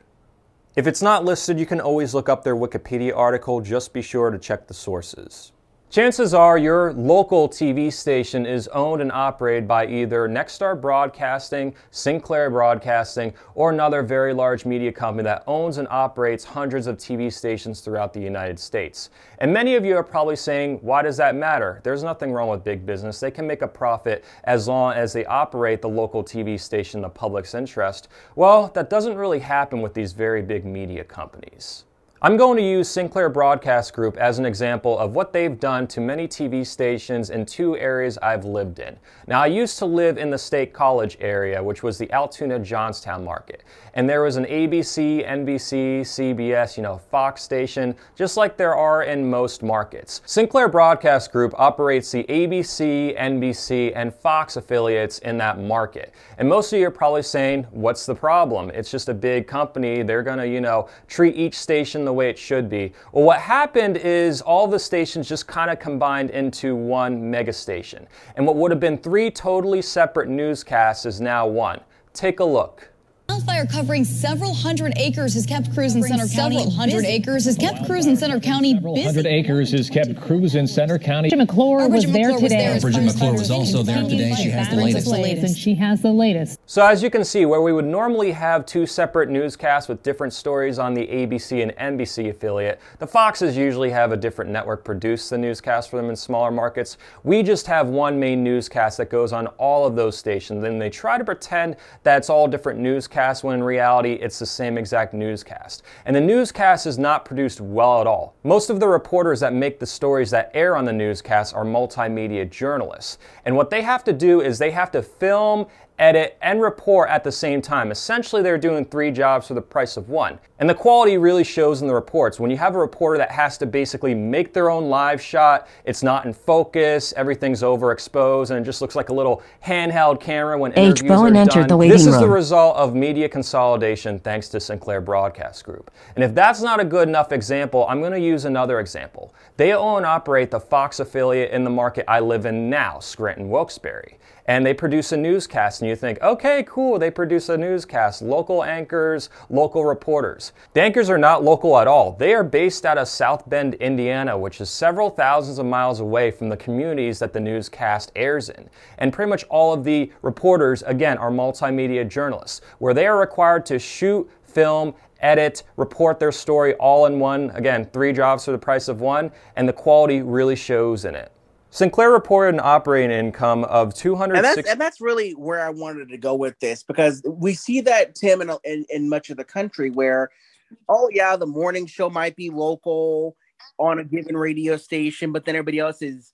If it's not listed, you can always look up their Wikipedia article, just be sure to check the sources. Chances are your local TV station is owned and operated by either Nexstar Broadcasting, Sinclair Broadcasting, or another very large media company that owns and operates hundreds of TV stations throughout the United States. And many of you are probably saying, why does that matter? There's nothing wrong with big business. They can make a profit as long as they operate the local TV station in the public's interest. Well, that doesn't really happen with these very big media companies. I'm going to use Sinclair Broadcast Group as an example of what they've done to many TV stations in two areas I've lived in. Now, I used to live in the State College area, which was the Altoona Johnstown market. And there was an ABC, NBC, CBS, you know, Fox station, just like there are in most markets. Sinclair Broadcast Group operates the ABC, NBC, and Fox affiliates in that market. And most of you are probably saying, what's the problem? It's just a big company. They're going to, you know, treat each station the way it should be. Well, what happened is all the stations just kind of combined into one mega station. And what would have been three totally separate newscasts is now one. Take a look. Wildfire covering several hundred acres has kept crews in Centre County. Several hundred busy. acres has kept crews in Centre County Several hundred acres has kept crews in Centre County. Bridget McClure Our was there McClure was today. there Bridget McClure was also there today. She has the latest. latest. And she has the latest. So as you can see, where we would normally have two separate newscasts with different stories on the ABC and NBC affiliate, the Foxes usually have a different network produce the newscast for them in smaller markets. We just have one main newscast that goes on all of those stations, and they try to pretend that it's all different newscasts when in reality it's the same exact newscast. And the newscast is not produced well at all. Most of the reporters that make the stories that air on the newscast are multimedia journalists. And what they have to do is they have to film edit, and report at the same time. Essentially, they're doing three jobs for the price of one. And the quality really shows in the reports. When you have a reporter that has to basically make their own live shot, it's not in focus, everything's overexposed, and it just looks like a little handheld camera when H. interviews Bowen are entered done. the this is the result of media consolidation thanks to Sinclair Broadcast Group. And if that's not a good enough example, I'm going to use another example. They own and operate the Fox affiliate in the market I live in now, Scranton Wilkes-Barre. And they produce a newscast, and you think, okay, cool, they produce a newscast, local anchors, local reporters. The anchors are not local at all. They are based out of South Bend, Indiana, which is several thousands of miles away from the communities that the newscast airs in. And pretty much all of the reporters, again, are multimedia journalists, where they are required to shoot, film, edit, report their story all in one. Again, three jobs for the price of one, and the quality really shows in it. Sinclair reported an operating income of and 260. that's and that's really where I wanted to go with this because we see that Tim in, in in much of the country where, oh yeah, the morning show might be local on a given radio station, but then everybody else is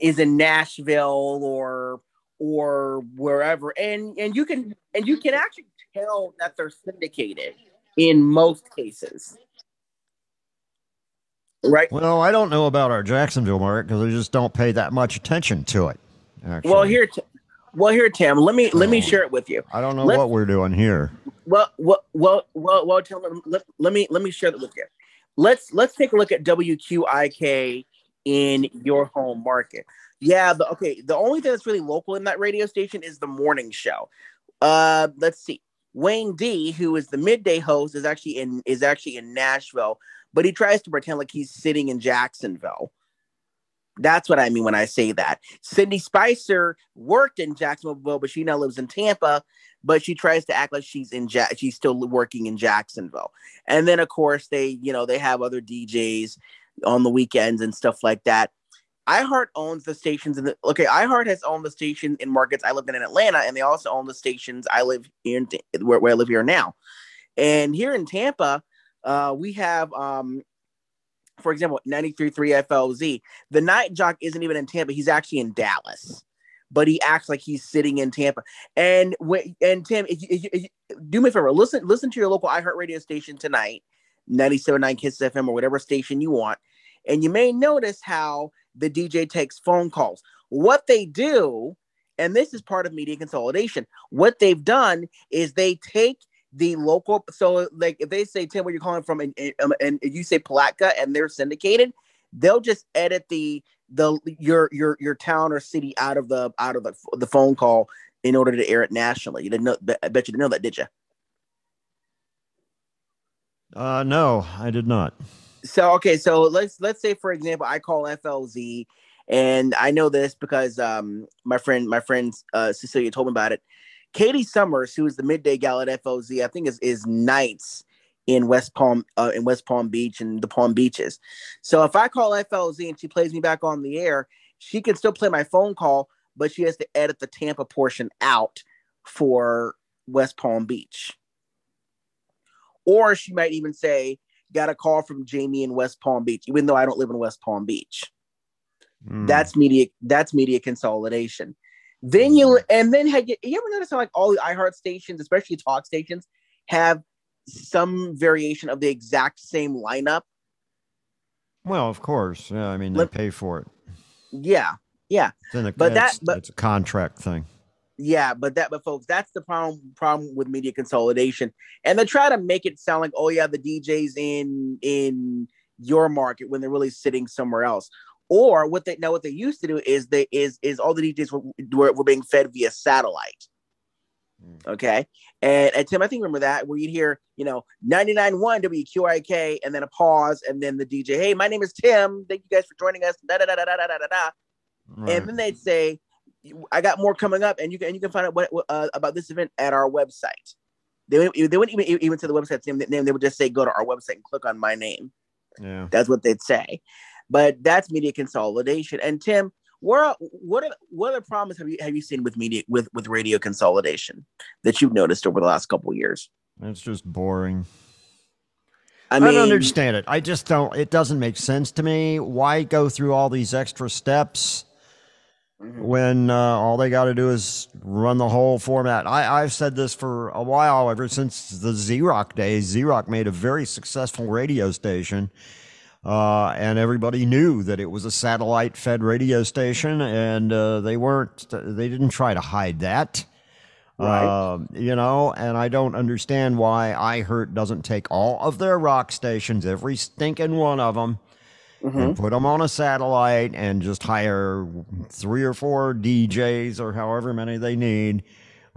is in Nashville or or wherever, and and you can and you can actually tell that they're syndicated in most cases. Right. Well, I don't know about our Jacksonville market because I just don't pay that much attention to it. Actually. Well, here, well, here, Tim. Let me let me share it with you. I don't know Let's- what we're doing here. Well, well, well, well, well Tim, let, let me let me share it with you. Let's let's take a look at WQIK in your home market. Yeah, the okay. The only thing that's really local in that radio station is the morning show. Uh, let's see. Wayne D, who is the midday host, is actually in is actually in Nashville, but he tries to pretend like he's sitting in Jacksonville. That's what I mean when I say that. Cindy Spicer worked in Jacksonville, but she now lives in Tampa. But she tries to act like she's in ja- she's still working in Jacksonville. And then of course they, you know, they have other DJs on the weekends and stuff like that. iHeart owns the stations in the okay. iHeart has owned the station in markets I live in in Atlanta, and they also own the stations I live in where, where I live here now. And here in Tampa, uh, we have um, for example, 93.3 FLZ. The night jock isn't even in Tampa. He's actually in Dallas, but he acts like he's sitting in Tampa. And when, and Tim, if you, if you- if you- do me a favor, listen, listen to your local iHeart radio station tonight, 97.9 Kiss FM or whatever station you want. And you may notice how the DJ takes phone calls. What they do, and this is part of media consolidation, what they've done is they take the local so like if they say Tim where you're calling from and, and, and you say Palatka and they're syndicated, they'll just edit the the your your your town or city out of the out of the, the phone call in order to air it nationally. You didn't know I bet you didn't know that, did you? Uh, no, I did not. so okay so let's let's say for example i call flz and i know this because um my friend my friend uh cecilia told me about it katie summers who is the midday gal at FLZ, i think is is nights in west palm uh, in west palm beach and the palm beaches so if i call FLZ and she plays me back on the air she can still play my phone call but she has to edit the tampa portion out for west palm beach or she might even say got a call from Jamie in West Palm Beach, even though I don't live in West Palm Beach. Hmm. That's media. That's media consolidation. Then you mm-hmm. and then had you, you ever notice how like all the iHeart stations, especially talk stations, have some variation of the exact same lineup? Well, of course. Yeah, I mean, they pay for it. Yeah, yeah. A, But that- but- it's a contract thing. Yeah, but that, but folks, that's the problem problem with media consolidation, and they try to make it sound like, oh yeah, the DJs in in your market when they're really sitting somewhere else. Or what they now what they used to do is they is is all the DJs were, were, were being fed via satellite. Hmm. Okay. And, and Tim, I think remember that where you'd hear, you know, 99.1 WQIK and then a pause and then the DJ, hey, my name is Tim. Thank you guys for joining us. Da, da, da, da, da, da, da, da. Right. And then they'd say, I got more coming up, and you can and you can find out what uh, about this event at our website. They, they wouldn't even even to the website's name. They would just say go to our website and click on my name. Yeah, that's what they'd say. But that's media consolidation. And Tim, where what are, what other problems have you have you seen with media with with radio consolidation that you've noticed over the last couple of years? It's just boring. I I, don't understand it. I just don't. It doesn't make sense to me. Why go through all these extra steps? when uh, all they got to do is run the whole format. I, I've said this for a while, ever since the Z Rock days. Z Rock made a very successful radio station. Uh, and everybody knew that it was a satellite fed radio station, and uh, they weren't, they didn't try to hide that. Right. Um, you know, and I don't understand why iHeart doesn't take all of their rock stations, every stinking one of them, and put them on a satellite and just hire three or four DJs or however many they need.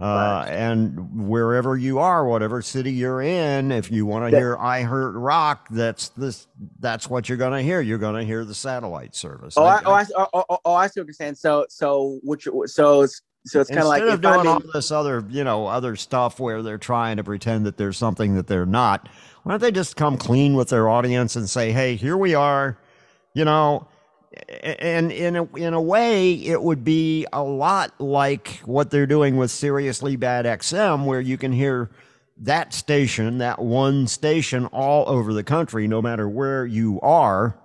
Uh, and wherever you are, whatever city you're in, if you want to hear I iHeart Rock, that's this, that's what you're going to hear. You're going to hear the satellite service. Oh, I- I, oh, I, oh, oh, oh, I see what you're saying. So, so which, so it's so it's kind of like Instead of doing all this other, you know, other stuff where they're trying to pretend that there's something that they're not, why don't they just come clean with their audience and say, "Hey, here we are," you know, and in a, in a way, it would be a lot like what they're doing with Seriously Bad XM, where you can hear that station, that one station, all over the country, no matter where you are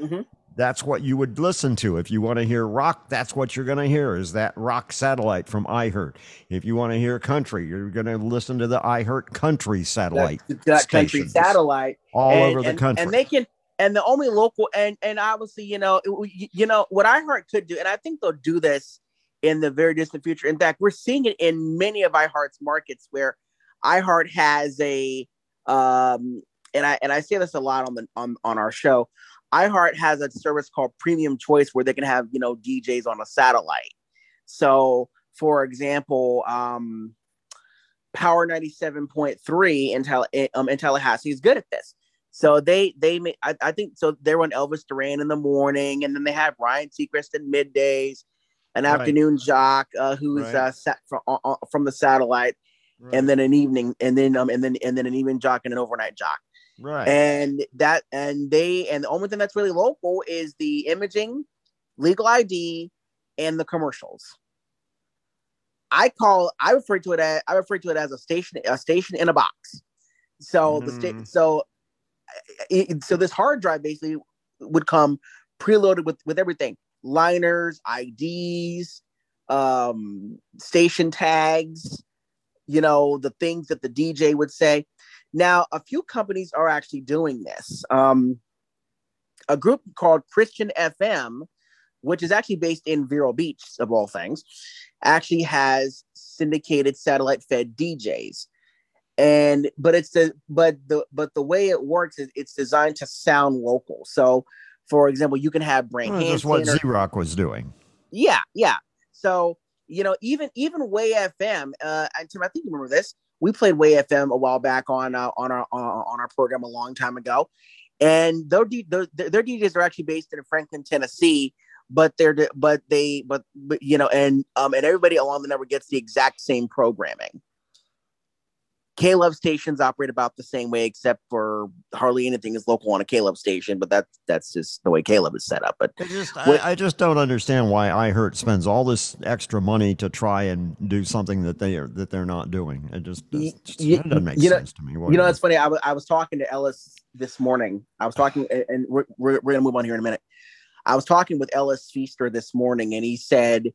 Mhm. that's what you would listen to. If you want to hear rock, that's what you're going to hear is that rock satellite from iHeart. If you want to hear country, you're going to listen to the iHeart country satellite that, that country satellite all and- over the and- country. and they can and the only local and and obviously you know it- you know what iHeart could do, and I think they'll do this in the very distant future. In fact, we're seeing it in many of iHeart's markets where iHeart has a um and I and I say this a lot on the on on our show. iHeart has a service called Premium Choice where they can have you know DJs on a satellite. So, for example, um, Power ninety seven point three in, Tal- um, in Tallahassee is good at this. So they they make I, I think so they run Elvis Duran in the morning, and then they have Ryan Seacrest in middays, an Right. afternoon jock uh, who's Right. uh, sat from uh, uh, from the satellite, and then an evening, and then um and then and then an evening jock and an overnight jock. right. And that and they and the only thing that's really local is the imaging, legal ID, and the commercials. I call I refer to it as I refer to it as a station a station in a box. So the state so it, so this hard drive basically would come preloaded with with everything. Liners ids um station tags you know the things that the dj would say. Now a few companies are actually doing this. Um a group called christian fm which is actually based in vero beach of all things actually has syndicated satellite fed djs and but it's the but the but the way it works is it's designed to sound local so for example you can have brain Well, that's what Z Rock was doing. yeah, yeah. So you know, even even Way FM, uh, and Tim, I think you remember this. We played Way FM a while back on uh, on our uh, on our program a long time ago, and their, their their DJs are actually based in Franklin, Tennessee. But they're but they but, but you know, and um and everybody along the network gets the exact same programming. Love stations operate about the same way, except for hardly anything is local on a Love station. But that's that's just the way Love is set up. But I, just I just don't understand why iHeart spends all this extra money to try and do something that they are that they're not doing. It just, it just you, doesn't make you know, sense to me. You know, it's funny. I was I was talking to Ellis this morning. I was talking, and- and we're, we're, we're gonna move on here in a minute. I was talking with Ellis Feaster this morning, and he said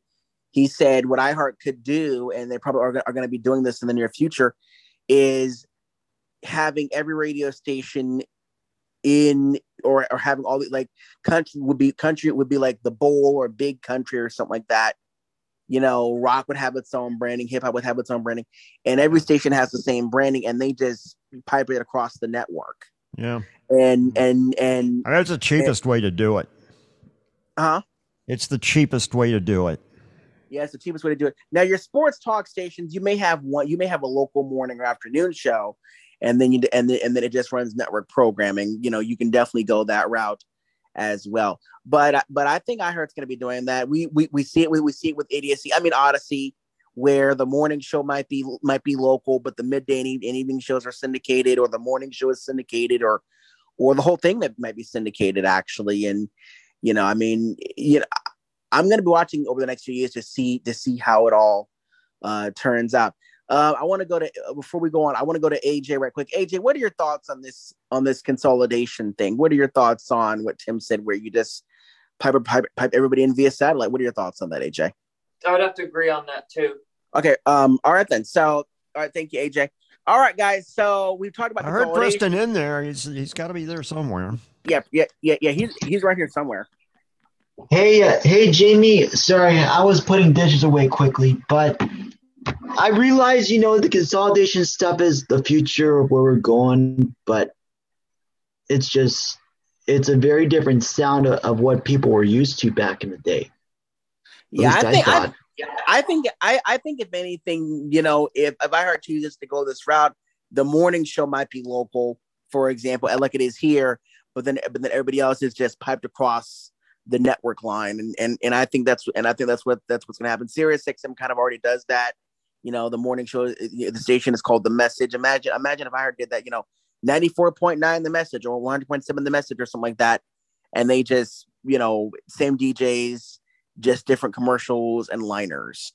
he said what iHeart could do, and they probably are, are going to be doing this in the near future, is having every radio station in or or having all the like country would be country it would be like the Bull or big country or something like that. You know rock would have its own branding hip hop would have its own branding and every station has the same branding and they just pipe it across the network. Yeah, and and and that's the cheapest way to do it. huh It's the cheapest way to do it. Yeah, it's the cheapest way to do it. Now, your sports talk stations, you may have one, you may have a local morning or afternoon show, and then you and then and then it just runs network programming. You know, you can definitely go that route as well. But uh, but I think i iHeart's going to be doing that. We we we see it. We, we see it with ADSC. I mean Audacy, where the morning show might be might be local, but the midday and evening shows are syndicated, or the morning show is syndicated, or or the whole thing that might be syndicated actually. And you know, I mean, you know, I'm going to be watching over the next few years to see to see how it all uh, turns out. Uh, I want to go to uh, before we go on. I want to go to AJ right quick. AJ, what are your thoughts on this on this consolidation thing? What are your thoughts on what Tim said, where you just pipe, pipe, pipe everybody in via satellite. What are your thoughts on that, AJ? I would have to agree on that too. Okay. Um. All right then. So, all right. Thank you, AJ. All right, guys. So we've talked about iHeart. Preston in there. He's he's got to be there somewhere. Yeah, yeah, yeah, yeah. He's he's right here somewhere. Hey, uh, hey, Jamie. Sorry, I was putting dishes away quickly, but I realize you know the consolidation stuff is the future of where we're going, but it's just it's a very different sound of, of what people were used to back in the day. At Yeah, I think I, thought. I think I, I think if anything, you know, if if iHeart chooses to go this route, the morning show might be local, for example, like it is here, but then but then everybody else is just piped across the network line, and and and I think that's and I think that's what that's what's going to happen. Sirius XM kind of already does that. You know, the morning show, the station is called the Message. Imagine imagine if I did that. You know, ninety four point nine the Message or one hundred point seven the Message or something like that, and they just you know same DJs just different commercials and liners.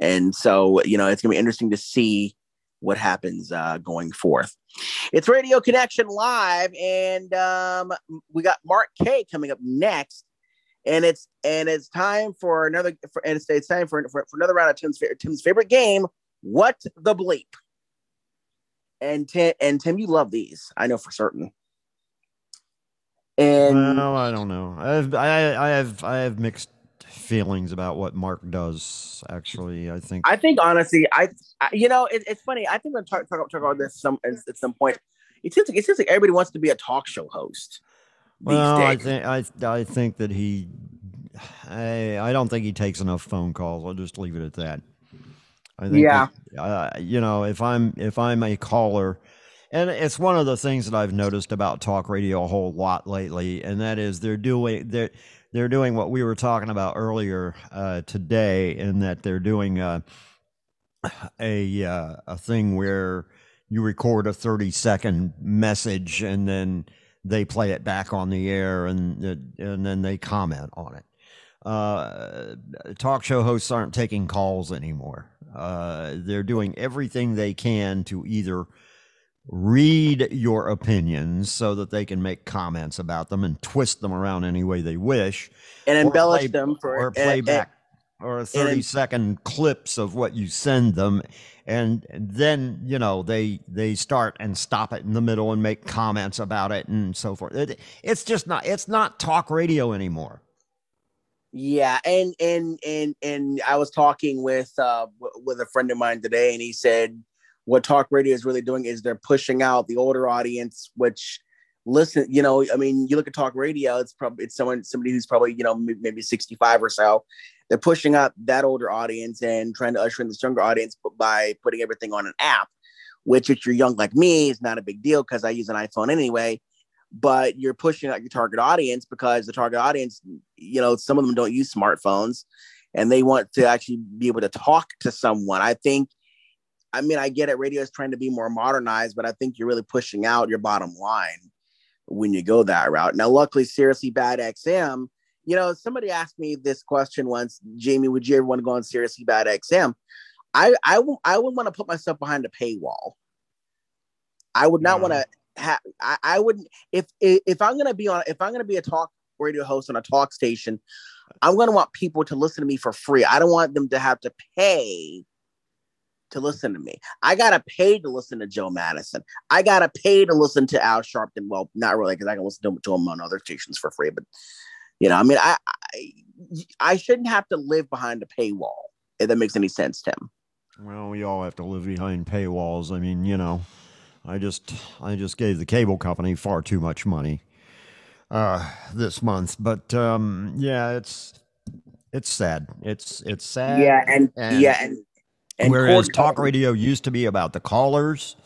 And so, you know, it's going to be interesting to see what happens uh, going forth. It's Radio Connection Live, and um, we got Mark Kaye coming up next. And it's and it's time for another for, and it's, it's time for, for, for another round of Tim's Tim's favorite game. What the bleep? And Tim and Tim, you love these, I know for certain. And well, I don't know. I have I, I have I have mixed feelings about what Mark does. Actually, I think I think honestly, I, I you know, it, it's funny. I think talk, talk, talk about this some at, at some point. It seems like it seems like everybody wants to be a talk show host. Well, I think I I think that he, I I don't think he takes enough phone calls. I'll just leave it at that. I think Yeah. that, uh, you know, if I'm if I'm a caller, and it's one of the things that I've noticed about talk radio a whole lot lately, and that is they're doing they're they're doing what we were talking about earlier uh, today, in that they're doing uh, a uh, a thing where you record a 30 second message and then they play it back on the air and and then they comment on it. Uh, talk show hosts aren't taking calls anymore. Uh, they're doing everything they can to either read your opinions so that they can make comments about them and twist them around any way they wish and embellish play- them for or and- play and- back or 30 second clips of what you send them and then you know they they start and stop it in the middle and make comments about it and so forth it, it's just not it's not talk radio anymore Yeah, and and and and I was talking with uh with a friend of mine today, and he said what talk radio is really doing is they're pushing out the older audience, which listen, you know, I mean, you look at talk radio, it's probably it's someone somebody who's probably you know maybe sixty five or so. They're pushing up that older audience and trying to usher in this younger audience by putting everything on an app, which if you're young like me is not a big deal because I use an iPhone anyway but you're pushing out your target audience because the target audience, you know, some of them don't use smartphones and they want to actually be able to talk to someone. I think, I mean, I get it, radio is trying to be more modernized, but I think you're really pushing out your bottom line when you go that route. Now, luckily, Seriously Bad XM, you know, somebody asked me this question once, Jamie, would you ever want to go on Seriously Bad XM? I, I, w- I wouldn't want to put myself behind a paywall. I would not want to have. I, I wouldn't if if if I'm gonna be on if I'm gonna be a talk radio host on a talk station, I'm gonna want people to listen to me for free. I don't want them to have to pay to listen to me. I gotta pay to listen to Joe Madison. I gotta pay to listen to Al Sharpton. Well, not really because I can listen to, to him on other stations for free. But you know, I mean, I, I I shouldn't have to live behind a paywall. If that makes any sense, Tim. well we all have to live behind paywalls i mean you know i just i just gave the cable company far too much money uh this month but um yeah it's it's sad it's it's sad Yeah, and, yeah, and and whereas talk radio used to be about the callers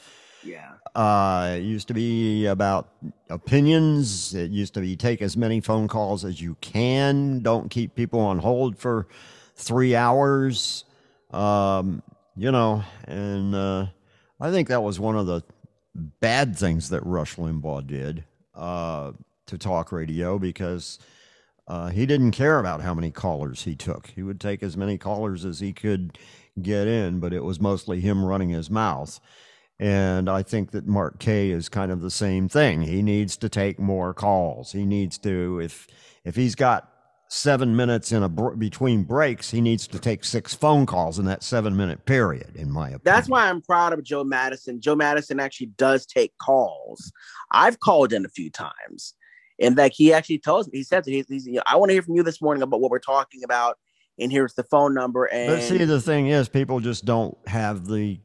Yeah. Uh, it used to be about opinions. It used to be take as many phone calls as you can. Don't keep people on hold for three hours. Um, you know, and uh, I think that was one of the bad things that Rush Limbaugh did uh, to talk radio because uh, he didn't care about how many callers he took. He would take as many callers as he could get in, but it was mostly him running his mouth. And I think that Mark Kaye is kind of the same thing. He needs to take more calls. He needs to if if he's got seven minutes in a br- between breaks, he needs to take six phone calls in that seven minute period. In my opinion, That's why I'm proud of Joe Madison. Joe Madison actually does take calls. I've called in a few times, and like he actually tells me, he says, he's, he's you know, I want to hear from you this morning about what we're talking about, and here's the phone number. And But see, the thing is, people just don't have the,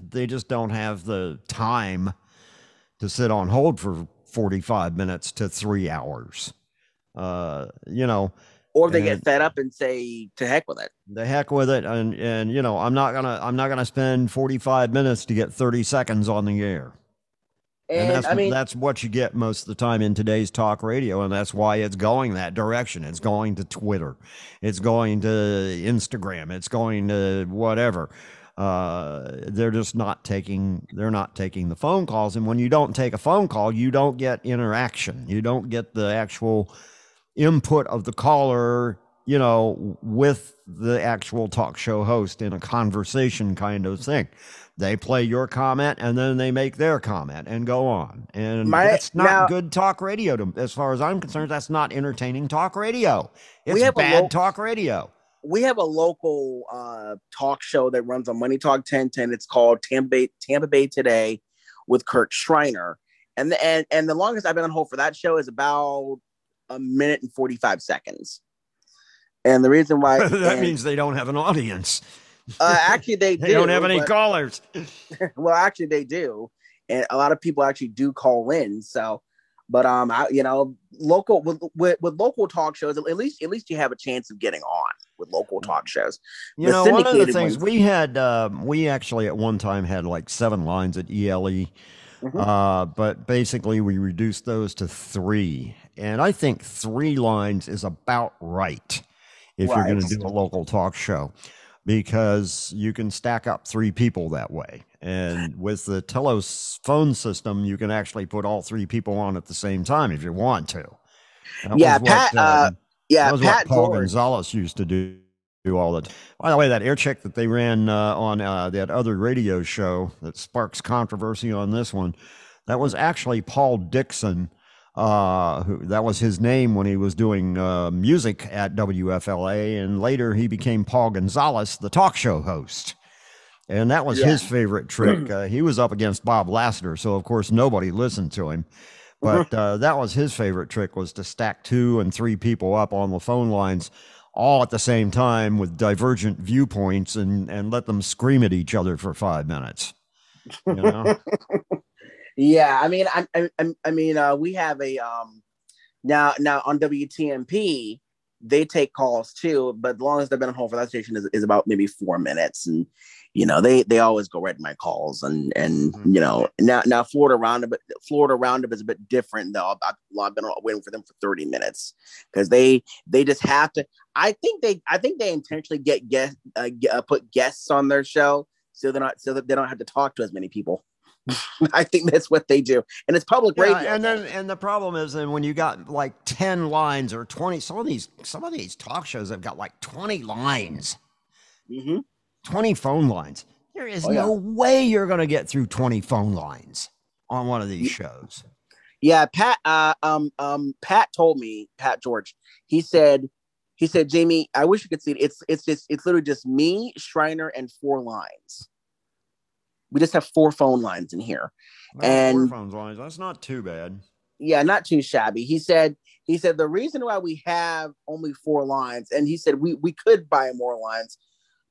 they just don't have the time to sit on hold for 45 minutes to three hours. Uh, you know, or they get fed up and say, to heck with it. the heck with it. And, and, you know, I'm not gonna, I'm not gonna spend 45 minutes to get 30 seconds on the air. And, And that's, I mean, that's what you get most of the time in today's talk radio. And that's why it's going that direction. It's going to Twitter. It's going to Instagram. It's going to whatever. Uh, they're just not taking, they're not taking the phone calls. And when you don't take a phone call, you don't get interaction. You don't get the actual input of the caller, you know, with the actual talk show host in a conversation kind of thing. They play your comment and then they make their comment and go on. And My- that's not now- good talk radio to, as far as I'm concerned. That's not entertaining talk radio. It's We have a bad talk radio. We have a local uh, talk show that runs on Money Talk 1010. It's called Tampa Bay, Tampa Bay Today with Kurt Schreiner. And the, and, and the longest I've been on hold for that show is about a minute and 45 seconds. And the reason why that and, means they don't have an audience. uh, actually they, They do, don't have any but- callers. well, actually they do, and a lot of people actually do call in. So, but um, I, you know, local with, with with local talk shows, at least at least you have a chance of getting on with local talk shows. You The know, one of the things ones- we had, uh, we actually at one time had like seven lines at ELE, Mm-hmm. uh, but basically we reduced those to three. And I think three lines is about right if you're going to do a local talk show because you can stack up three people that way. And with the Telos phone system, you can actually put all three people on at the same time if you want to. That Yeah, Pat, uh, um, yeah, that was Pat what Paul George. Gonzalez used to do, do all the time. By the way, that air check that they ran uh, on uh, that other radio show that sparks controversy on this one, that was actually Paul Dixon. Uh, who, that was his name when he was doing uh, music at WFLA, and later he became Paul Gonzalez, the talk show host. And that was Yeah. his favorite trick. Uh, he was up against Bob Lassiter, so of course nobody listened to him. But uh, that was his favorite trick was to stack two and three people up on the phone lines all at the same time with divergent viewpoints and, and let them scream at each other for five minutes. You know? Yeah, I mean, I, I, I- I mean, uh, we have a um now now on WTMP they take calls too, but the longest I've been on hold for that station is, is about maybe four minutes, and you know they they always go right to my calls, and and you know now now Florida Roundup, Florida Roundup is a bit different though. I've, I've been waiting for them for thirty minutes because they they just have to. I think they I think they intentionally get guest uh, get, uh, put guests on their show so they're not so that they don't have to talk to as many people. I think that's what they do, and it's public Yeah, radio. and then and the problem is then when you got like 10 lines or 20 some of these some of these talk shows have got like 20 lines. Mhm. 20 phone lines. There is Oh, yeah. no way you're going to get through 20 phone lines on one of these shows. Yeah, Pat. Uh, um, um, Pat told me, Pat George. He said, he said, Jamie, I wish you could see it. It's it's just it's literally just me, Shriner, and four lines. We just have four phone lines in here, Well, four and phone lines. That's not too bad. yeah, not too shabby. He said he said the reason why we have only four lines, and he said we we could buy more lines,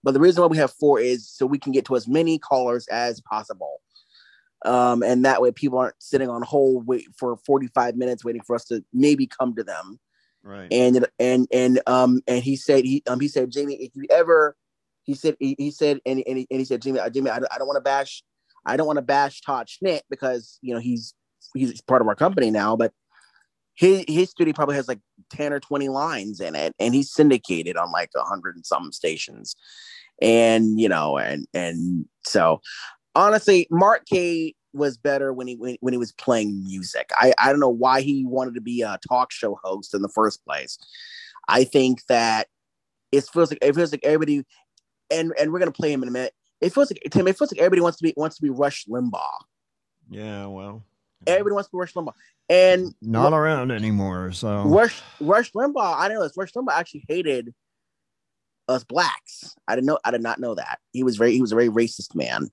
but the reason why we have four is so we can get to as many callers as possible. Um, and that way people aren't sitting on hold wait for 45 minutes waiting for us to maybe come to them. Right. And and and um and he said he um he said Jamie if you ever he said he, he said and, and, he, and he said Jamie uh, Jamie I don't, I don't want to bash I don't want to bash Todd Schnitt because you know he's he's part of our company now but his his studio probably has like 10 or 20 lines in it and he's syndicated on like a hundred and some stations. And you know and and so honestly Mark Kaye was better when he when, when he was playing music. I I don't know why he wanted to be a talk show host in the first place. I think that it feels like it feels like everybody and and we're gonna play him in a minute. It feels like Tim it feels like everybody wants to be wants to be Rush Limbaugh. Yeah, well. Everybody wants to be Rush Limbaugh, and Not around anymore. So Rush Rush Limbaugh. I didn't know this. Rush Limbaugh actually hated us blacks. I didn't know. I did not know that. He was very. He was a very racist man.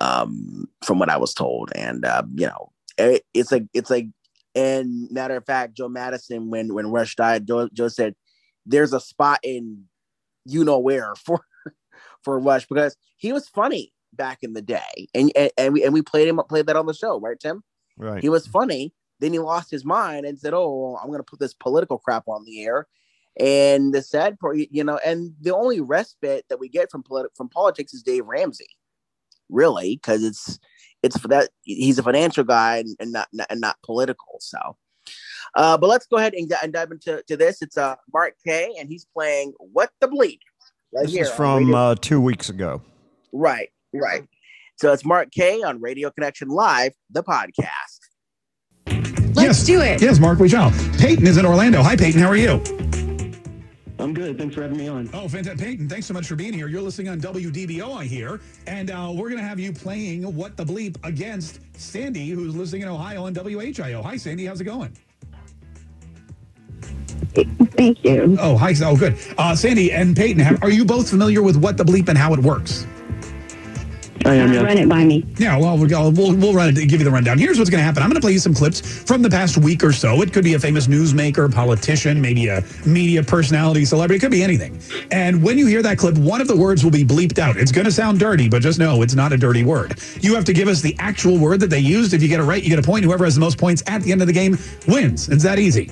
Um, from what I was told, and uh, you know, it, it's like it's like. And matter of fact, Joe Madison, when when Rush died, Joe, Joe said, "There's a spot in you know where for for Rush because he was funny back in the day, and and, and we and we played him played that on the show, right, Tim? right. He was funny. Then he lost his mind and said, "Oh, I'm going to put this political crap on the air." And the sad part, you know, and the only respite that we get from politi- from politics is Dave Ramsey, really, because it's it's for that he's a financial guy and, and not, not and not political. So, uh, but let's go ahead and, and dive into to this. It's uh Mark Kaye, and he's playing "What the Bleep" right This here. is from uh, two weeks ago. right, right. So it's Mark Kaye on Radio Connection Live, the podcast. Let's do it. Yes, Mark, we shall. Peyton is in Orlando. Hi, Peyton. How are you? I'm good. Thanks for having me on. Oh, fantastic. Peyton, thanks so much for being here. You're listening on WDBO, I hear. And uh, we're going to have you playing What the Bleep against Sandy, who's listening in Ohio on WHIO. Hi, Sandy. How's it going? Thank you. Oh, hi. Oh, good. Uh, Sandy and Peyton, have, are you both familiar with What the Bleep and how it works? I am, yeah. Run it by me. Yeah, well, we'll, we'll, run it, give you the rundown. Here's what's going to happen. I'm going to play you some clips from the past week or so. It could be a famous newsmaker, politician, maybe a media personality, celebrity. It could be anything. And when you hear that clip, one of the words will be bleeped out. It's going to sound dirty, but just know it's not a dirty word. You have to give us the actual word that they used. If you get it right, you get a point. Whoever has the most points at the end of the game wins. It's that easy.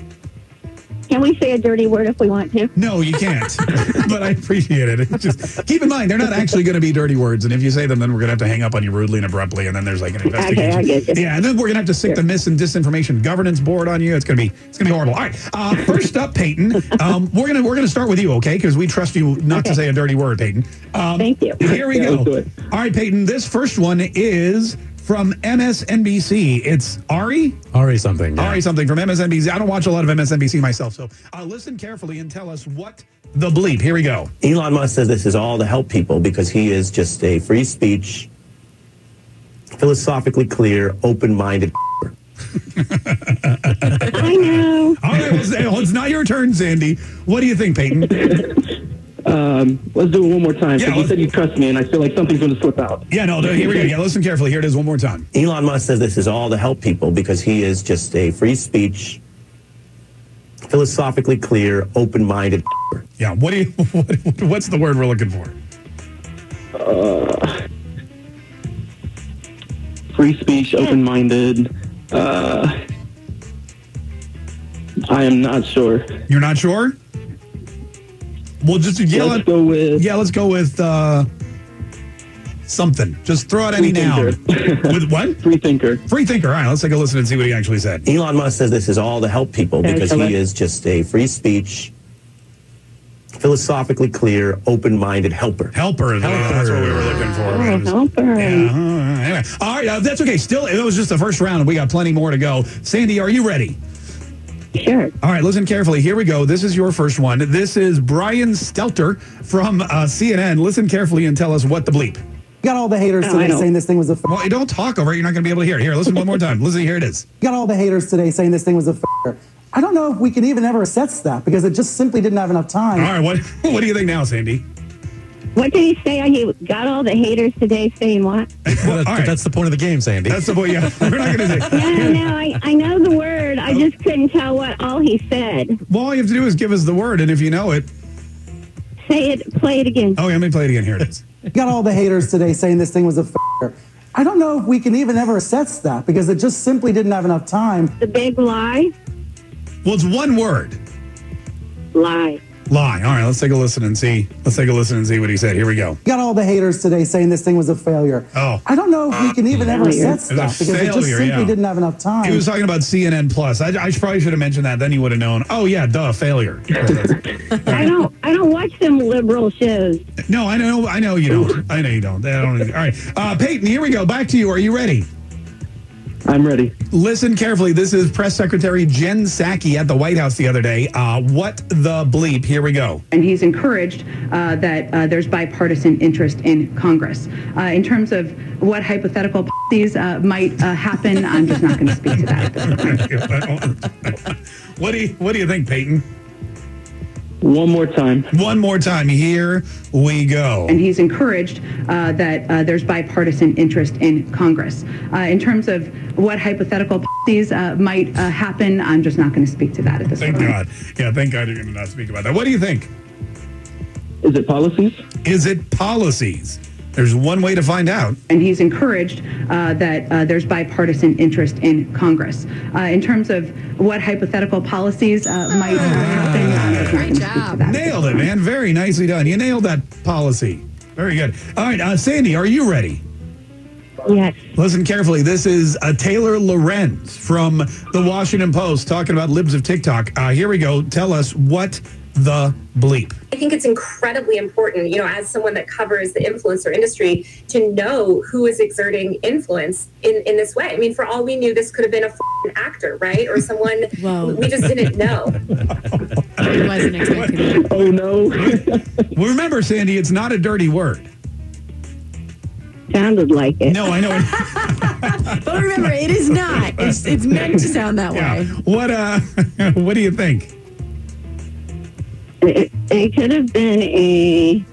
Can we say a dirty word if we want to? No, you can't. but I appreciate it. It's just keep in mind they're not actually going to be dirty words, and if you say them, then we're going to have to hang up on you rudely and abruptly, and then there's like an investigation. I get you. Yeah, and then we're going to have to stick the mis and disinformation governance board on you. It's going to be it's going to be horrible. All right. Uh, first up, Peyton. Um, we're gonna we're gonna start with you, okay? Because we trust you not to say a dirty word, Peyton. Um, Thank you. Here we Yeah, go. let's do it. All right, Peyton. This first one is from MSNBC. It's Ari. Ari something. yeah. Ari something from MSNBC. I don't watch a lot of MSNBC myself, so uh, listen carefully and tell us what the bleep. Here we go. Elon Musk says this is all to help people because he is just a free speech, philosophically clear, open minded. I know. All right, well, it's not your turn, Sandy. What do you think, Peyton? Um, let's do it one more time. 'cause Yeah, you said you trust me, and I feel like something's going to slip out. Yeah, no, no, here we go. Yeah, listen carefully. Here it is one more time. Elon Musk says this is all to help people because he is just a free speech, philosophically clear, open minded. Yeah, what do you? What, what's the word we're looking for? Uh, free speech, open-minded. Uh, I am not sure. You're not sure? Well, just yeah, Let's go with yeah. Let's go with uh, something. Just throw out any Free noun. with what? Free thinker. Free thinker. All right, let's take a listen and see what he actually said. Elon Musk says this is all to help people Okay, because hello. he is just a free speech, philosophically clear, open minded helper. Helper. Helper. That's what we were looking for. Oh, man. helper. Yeah, all right. Anyway, all right, uh, that's okay. Still, it was just the first round, and we got plenty more to go. Sandy, are you ready? Sure. All right, listen carefully. Here we go. This is your first one. This is Brian Stelter from uh, CNN. Listen carefully and tell us what the bleep. got all the haters No, today saying this thing was a. Well, don't talk over it. You're not going to be able to hear. it. Here, listen one more time. Listen, here it is. got all the haters today saying this thing was a. failure. I don't know if we can even ever assess that because it just simply didn't have enough time. All right, what what do you think now, Sandy? What did he say? He got all the haters today saying what? Well, that's, that's the point of the game, Sandy. That's the point. Yeah, we're not going to say. No, no, I, I know the word. I just couldn't tell what all he said. Well, all you have to do is give us the word, and if you know it, Say it, play it again. oh, yeah, let me play it again. Here it is. got all the haters today saying this thing was a. failure. I don't know if we can even ever assess that because it just simply didn't have enough time. The big lie? Well, it's one word. Lie. Lie. All right, let's take a listen and see. Let's take a listen and see what he said. Here we go. got all the haters today saying this thing was a failure. Oh. I don't know if we can even ever Failure. stuff It was a because it just simply yeah. didn't have enough time. He was talking about CNN Plus. I, I probably should have mentioned that. Then you would have known. Oh yeah, duh, failure. I don't I don't watch them liberal shows. no, I know. I know you don't. I know you don't. I don't. All right, uh, Peyton. Here we go. Back to you. Are you ready? I'm ready. Listen carefully. This is Press Secretary Jen Psaki at the White House the other day. Uh, what the bleep? Here we go. And he's encouraged uh, that uh, there's bipartisan interest in Congress. Uh, in terms of what hypothetical policies uh, might uh, happen, I'm just not going to speak to that at this point. what do you What do you think, Peyton? One more time. One more time. Here we go. And he's encouraged uh, that uh, there's bipartisan interest in Congress. Uh, in terms of what hypothetical policies uh, might uh, happen, I'm just not going to speak to that at this Thank point. God. Yeah, thank God you're going to not speak about that. What do you think? Is it policies? Is it policies? There's one way to find out. And he's encouraged uh, that uh, there's bipartisan interest in Congress. Uh, in terms of what hypothetical policies uh, might happen, I'm just not going to speak to that. Nailed it, man. Very nicely done. You nailed that policy. Very good. All right, uh, Sandy, are you ready? Yes. Listen carefully. This is uh, Taylor Lorenz from the Washington Post talking about libs of TikTok. Uh, here we go. Tell us what the bleep. I think it's incredibly important, you know, as someone that covers the influencer industry, to know who is exerting influence in, in this way. I mean, for all we knew, this could have been a f***ing actor, right? Or someone we just didn't know. I wasn't expecting Oh, no. well, remember, Sandy, it's not a dirty word. Sounded like it. No, I know. But remember, it is not. It's it's meant to sound that Yeah. way. What uh what do you think? It, it could have been a,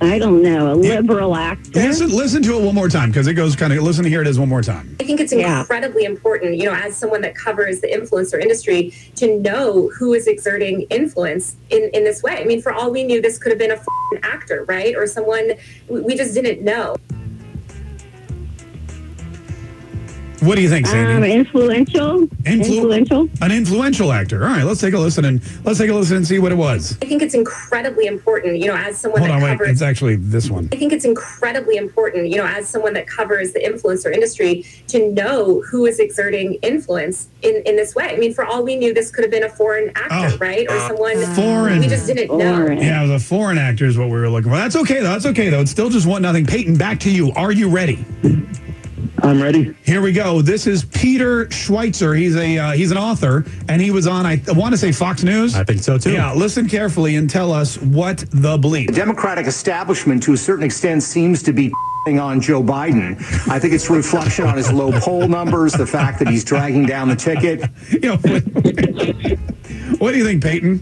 I don't know, a liberal actor. Listen listen to it one more time because it goes kind of listen to here it is one more time. I think it's incredibly important, you know, as someone that covers the influencer industry, to know who is exerting influence in, in this way. I mean, for all we knew, this could have been a actor, right? Or someone we we just didn't know. What do you think, Sandy? Um, influential. influential. An influential actor. All right, let's take a listen and let's take a listen and see what it was. I think it's incredibly important, you know, as someone Hold that on, wait. covers It's actually this one. I think it's incredibly important, you know, as someone that covers the influencer industry, to know who is exerting influence in, in this way. I mean, for all we knew, this could have been a foreign actor, right? Or someone Oh. Foreign. we just didn't know. Yeah, the foreign actor is what we were looking for. That's okay though. That's okay though. It's still just one nothing. Peyton, back to you. Are you ready? I'm ready. Here we go. This is Peter Schweizer. He's a uh, he's an author, and he was on I want to say Fox News. I think so too. Yeah, listen carefully and tell us what the bleep. The Democratic establishment, to a certain extent, seems to be on Joe Biden. I think it's a reflection on his low poll numbers, the fact that he's dragging down the ticket. What do you think, Peyton?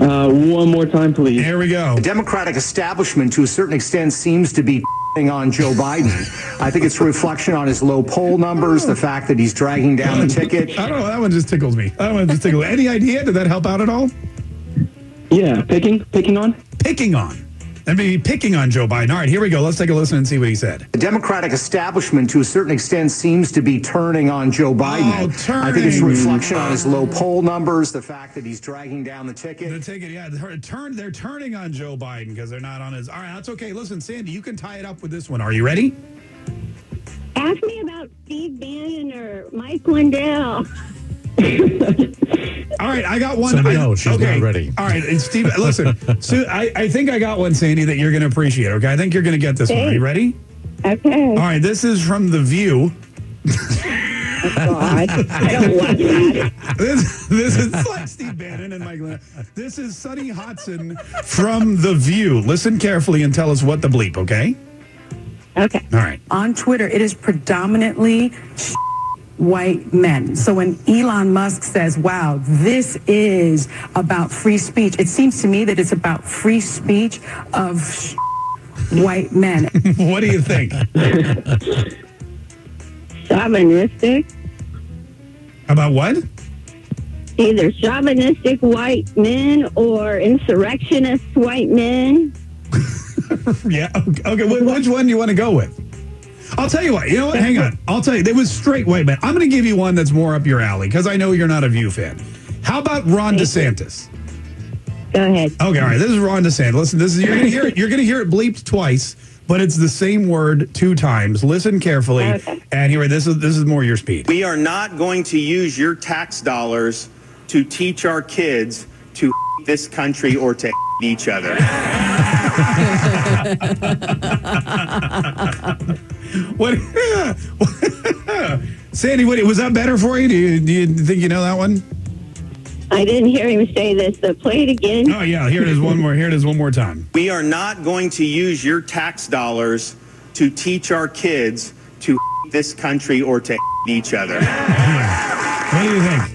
Uh, one more time, please. Here we go. The Democratic establishment, to a certain extent, seems to be on Joe Biden. I think it's a reflection on his low poll numbers, the fact that he's dragging down the ticket. I don't know. That one just tickles me. That one just tickles. Any idea? Did that help out at all? Yeah, picking, picking on. Picking on. That may be picking on Joe Biden. All right, here we go. Let's take a listen and see what he said. The Democratic establishment, to a certain extent, seems to be turning on Joe oh, Biden. Oh, turning. I think it's a reflection on his low poll numbers, the fact that he's dragging down the ticket. The ticket, yeah. They're, turn, they're turning on Joe Biden because they're not on his. All right, that's okay. Listen, Sandy, you can tie it up with this one. Are you ready? Ask me about Steve Bannon or Mike Lindell. All right, I got one. Sandy, I, no, she's not ready. All right, and Steve, listen. so I, I think I got one, Sandy, that you're going to appreciate. Okay, I think you're going to get this one. Are you ready? Okay. All right, this is from The View. Oh, God, I don't want that. This, this is it's like Steve Bannon and Mike. Lin- This is Sunny Hostin from The View. Listen carefully and tell us what the bleep. Okay. Okay. All right. On Twitter, it is predominantly white men. So when Elon Musk says, wow, this is about free speech, it seems to me that it's about free speech of white men. what do you think? Chauvinistic. About what? Either chauvinistic white men or insurrectionist white men. yeah. Okay. okay, Which one do you want to go with? I'll tell you what. You know what? Hang on. I'll tell you. It was straight white men. I'm going to give you one that's more up your alley because I know you're not a View fan. How about Ron DeSantis? Go ahead. Okay. All right. This is Ron DeSantis. Listen. This is you're going to hear it. You're going to hear it bleeped twice, but it's the same word two times. Listen carefully. And here, this is this is more your speed. We are not going to use your tax dollars to teach our kids to this country or to each other. what? Sandy, what, was that better for you? Do, you? do you think you know that one? I didn't hear him say this, so play it again. Oh, yeah. Here it is one more. Here it is one more time. We are not going to use your tax dollars to teach our kids to this country or to each other. What do you think?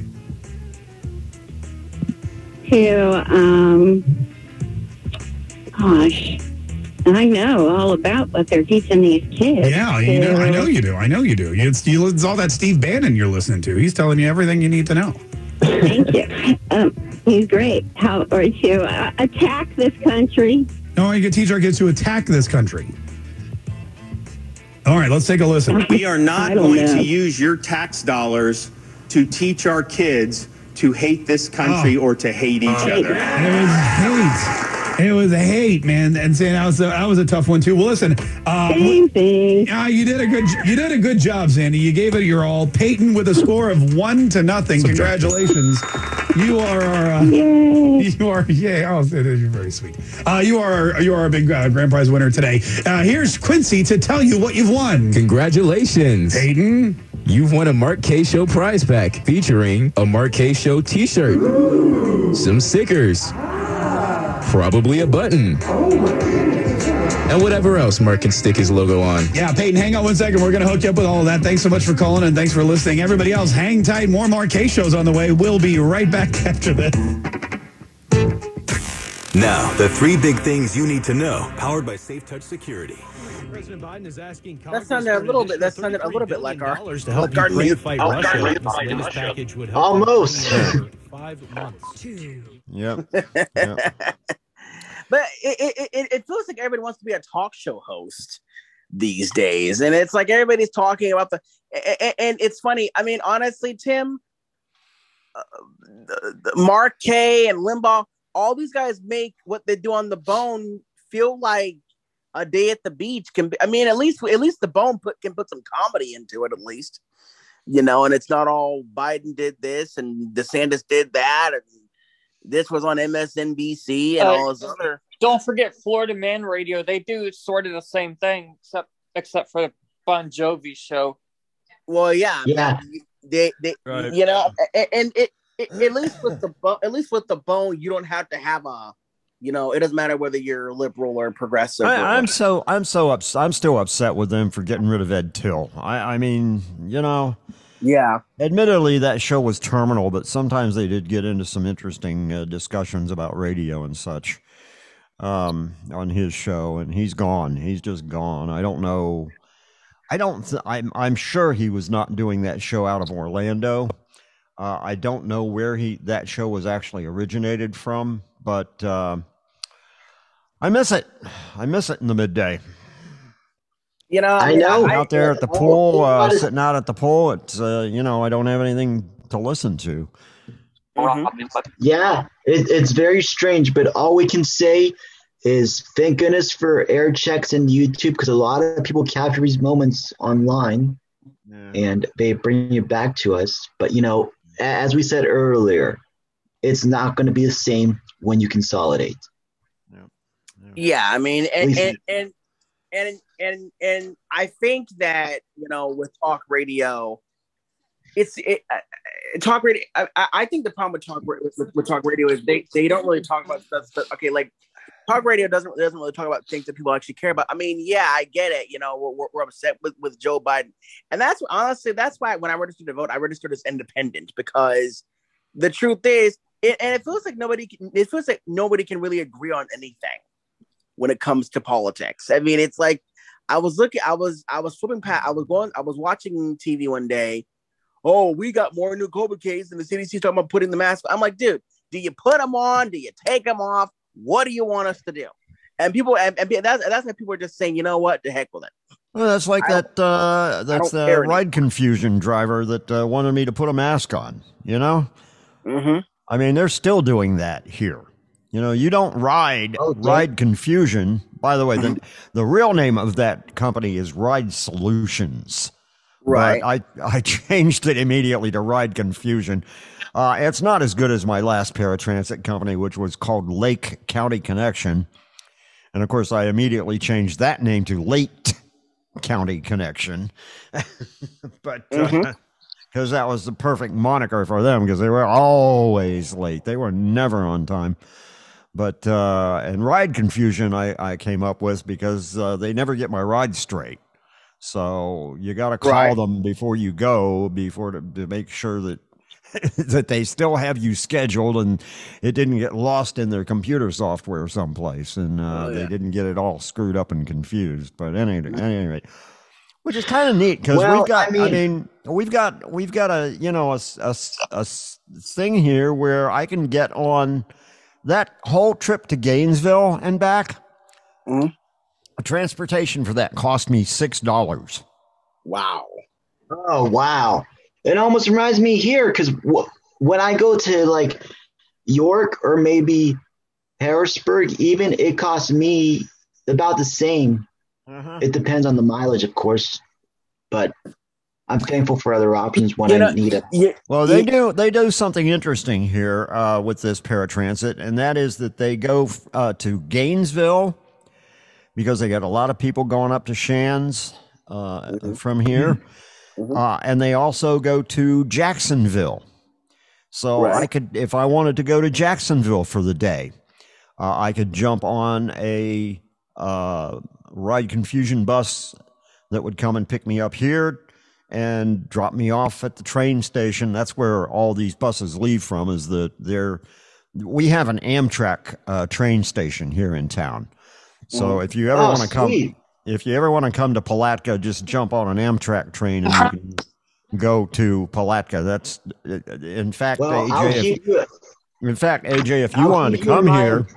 To, um, gosh, I know all about what they're teaching these kids. Yeah, you know, I know you do. I know you do. It's, you, it's all that Steve Bannon you're listening to. He's telling you everything you need to know. Thank you. Um, he's great. How or to uh, attack this country? No, you can teach our kids to attack this country. All right, let's take a listen. We are not going know. to use your tax dollars to teach our kids to hate this country or to hate each other. It was hate. It was a hate, man, and saying that was a, that was a tough one too. Well, listen, uh, Same thing. uh, you did a good you did a good job, Sandy. You gave it your all. Peyton with a score of one to nothing. Congratulations, you are our uh, you are yeah. Oh, you're very sweet. Uh, you are you are a big uh, grand prize winner today. Uh, here's Quincy to tell you what you've won. Congratulations. Hayden. You've won a Mark Kaye Show prize pack featuring a Mark Kaye Show t shirt, some stickers, probably a button, and whatever else Mark can stick his logo on. Yeah, Peyton, hang on one second. We're going to hook you up with all of that. Thanks so much for calling and thanks for listening. Everybody else, hang tight. More Mark Kaye shows on the way. We'll be right back after this. Now, the three big things you need to know, powered by Safe Touch Security. President Biden is asking That sounded a little bit. That sounded a little bit like our to help like our Ukraine fight oh, Russia. Ukraine This fight latest Russia. package would help Almost. Ukraine for five months. Yep. But it, it, it, it feels like everybody wants to be a talk show host these days, and it's like everybody's talking about the. And it's funny. I mean, honestly, Tim, uh, the, the Mark Kaye and Limbaugh, all these guys make what they do on the Bone feel like a day at the beach can be. I mean, at least at least the Bone put can put some comedy into it, at least, you know. And it's not all Biden did this and DeSantis did that, and this was on MSNBC and Uh, all this other. Don't forget Florida Man Radio. They do sort of the same thing, except except for the Bon Jovi show. Well, yeah, Yeah. They, they, Right. you know, a- and it, it, at least with the bone, at least with the bone, you don't have to have a, you know, it doesn't matter whether you're liberal or progressive. or I, I'm so I'm so upset. I'm still upset with them for getting rid of Ed Tyll. I, I mean, you know. Yeah. Admittedly, that show was terminal, but sometimes they did get into some interesting uh, discussions about radio and such um, on his show, and he's gone. He's just gone. I don't know. I don't. Th- I'm. I'm sure he was not doing that show out of Orlando. Uh, I don't know where he that show was actually originated from, but uh, I miss it. I miss it in the midday. You know, I know. out there at the pool, uh, sitting out at the pool. It's uh, you know I don't have anything to listen to. Mm-hmm. Yeah, it, it's very strange, but all we can say is thank goodness for air checks and YouTube because a lot of people capture these moments online and they bring it back to us. But you know, as we said earlier, it's not going to be the same when you consolidate. Yeah, I mean, and least- and, and and and and I think that you know with talk radio, it's it, uh, uh, talk radio. I, I think the problem with talk with, with talk radio is they they don't really talk about stuff. That, okay, like talk radio doesn't doesn't really talk about things that people actually care about. I mean, yeah, I get it. You know, we're, we're, we're upset with with Joe Biden, and that's honestly that's why when I registered to vote, I registered as independent because the truth is, it, and it feels like nobody can, it feels like nobody can really agree on anything when it comes to politics. I mean, it's like I was looking, I was, I was flipping past, I was going, I was watching TV one day. Oh, we got more new COVID cases, and the CDC's talking about putting the mask. I'm like, dude, do you put them on? Do you take them off? What do you want us to do? And people, and, and that's that's why people are just saying, you know what, the heck with it. Well, that's like I that. Uh, that's the ride confusion driver that uh, wanted me to put a mask on. You know. Mm-hmm. I mean, they're still doing that here. You know, you don't ride ride confusion. By the way, the the real name of that company is Ride Solutions. Right. But I I changed it immediately to Ride Confusion. Uh, it's not as good as my last paratransit company, which was called Lake County Connection. And of course, I immediately changed that name to Late County Connection. but because Mhm. that was the perfect moniker for them because they were always late. They were never on time. But uh, and ride confusion I, I came up with because uh, they never get my ride straight. So you got to call Right. them before you go before to, to make sure that that they still have you scheduled and it didn't get lost in their computer software someplace and uh, they didn't get it all screwed up and confused. But any, at any rate, which is kind of neat because Well, we've got. I I mean, mean- we've got we've got a you know a, a, a thing here where I can get on that whole trip to Gainesville and back. Transportation for that cost me six dollars. Wow. Oh wow! It almost reminds me here because w- when I go to like York or maybe Harrisburg, even it costs me about the same. It depends on the mileage, of course, but I'm thankful for other options when You I need it. Yeah, Well, they do they do something interesting here uh, with this paratransit, and that is that they go uh, to Gainesville because they got a lot of people going up to Shands uh, from here, uh, and they also go to Jacksonville. So I could, if I wanted to go to Jacksonville for the day, uh, I could jump on a uh, ride confusion bus that would come and pick me up here and drop me off at the train station. That's where all these buses leave from. Is the there? We have an Amtrak uh, train station here in town. So Mm. if you ever Oh, want to come, if you ever want to come to Palatka, just jump on an Amtrak train and you can go to Palatka. That's in fact, Well, AJ. If, you. in fact, AJ, if you I'll wanted to keep you in come here,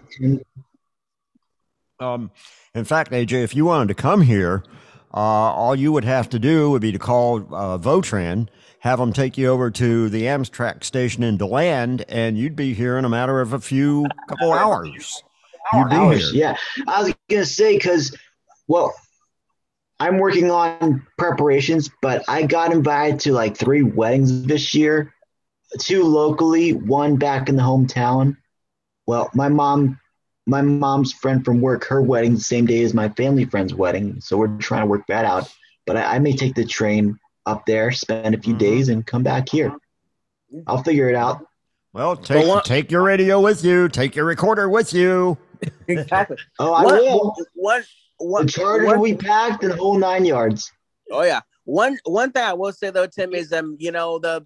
um, in fact, AJ, if you wanted to come here, uh, all you would have to do would be to call uh, Votran, have them take you over to the Amtrak station in Deland, and you'd be here in a matter of a few couple hours. You'd be hours. here. Yeah, I was gonna say because, well, I'm working on preparations, but I got invited to like three weddings this year, two locally, one back in the hometown. Well, my mom, my mom's friend from work, her wedding the same day as my family friend's wedding, so we're trying to work that out. But I, I may take the train up there, spend a few Mm-hmm. days, and come back here. I'll figure it out. Well, take take your radio with you. Take your recorder with you. Exactly. Oh, I One- will. One, one, The charter one- will be packed and the whole nine yards. Oh yeah. One one thing I will say though, Tim, is um, you know, the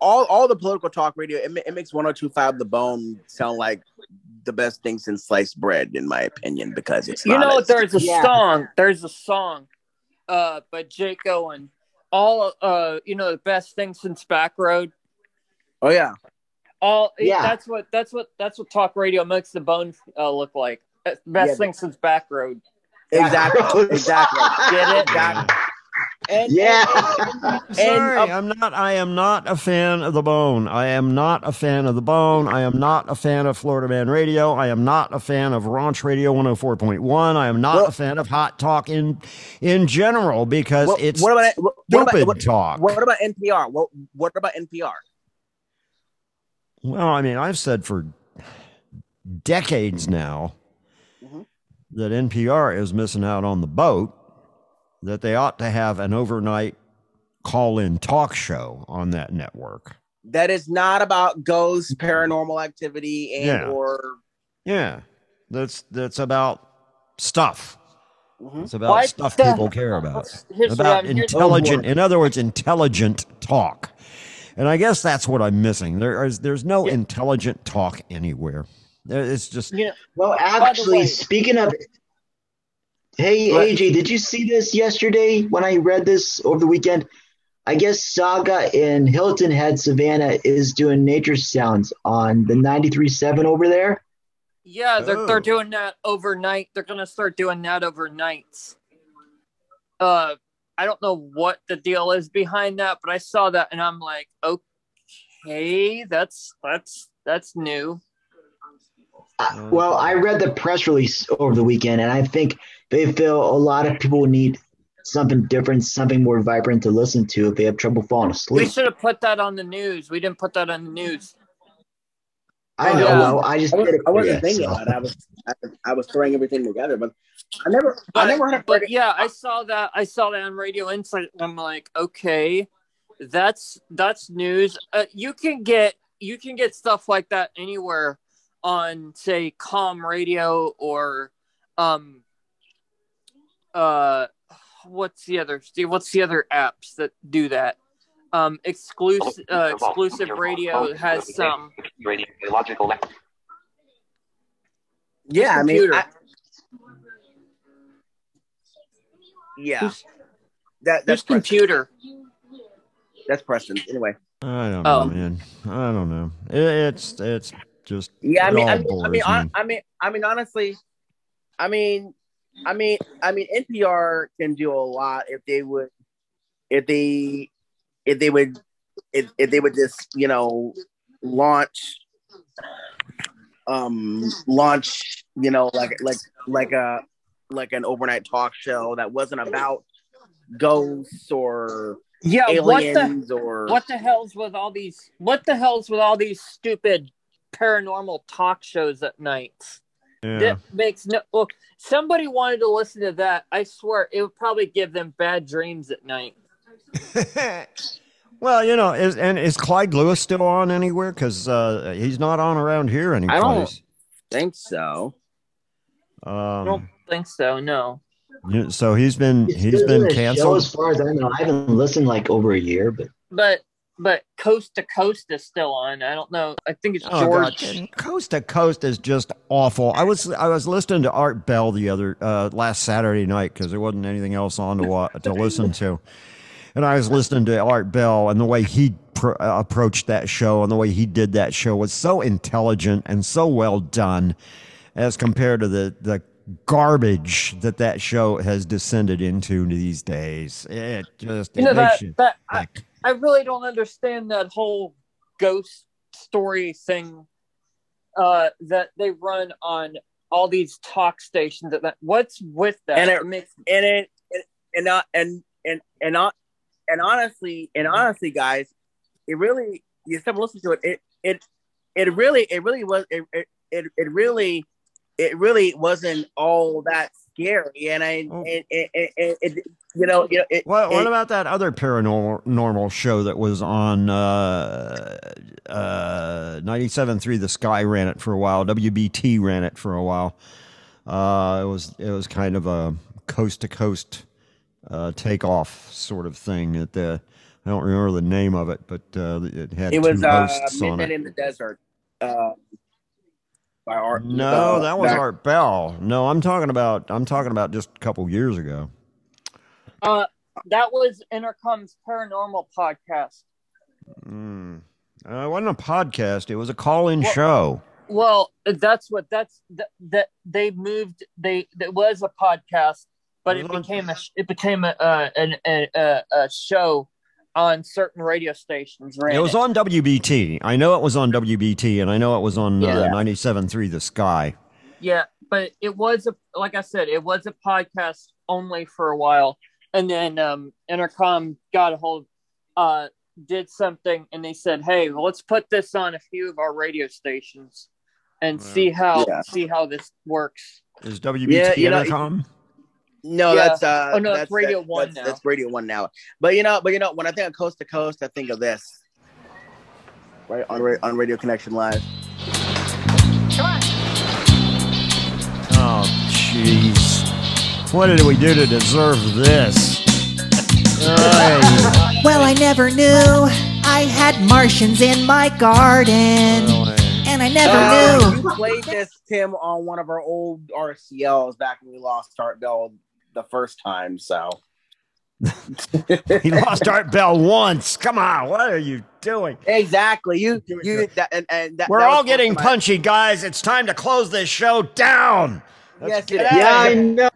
all all the political talk radio, it, ma- it makes 1025 the bone sound like the best thing since sliced bread, in my opinion, because it's You not know, as- there's a Yeah. song. There's a song uh, by Jake Owen. All uh, you know, the best thing since Back Road. Oh yeah. All Yeah. That's what that's what that's what talk radio makes the bone uh, look like. Best Yeah. thing since Back Road. Exactly. exactly. Get it? Got- And, yeah. Sorry, I'm not. I am not a fan of the Bone. I am not a fan of the Bone. I am not a fan of Florida Man Radio. I am not a fan of Raunch Radio 104.1. I am not a fan of Hot Talk in in general because What, it's what about what, what about what, talk. What about NPR? What what about NPR? Well, I mean, I've said for decades now Mm-hmm. that NPR is missing out on the boat. That they ought to have an overnight call-in talk show on that network. That is not about ghosts, paranormal activity, and Yeah. or Yeah, that's that's about stuff. It's about What stuff the- people care about. Here's about intelligent, in other words, intelligent talk. And I guess that's what I'm missing. There is there's no intelligent talk anywhere. It's just yeah. Well, actually, speaking of, hey AJ, did you see this yesterday when I read this over the weekend? I guess Saga in Hilton Head, Savannah, is doing nature sounds on the 93.7 over there. Yeah, they're Oh. they're doing that overnight. They're gonna start doing that overnight. Uh, I don't know what the deal is behind that, but I saw that and I'm like, okay, that's that's that's new. Uh, well, I read the press release over the weekend, and I think they feel a lot of people need something different, something more vibrant to listen to if they have trouble falling asleep. We should have put that on the news. We didn't put that on the news. I know. Yeah. Well, I just I, was, did it I wasn't for thinking so. about it. I was I, I was throwing everything together, but I never I But, never heard of but yeah, I saw that. I saw that on Radio Insight. and I'm like, okay, that's that's news. Uh, you can get you can get stuff like that anywhere on say Com Radio or um uh what's the other what's the other apps that do that? Um, exclusive uh, exclusive radio has some. Radiological Yeah, I mean. I, yeah, that that's Whose computer? That's Preston. Anyway, I don't Oh. know, man. I don't know. It, it's it's just yeah, I mean, I mean, I mean, hon- me. I mean, I mean, honestly, I mean, I mean, I mean, NPR can do a lot if they would, if they, if they would, if, if they would just, you know, launch, um, launch, you know, like like like a like an overnight talk show that wasn't about ghosts or Yeah, aliens what the or what the hell's with all these what the hell's with all these stupid paranormal talk shows at night? Yeah. That makes no well somebody wanted to listen to that. I swear it would probably give them bad dreams at night. Well, you know, is and is Clyde Lewis still on anywhere? Because uh, he's not on around here anymore. I don't think so. I Um, don't think so, no. yeah, so he's been It's he's still been doing a show canceled. as far as I know. I haven't listened like over a year, but But but Coast to Coast is still on. I don't know. I think it's Oh, God. George. Coast to Coast is just awful. I was I was listening to Art Bell the other uh, last Saturday night because there wasn't anything else on to wa- to listen to, and I was listening to Art Bell and the way he pr- uh, approached that show and the way he did that show was so intelligent and so well done, as compared to the the garbage that that show has descended into these days. It just You know that you that I, I really don't understand that whole ghost story thing uh that they run on all these talk stations that, that what's with that and it, makes and it and and not and and and not and honestly and honestly guys it really you stop listening to it it it it really it really was it it, it, it really it really wasn't all that scary and i it, it, it, it, you know you know it, What, what about that other paranormal normal show that was on uh, uh, 97.3 The Sky ran it for a while. WBT ran it for a while. Uh, it was it was kind of a coast to coast uh, takeoff sort of thing. At the I don't remember the name of it, but uh, it had it two was uh hosts on midnight it. in the desert uh by Art, No, uh, that was back- Art Bell. No, I'm talking about I'm talking about just a couple years ago. uh that was Entercom's paranormal podcast Mm. Uh, it wasn't a podcast. It was a call-in show. well that's what that's that, that they moved they it was a podcast but it became a it became a uh, an, a, a, a show on certain radio stations ran It was on WBT. I know it was on WBT, and I know it was on uh, Yeah. 97.3 The Sky. Yeah, but it was a like I said, it was a podcast only for a while, and then um, Entercom got a hold, uh, did something, and they said, "Hey, well, let's put this on a few of our radio stations, and see how Yeah. see how this works." Is WBT Yeah, you know, Entercom? No, Yeah. that's uh Oh, no, it's that's Radio that- One that's, now. That's Radio One now. But you know, but you know, when I think of coast to coast, I think of this. Right on on Radio Connection Live. Oh, jeez. What did we do to deserve this? Ay. Well, I never knew I had Martians in my garden. And I never Uh, knew. You played this, Tim, on one of our old RCLs back when we lost Art Bell the first time. So he lost Art Bell once. Come on, what are you doing? exactly, you you that, and, and that, We're that all getting my- punchy, guys. It's time to close this show down. Yes, get it out is. of yeah, I know.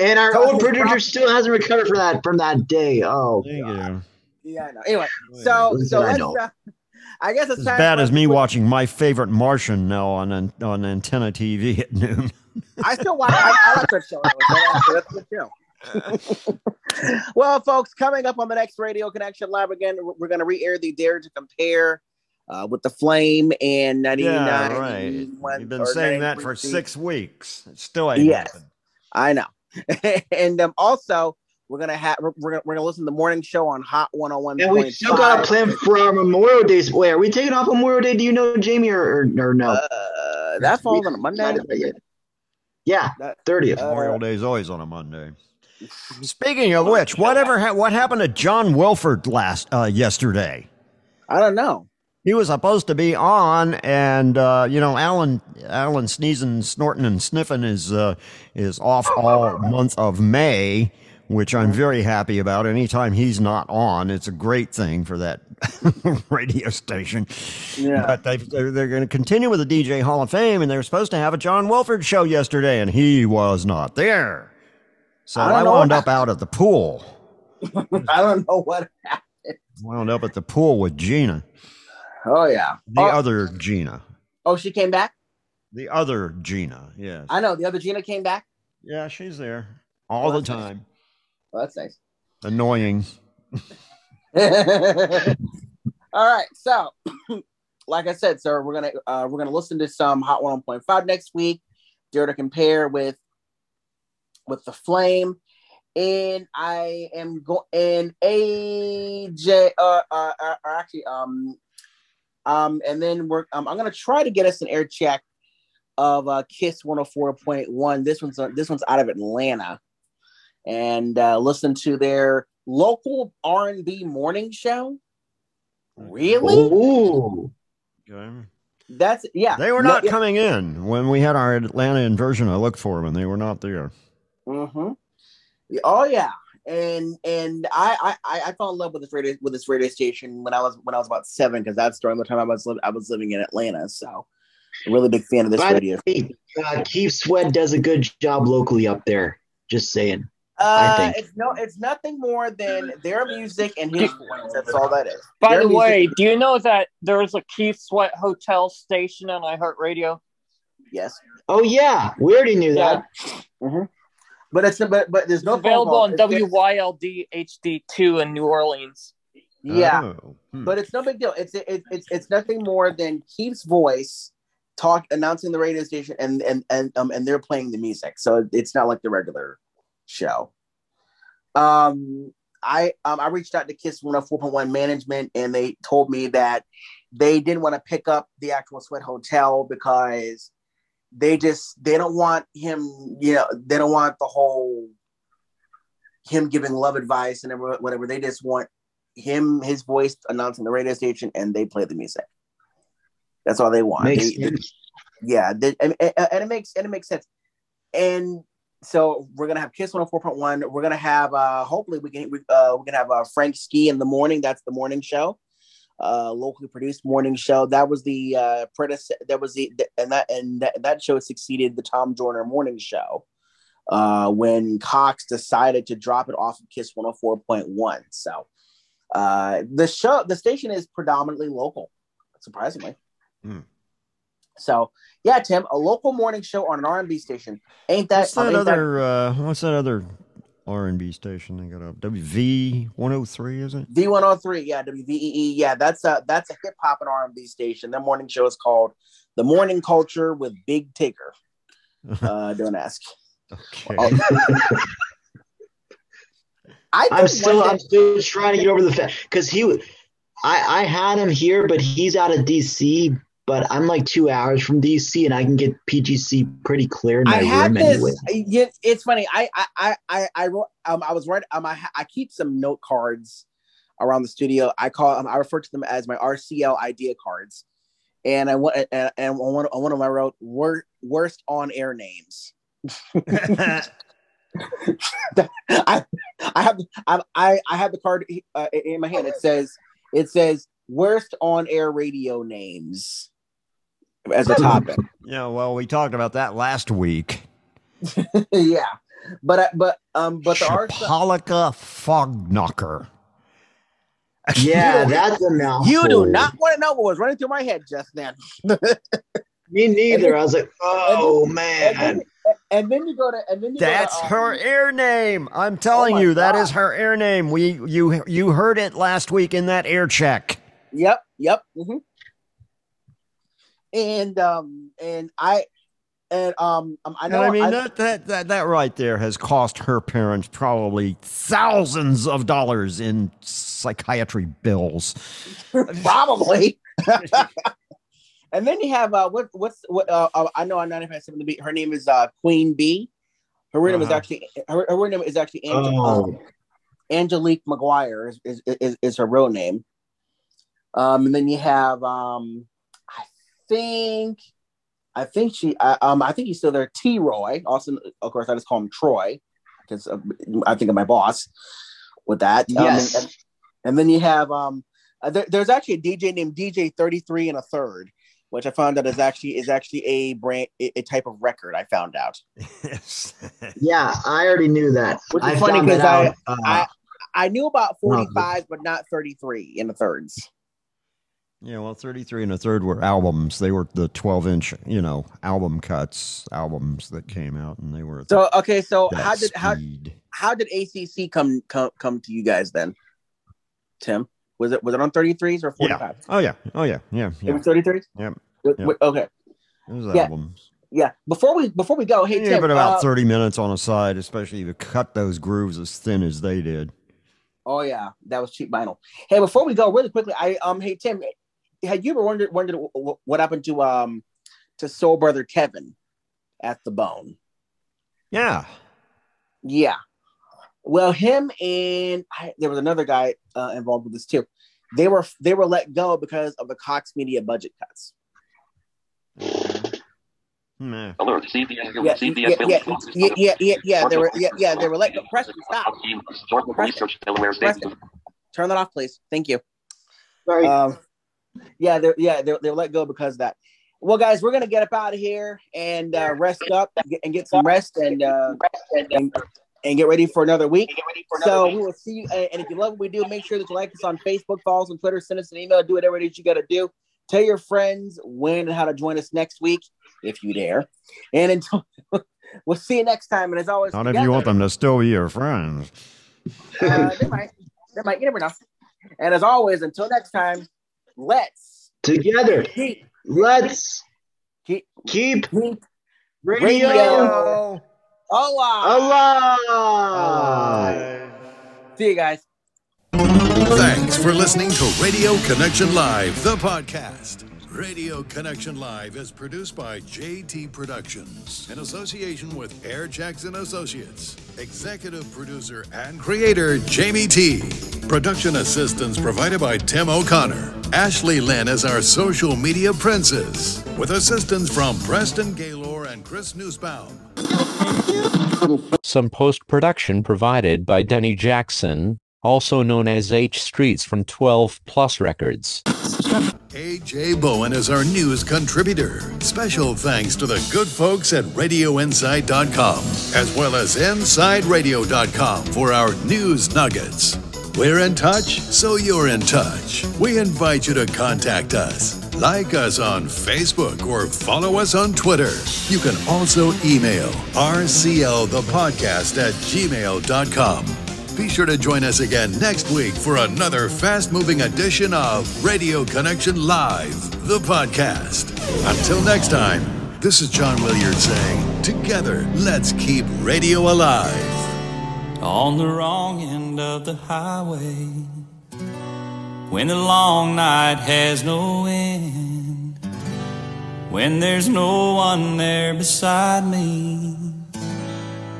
And our Total old producer prop- still hasn't recovered from that from that day. Oh, Thank you. Yeah, I know. Anyway, so so I let's. know. Uh, I guess it's As time bad as me to- watching my favorite Martian now on on antenna TV at noon. I still watch. I, I like that show. That's a good show. well, folks, coming up on the next Radio Connection Live again, we're going to re-air the Dare to Compare uh, with the Flame and 99. Yeah, right. You've been saying that for six weeks. It still ain't Yes, happened. I know. and um, also, we're gonna have we're, we're gonna, we're gonna listen to the morning show on Hot 101. And we still got a plan for our Memorial Day. Wait, are we taking off Memorial Day? Do you know, Jamie, or, or, or no? Uh, that falls on a Monday. Yeah, thirtieth. Memorial Day is always on a Monday. Speaking of which, whatever ha- what happened to John Wilford last uh, yesterday? I don't know. He was supposed to be on, and uh, you know, Alan Alan sneezing, snorting, and sniffing is uh, is off all month of May, which I'm very happy about. Anytime he's not on, it's a great thing for that radio station. Yeah. But they they're, they're going to continue with the DJ Hall of Fame, and they were supposed to have a John Wilford show yesterday, and he was not there. So I I, wound up out at the pool. I don't know what happened. Wound up at the pool with Gina, Oh yeah. the oh, other Gina, oh, she came back. the other Gina. Yes. I know the other Gina came back. Yeah, she's there all the time. Well, that's nice. Annoying. All right, so like I said, sir, we're gonna uh, we're gonna listen to some Hot 101.5 next week. Dare to compare with with the Flame, and I am going and AJ uh, uh, uh actually um um and then we're um, I'm gonna try to get us an air check of uh, Kiss 104.1. This one's uh, this one's out of Atlanta, and uh, listen to their local R&B morning show. Really? Ooh. That's yeah. They were No, not yeah. coming in when we had our Atlanta inversion. I looked for them and they were not there. Mm-hmm. Oh yeah, and and I I I fell in love with this radio with this radio station when I was when I was about seven because that's during the time I was li- I was living in Atlanta. So, a really big fan of this By radio. way, uh, Keith Sweat does a good job locally up there. Just saying. Uh, think. it's no, it's nothing more than their music and his voice. That's all that is. By Their the music- way, do you know that there's a Keith Sweat Hotel station on iHeartRadio? yes. Oh yeah, we already knew that. hmm But it's but but there's no It's available on. It's- WYLD HD2 in New Orleans. Yeah, Oh, hmm. but it's no big deal. It's it, it's it's nothing more than Keith's voice talk announcing the radio station and and and um and they're playing the music. So it's not like the regular show. Um I um I reached out to Kiss 104.1 management and they told me that they didn't want to pick up the actual Sweat Hotel because they just they don't want him, you know, they don't want the whole him giving love advice and whatever-. They just want him, his voice announcing the radio station, and they play the music. That's all they want. They- they- yeah, they- and, and- and it makes and it makes sense. And so we're gonna have Kiss 104.1. We're gonna have uh hopefully we can we, uh we're gonna have uh, Frank Ski in the morning. That's the morning show. Uh locally produced morning show. That was the uh predecessor that was the and that and that, that show succeeded the Tom Joyner morning show. Uh when Cox decided to drop it off of Kiss 104.1. So uh the show the station is predominantly local, surprisingly. Hmm. So yeah, Tim, a local morning show on an R and B station. Ain't that? What's that um, ain't that- other? uh, what's that other R and B station they got up? WV one hundred three, is it? V one hundred three, yeah, WVEE, E yeah, that's a that's a hip hop and R and B station. Their morning show is called The Morning Culture with Big Tigger. Uh, don't ask. Okay. Oh. I I'm still one day- I'm still trying to get over the fact because he, I I had him here, but he's out of DC. But I'm like two hours from DC, and I can get PGC pretty clear in my I had room this. anyway. It's funny. I I I I I wrote. Um, I was right. Um, I I keep some note cards around the studio. I call. Um, I refer to them as my RCL idea cards. And I want and, and on one on one of them I wrote wor- worst on air names. I I have I I, I have the card uh, in my hand. It says it says worst on air radio names as a topic. Yeah, well, we talked about that last week. yeah, but but um but the are some, Polika Fogknocker. Yeah, that's a mouthful. you do not want to know what was running through my head just then. Me neither. I was like, oh And man. then, and then you go to and then you That's go to, um, her air name. I'm telling Oh you, that God. is her air name. We you you heard it last week in that air check. Yep, yep. hmm and um and I and um um, I And know I mean I- that, that that that right there has cost her parents probably thousands of dollars in psychiatry bills. probably. and then you have uh what what's what uh, uh, I know on 95 the beat. Her name is uh Queen Bee. Her real name is Uh-huh. actually her, her real name is actually Angel, Oh. uh, Angelique McGuire is, is, is is her real name. Um, and then you have um, I think, I think she, I, um, I think he's still there. T. Roy, also, of course, I just call him Troy because uh, I think of my boss with that. Um, Yes. and, and then you have um, uh, there, there's actually a DJ named DJ 33 and a third, which I found out is actually is actually a brand a, a type of record. I found out. Yeah, I already knew that. Which is I funny because I, uh, I I knew about no, 45, but not 33 in the thirds. Yeah, well, 33 and a third were albums. They were the 12 inch, you know, album cuts, albums that came out, and they were. So okay, so how did how speed. how did ACC come come come to you guys then? Tim, was it was it on 33s or 45s? Yeah. Oh, yeah. Oh, yeah. Yeah. It was 33s. Yep. Wait, Yep. wait, Okay. It was Yeah. albums. Yeah. Before we before we go, hey Yeah, Tim. but about uh, 30 minutes on a side, especially if you cut those grooves as thin as they did. Oh yeah, that was cheap vinyl. Hey, before we go, really quickly, I um, hey Tim, had you ever wondered wondered wh- wh- what happened to um to Soul Brother Kevin at the Bone? Yeah. Yeah. Well, him and I, there was another guy uh, involved with this too. They were they were let go because of the Cox Media budget cuts. Nah. Alert, CBS, Yeah, CBS yeah, yeah, yeah, yeah, yeah, yeah. They were, yeah, yeah, they were let go. Preston, stop. Jordan Research, Delaware State. Preston, turn that off, please. Thank you. Sorry. Um, yeah, they're yeah they're, they're let go because of that. Well, guys, we're gonna get up out of here and uh, rest up and get, and get some rest and, uh, and and get ready for another week. So we will see you. And if you love what we do, make sure that you like us on Facebook, follow us on Twitter, send us an email, do whatever it is you got to do. Tell your friends when and how to join us next week, if you dare. And until we'll see you next time. And as always, Not if you want them to still be your friends. uh, they might. They might. You never know. And as always, until next time, let's Together, keep let's keep keep keep radio, radio alive. alive. See you guys. Thanks for listening to Radio Connection Live, the podcast. Radio Connection Live is produced by JT Productions in association with Air Jackson Associates. Executive producer and creator Jamie T. Production assistance provided by Tim O'Connor. Ashley Lynn is our social media princess, with assistance from Preston Gaylor and Chris Newsbaum. Some post production provided by Denny Jackson, also known as H Streets from 12 Plus Records. AJ Bowen is our news contributor. Special thanks to the good folks at RadioInside.com, as well as InsideRadio.com for our news nuggets. We're in touch, so you're in touch. We invite you to contact us. Like us on Facebook or follow us on Twitter. You can also email rclthepodcast at gmail.com. Be sure to join us again next week for another fast moving edition of Radio Connection Live, the podcast. Until next time, this is John Williard saying, Together, let's keep radio alive. on the wrong end of the highway when the long night has no end when there's no one there beside me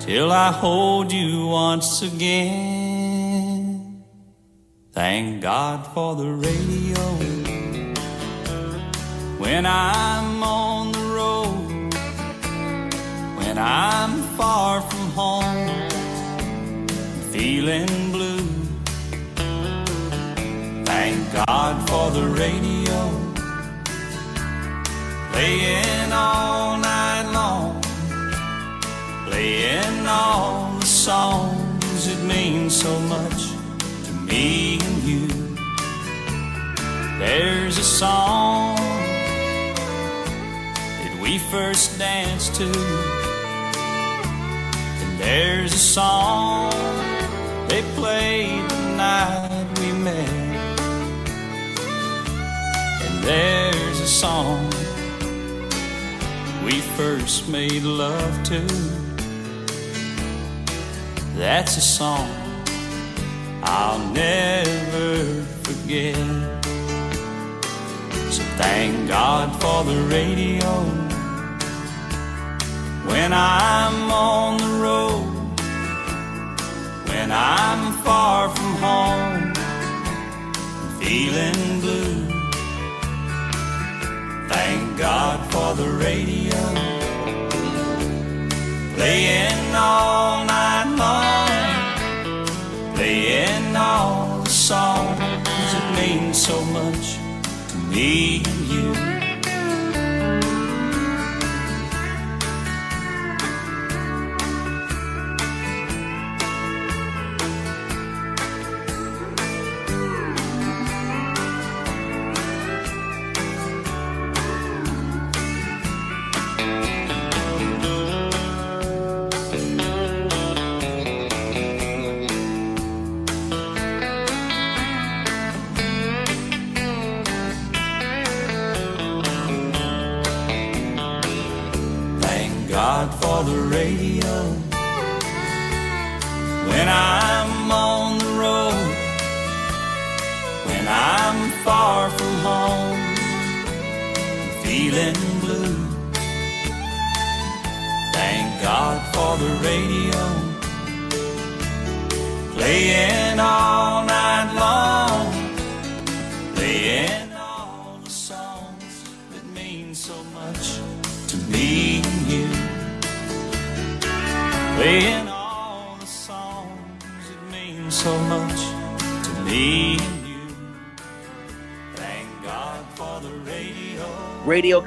till I hold you once again. Thank God for the radio. When I'm on the road when I'm far from home feeling blue. Thank God for the radio, playing all night long, playing all the songs that mean so much to me and you. There's a song that we first danced to, and there's a song they played the night we met. And there's a song we first made love to. That's a song I'll never forget. So thank God for the radio when I'm on the road, when I'm far from home, feeling blue. Thank God for the radio playing all night long, playing all the songs that mean so much to me and you.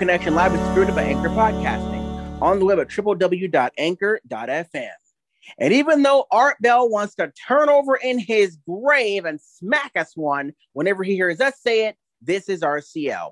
Connection Live is distributed by Anchor Podcasting on the web at www.anchor.fm. And even though Art Bell wants to turn over in his grave and smack us one whenever he hears us say it, this is RCL.